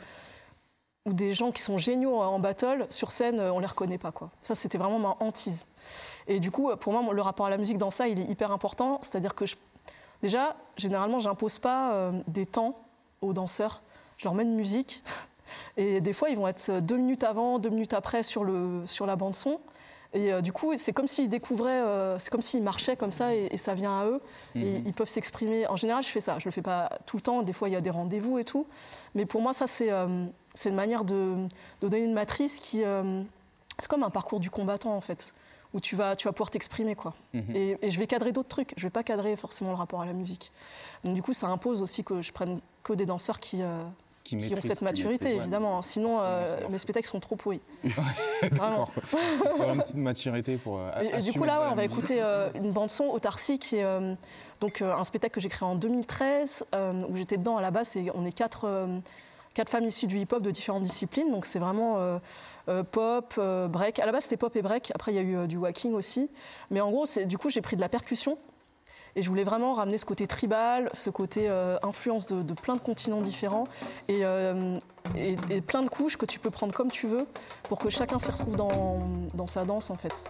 où des gens qui sont géniaux en battle, sur scène, on les reconnaît pas, quoi. Ça, c'était vraiment ma hantise. Et du coup, pour moi, le rapport à la musique dans ça, il est hyper important. C'est-à-dire que, je- déjà, généralement, j'impose pas euh, des temps aux danseurs. Je leur mets une musique. <laughs> Et des fois, ils vont être deux minutes avant, deux minutes après sur, le, sur la bande-son. Et euh, du coup, c'est comme s'ils découvraient, euh, c'est comme s'ils marchaient comme ça et, et ça vient à eux. Et ils peuvent s'exprimer. En général, je fais ça. Je le fais pas tout le temps. Des fois, il y a des rendez-vous et tout. Mais pour moi, ça, c'est euh, une manière de, de donner une matrice qui. euh, c'est comme un parcours du combattant, en fait, où tu vas, tu vas pouvoir t'exprimer, quoi. et, et je vais cadrer d'autres trucs. Je vais pas cadrer forcément le rapport à la musique. Donc, du coup, ça impose aussi que je prenne que des danseurs qui. euh, Qui qui ont cette maturité, ouais. évidemment. Sinon, euh, mes spectacles sont trop pourris. <laughs> Faut avoir une petite maturité pour. euh, Et, et du coup, là, ouais, on va écouter euh, une bande-son, Autarcie, qui est donc, un spectacle que j'ai créé en 2013, euh, où j'étais dedans à la base. Et on est quatre, quatre femmes issues du hip-hop de différentes disciplines. Donc, c'est vraiment euh, euh, pop, euh, break. À la base, c'était pop et break. Après, il y a eu du walking aussi. Mais en gros, du coup, j'ai pris de la percussion. Et je voulais vraiment ramener ce côté tribal, ce côté influence de, plein de continents différents et, plein de couches que tu peux prendre comme tu veux pour que chacun s'y retrouve dans sa danse en fait.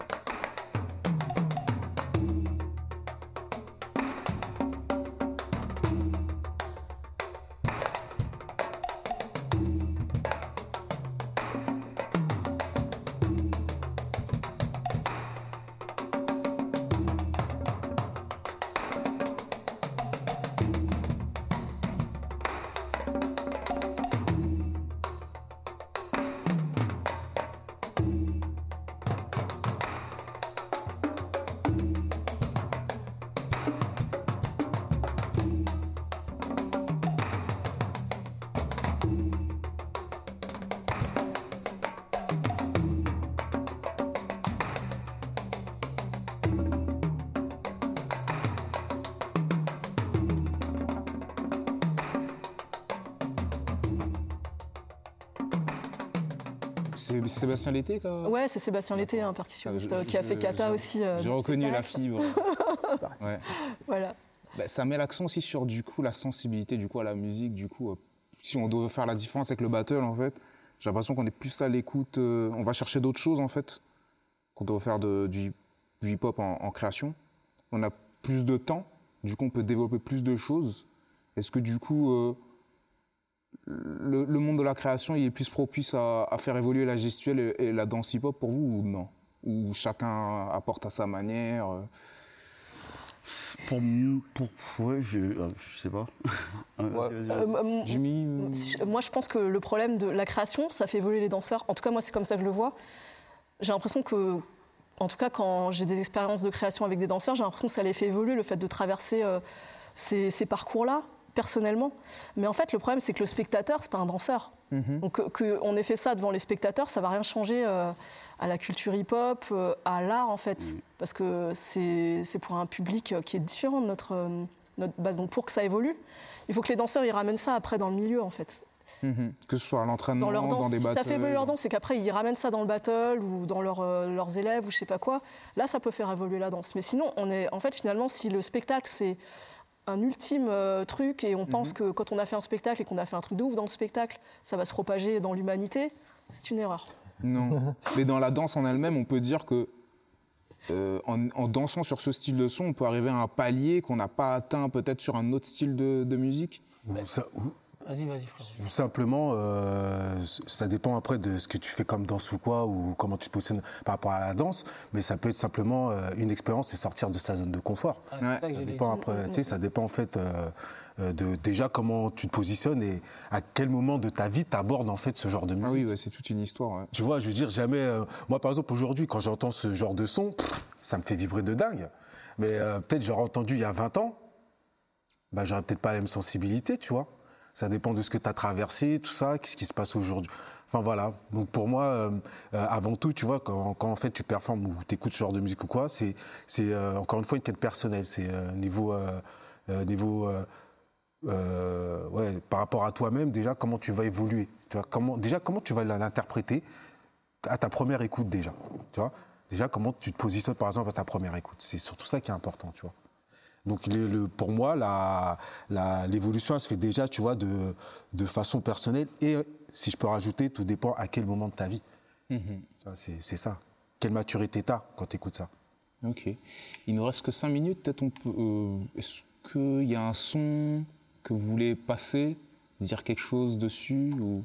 C'est Sébastien Lété a- Ouais, c'est Sébastien Lété, un percussionniste Ah, euh, qui a fait Kata aussi. euh, J'ai reconnu la fibre. <laughs> Ouais. Voilà. Bah, ça met l'accent aussi sur du coup la sensibilité du coup à la musique. Du coup, euh, si on doit faire la différence avec le battle en fait, j'ai l'impression qu'on est plus à l'écoute. euh, on va chercher d'autres choses en fait. Qu'on doit faire de- du, du hip-hop en, en création. On a plus de temps. Du coup, on peut développer plus de choses. Est-ce que du coup, euh, le, le monde de la création il est plus propice à, à faire évoluer la gestuelle et, et la danse hip-hop pour vous ou non? Ou chacun apporte à sa manière euh, Pour, m- pour ouais, je, euh, je sais pas. <laughs> Ouais. Euh, Jimmy Moi, je pense que le problème de la création, ça fait évoluer les danseurs. En tout cas, moi, c'est comme ça que je le vois. J'ai l'impression que, en tout cas, quand j'ai des expériences de création avec des danseurs, j'ai l'impression que ça les fait évoluer, le fait de traverser euh, ces, ces parcours-là, personnellement. Mais en fait, le problème, c'est que le spectateur, c'est pas un danseur. Donc, que- qu'on ait fait ça devant les spectateurs, ça va rien changer euh, à la culture hip-hop, euh, à l'art, en fait. Parce que c'est pour un public euh, qui est différent de notre, euh, notre base. Donc, pour que ça évolue, il faut que les danseurs, ils ramènent ça après dans le milieu, en fait Mhm. Que ce soit à l'entraînement, dans leur danse. des si battles. ça fait évoluer leur danse, c'est qu'après ils ramènent ça dans le battle ou dans leur, euh, leurs élèves ou je sais pas quoi. Là, ça peut faire évoluer la danse. Mais sinon, on est, en fait, finalement, si le spectacle c'est un ultime euh, truc et on pense que quand on a fait un spectacle et qu'on a fait un truc de ouf dans le spectacle, ça va se propager dans l'humanité, c'est une erreur. Non. <laughs> Mais dans la danse en elle-même, on peut dire que euh, en, en dansant sur ce style de son, on peut arriver à un palier qu'on n'a pas atteint peut-être sur un autre style de, de musique. Ou ça- ou- Vas-y, vas-y, frère. ou simplement, euh, ça dépend après de ce que tu fais comme danse ou quoi, ou comment tu te positionnes par rapport à la danse, mais ça peut être simplement euh, une expérience et sortir de sa zone de confort. Ah, Ouais. ça dépend après, tu sais, ça dépend en fait euh, euh, de déjà comment tu te positionnes et à quel moment de ta vie tu abordes en fait ce genre de musique. Ah oui, ouais, c'est toute une histoire. ouais. Tu vois, je veux dire, jamais. euh, moi, par exemple, aujourd'hui, quand j'entends ce genre de son, pff, ça me fait vibrer de dingue. Mais euh, peut-être j'aurais entendu il y a 20 ans, bah, j'aurais peut-être pas la même sensibilité, tu vois. Ça dépend de ce que tu as traversé, tout ça, qu'est-ce qui se passe aujourd'hui. Enfin voilà. Donc pour moi, euh, euh, avant tout, tu vois, quand, en fait tu performes ou tu écoutes ce genre de musique ou quoi, c'est euh, encore une fois une quête personnelle. C'est niveau niveau ouais, par rapport à toi-même, déjà, comment tu vas évoluer. Tu vois, déjà, comment tu vas l'interpréter à ta première écoute, déjà. Tu vois, déjà, comment tu te positionnes, par exemple, à ta première écoute. C'est surtout ça qui est important, tu vois. Donc, le- pour moi, la- la- l'évolution, elle se fait déjà, tu vois, de, de façon personnelle. Et si je peux rajouter, tout dépend à quel moment de ta vie. Vois, C'est ça. Quelle maturité tu as quand tu écoutes ça? Ok. Il nous reste que 5 minutes. Peut-être on peut. euh, Est-ce qu'il y a un son que vous voulez passer, dire quelque chose dessus ou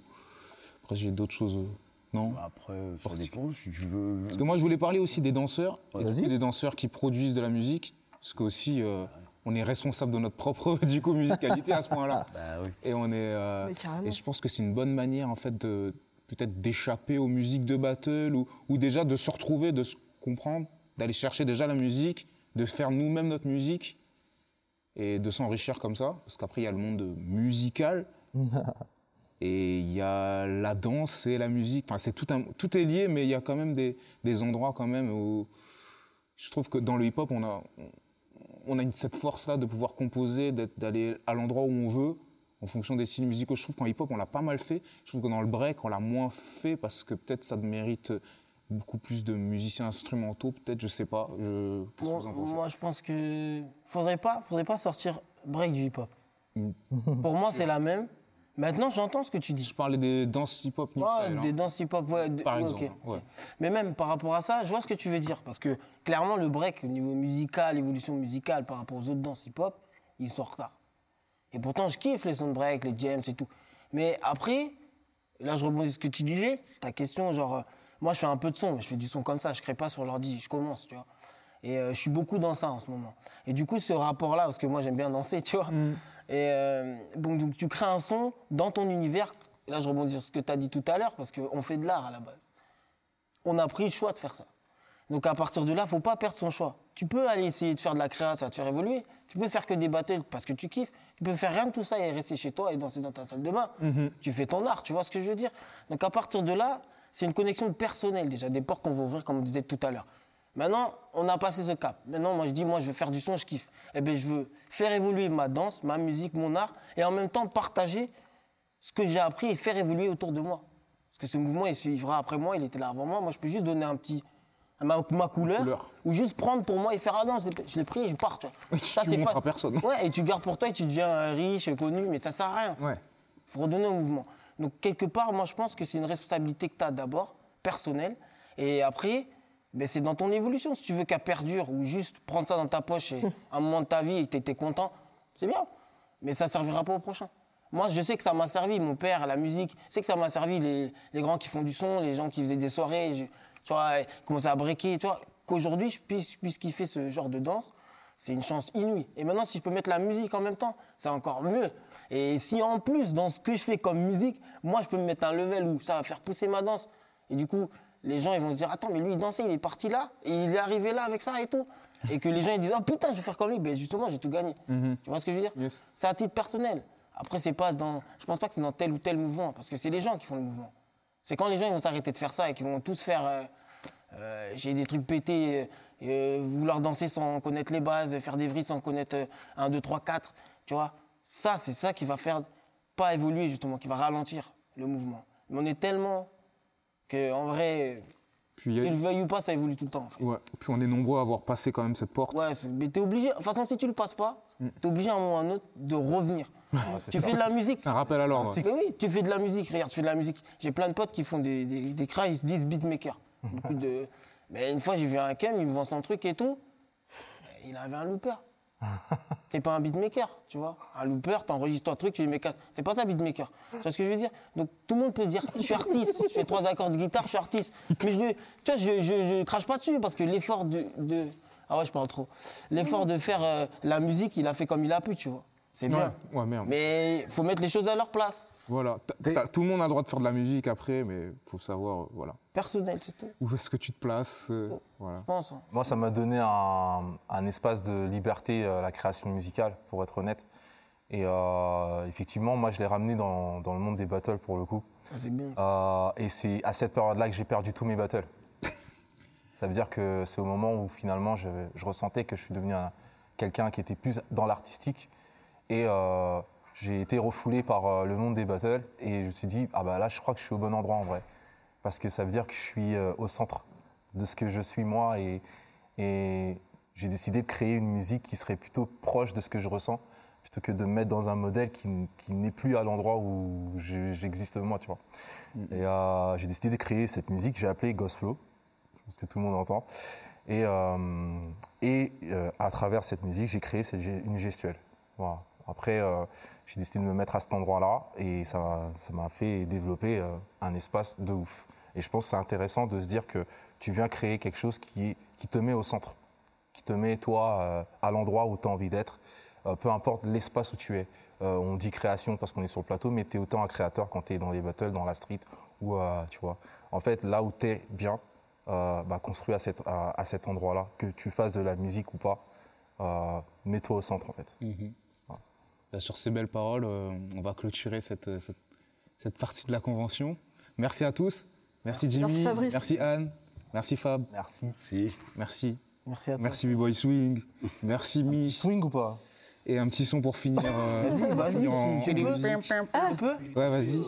après j'ai d'autres choses. euh, Non? Bah, Après, ça dépend. Si je veux. Parce que moi je voulais parler aussi des danseurs, et des danseurs qui produisent de la musique, parce qu'aussi euh, on est responsable de notre propre <laughs> du coup musicalité à ce point-là. <laughs> Bah oui. Et on est. euh, et je pense que c'est une bonne manière en fait de peut-être d'échapper aux musiques de battle ou, ou déjà de se retrouver, de se comprendre, d'aller chercher déjà la musique, de faire nous-mêmes notre musique et de s'enrichir comme ça. Parce qu'après il y a le monde musical <laughs> et il y a la danse et la musique. Enfin c'est tout un, tout est lié, mais il y a quand même des, des endroits quand même où je trouve que dans le hip-hop on a on a une, cette force-là de pouvoir composer, d'être- d'aller à l'endroit où on veut, en fonction des styles musicaux. Je trouve qu'en hip-hop, on l'a pas mal fait. Je trouve que dans le break, on l'a moins fait parce que peut-être ça mérite beaucoup plus de musiciens instrumentaux, peut-être, je sais pas. Je... Moi, vous en pensez? moi, je pense que faudrait pas, faudrait pas sortir break du hip-hop. Mm. Pour moi, <laughs> c'est la même. Maintenant, j'entends ce que tu dis. Je parlais des danses hip-hop hein, des danses hip-hop, ouais, de- par ouais, exemple. ouais. Mais même par rapport à ça, je vois ce que tu veux dire. Parce que clairement, le break, au niveau musical, évolution musicale par rapport aux autres danses hip-hop, ils sont en retard. Et pourtant, je kiffe les sons de break, les jams et tout. Mais après, là, je rebondis sur ce que tu disais, ta question, genre, euh, moi, je fais un peu de son, mais je fais du son comme ça, je crée pas sur l'ordi, je commence, tu vois. Et euh, je suis beaucoup dans ça en ce moment. Et du coup, ce rapport-là, parce que moi, j'aime bien danser, tu vois. Et euh, donc, donc, tu crées un son dans ton univers. Et là, je rebondis sur ce que tu as dit tout à l'heure, parce qu'on fait de l'art à la base on a pris le choix de faire ça. Donc à partir de là, faut pas perdre son choix. Tu peux aller essayer de faire de la créa, ça va te faire évoluer. Tu peux faire que des battles parce que tu kiffes. Tu peux faire rien de tout ça et rester chez toi et danser dans ta salle de bain. Tu fais ton art, tu vois ce que je veux dire? Donc à partir de là, c'est une connexion personnelle déjà, des portes qu'on va ouvrir comme on disait tout à l'heure. Maintenant, on a passé ce cap. Maintenant, moi je dis, moi je veux faire du son, je kiffe. Eh bien, je veux faire évoluer ma danse, ma musique, mon art et en même temps partager ce que j'ai appris et faire évoluer autour de moi. Parce que ce mouvement, il suivra après moi, il était là avant moi. Moi, je peux juste donner un petit. ma, ma couleur, couleur. ou juste prendre pour moi et faire ah non, je l'ai- pris et je pars. Tu, vois. Tu montres fa- à personne. Ouais, et tu gardes pour toi et tu deviens riche, connu, mais ça sert à rien. ça Ouais. faut redonner au mouvement. Donc, quelque part, moi, je pense que c'est une responsabilité que tu as d'abord, personnelle. Et après, ben, c'est dans ton évolution. Si tu veux qu'elle perdure ou juste prendre ça dans ta poche et à <laughs> un moment de ta vie et que tu étais content, c'est bien. Mais ça ne servira pas au prochain. Moi, je sais que ça m'a servi, mon père, la musique. Je sais que ça m'a servi, les, les grands qui font du son, les gens qui faisaient des soirées, je- tu vois, commençaient à breaker, tu vois. Qu'aujourd'hui, je puisse, je puisse kiffer ce genre de danse, c'est une chance inouïe. Et maintenant, si je peux mettre la musique en même temps, c'est encore mieux. Et si en plus, dans ce que je fais comme musique, moi, je peux me mettre un level où ça va faire pousser ma danse. Et du coup, les gens, ils vont se dire, attends, mais lui, il dansait, il est parti là, et il est arrivé là avec ça et tout. Et que les gens, ils disent, oh putain, je vais faire comme lui. Ben justement, j'ai tout gagné. Tu vois ce que je veux dire? Yes. C'est à titre personnel. Après, c'est pas dans. Je pense pas que c'est dans tel ou tel mouvement, parce que c'est les gens qui font le mouvement. C'est quand les gens ils vont s'arrêter de faire ça et qu'ils vont tous faire. euh, euh, J'ai des trucs pétés, euh, vouloir danser sans connaître les bases, faire des vrilles sans connaître euh, 1, 2, 3, 4. Tu vois Ça, c'est ça qui va faire pas évoluer, justement, qui va ralentir le mouvement. Mais on est tellement que, en vrai, Puis, il y a- qu'il le veuille ou pas, ça évolue tout le temps. En fait. ouais. Puis on est nombreux à avoir passé quand même cette porte. Ouais, mais t'es obligé. De toute façon, si tu le passes pas, t'es obligé à un moment ou à un autre de revenir. <laughs> tu fais de la musique. C'est un rappel à l'ordre. Mais oui, tu fais de la musique. Regarde, tu fais de la musique. J'ai plein de potes qui font des, des, des cras, ils se disent beatmaker. <laughs> Beaucoup de. Mais une fois, j'ai vu un Kem, il me vend son truc et tout. Il avait un looper. <laughs> C'est pas un beatmaker, tu vois. Un looper, t'enregistres ton truc, tu mets quatre. C'est pas ça, beatmaker. Tu vois ce que je veux dire? Donc tout le monde peut dire, je suis artiste, je fais trois accords de guitare, je suis artiste. Mais je, tu vois, je, je, je crache pas dessus parce que l'effort de, de- Ah ouais, je parle trop. L'effort de faire euh, la musique, il a fait comme il a pu, tu vois. C'est bien. Ouais, ouais, merde. Mais il faut mettre les choses à leur place. Voilà. T'as- t'as- tout le monde a le droit de faire de la musique après, mais faut savoir, euh, voilà. Personnel, c'est tout. Où est-ce que tu te places euh, Voilà. Je pense. hein. Moi, ça m'a donné un, un espace de liberté, euh, la création musicale, pour être honnête. Et euh, effectivement, moi, je l'ai ramené dans, dans le monde des battles pour le coup. C'est bien. Euh, et c'est à cette période-là que j'ai perdu tous mes battles. <laughs> Ça veut dire que c'est au moment où finalement je, je ressentais que je suis devenu un- quelqu'un qui était plus dans l'artistique. Et euh, j'ai été refoulé par euh, le monde des battles. Et je me suis dit, ah bah là, je crois que je suis au bon endroit en vrai. Parce que ça veut dire que je suis euh, au centre de ce que je suis moi. Et, et j'ai décidé de créer une musique qui serait plutôt proche de ce que je ressens, plutôt que de me mettre dans un modèle qui, n'est plus à l'endroit où je- j'existe moi, tu vois. Et euh, j'ai décidé de créer cette musique, j'ai appelé Ghost Flow, je pense que tout le monde entend. Et, euh, et euh, à travers cette musique, j'ai créé cette une gestuelle. Voilà. Après, j'ai décidé de me mettre à cet endroit-là et ça ça m'a fait développer euh, un espace de ouf. Et je pense que c'est intéressant de se dire que tu viens créer quelque chose qui, te met au centre, qui te met, toi, euh, à l'endroit où tu as envie d'être, euh, peu importe l'espace où tu es. On dit création parce qu'on est sur le plateau, mais tu es autant un créateur quand tu es dans les battles, dans la street, ou tu vois. En fait, là où tu es bien, bah, construis à, cet endroit-là, que tu fasses de la musique ou pas, mets-toi au centre en fait. Bah, sur ces belles paroles, euh, on va clôturer cette, cette, cette partie de la convention. Merci à tous. Merci Jimmy. Merci, Fabrice. Merci Anne. Merci Fab. Merci. Si. Merci. Merci à toi. Merci B-Boy Swing. Merci Mi. Swing ou pas? Et un petit son pour finir. euh, Vas-y, vas-y, en- musique. On peut? Ouais, vas-y.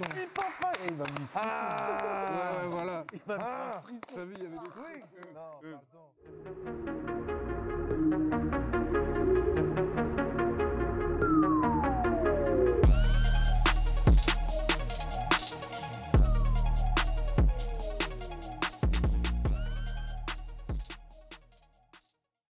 Il pas il va me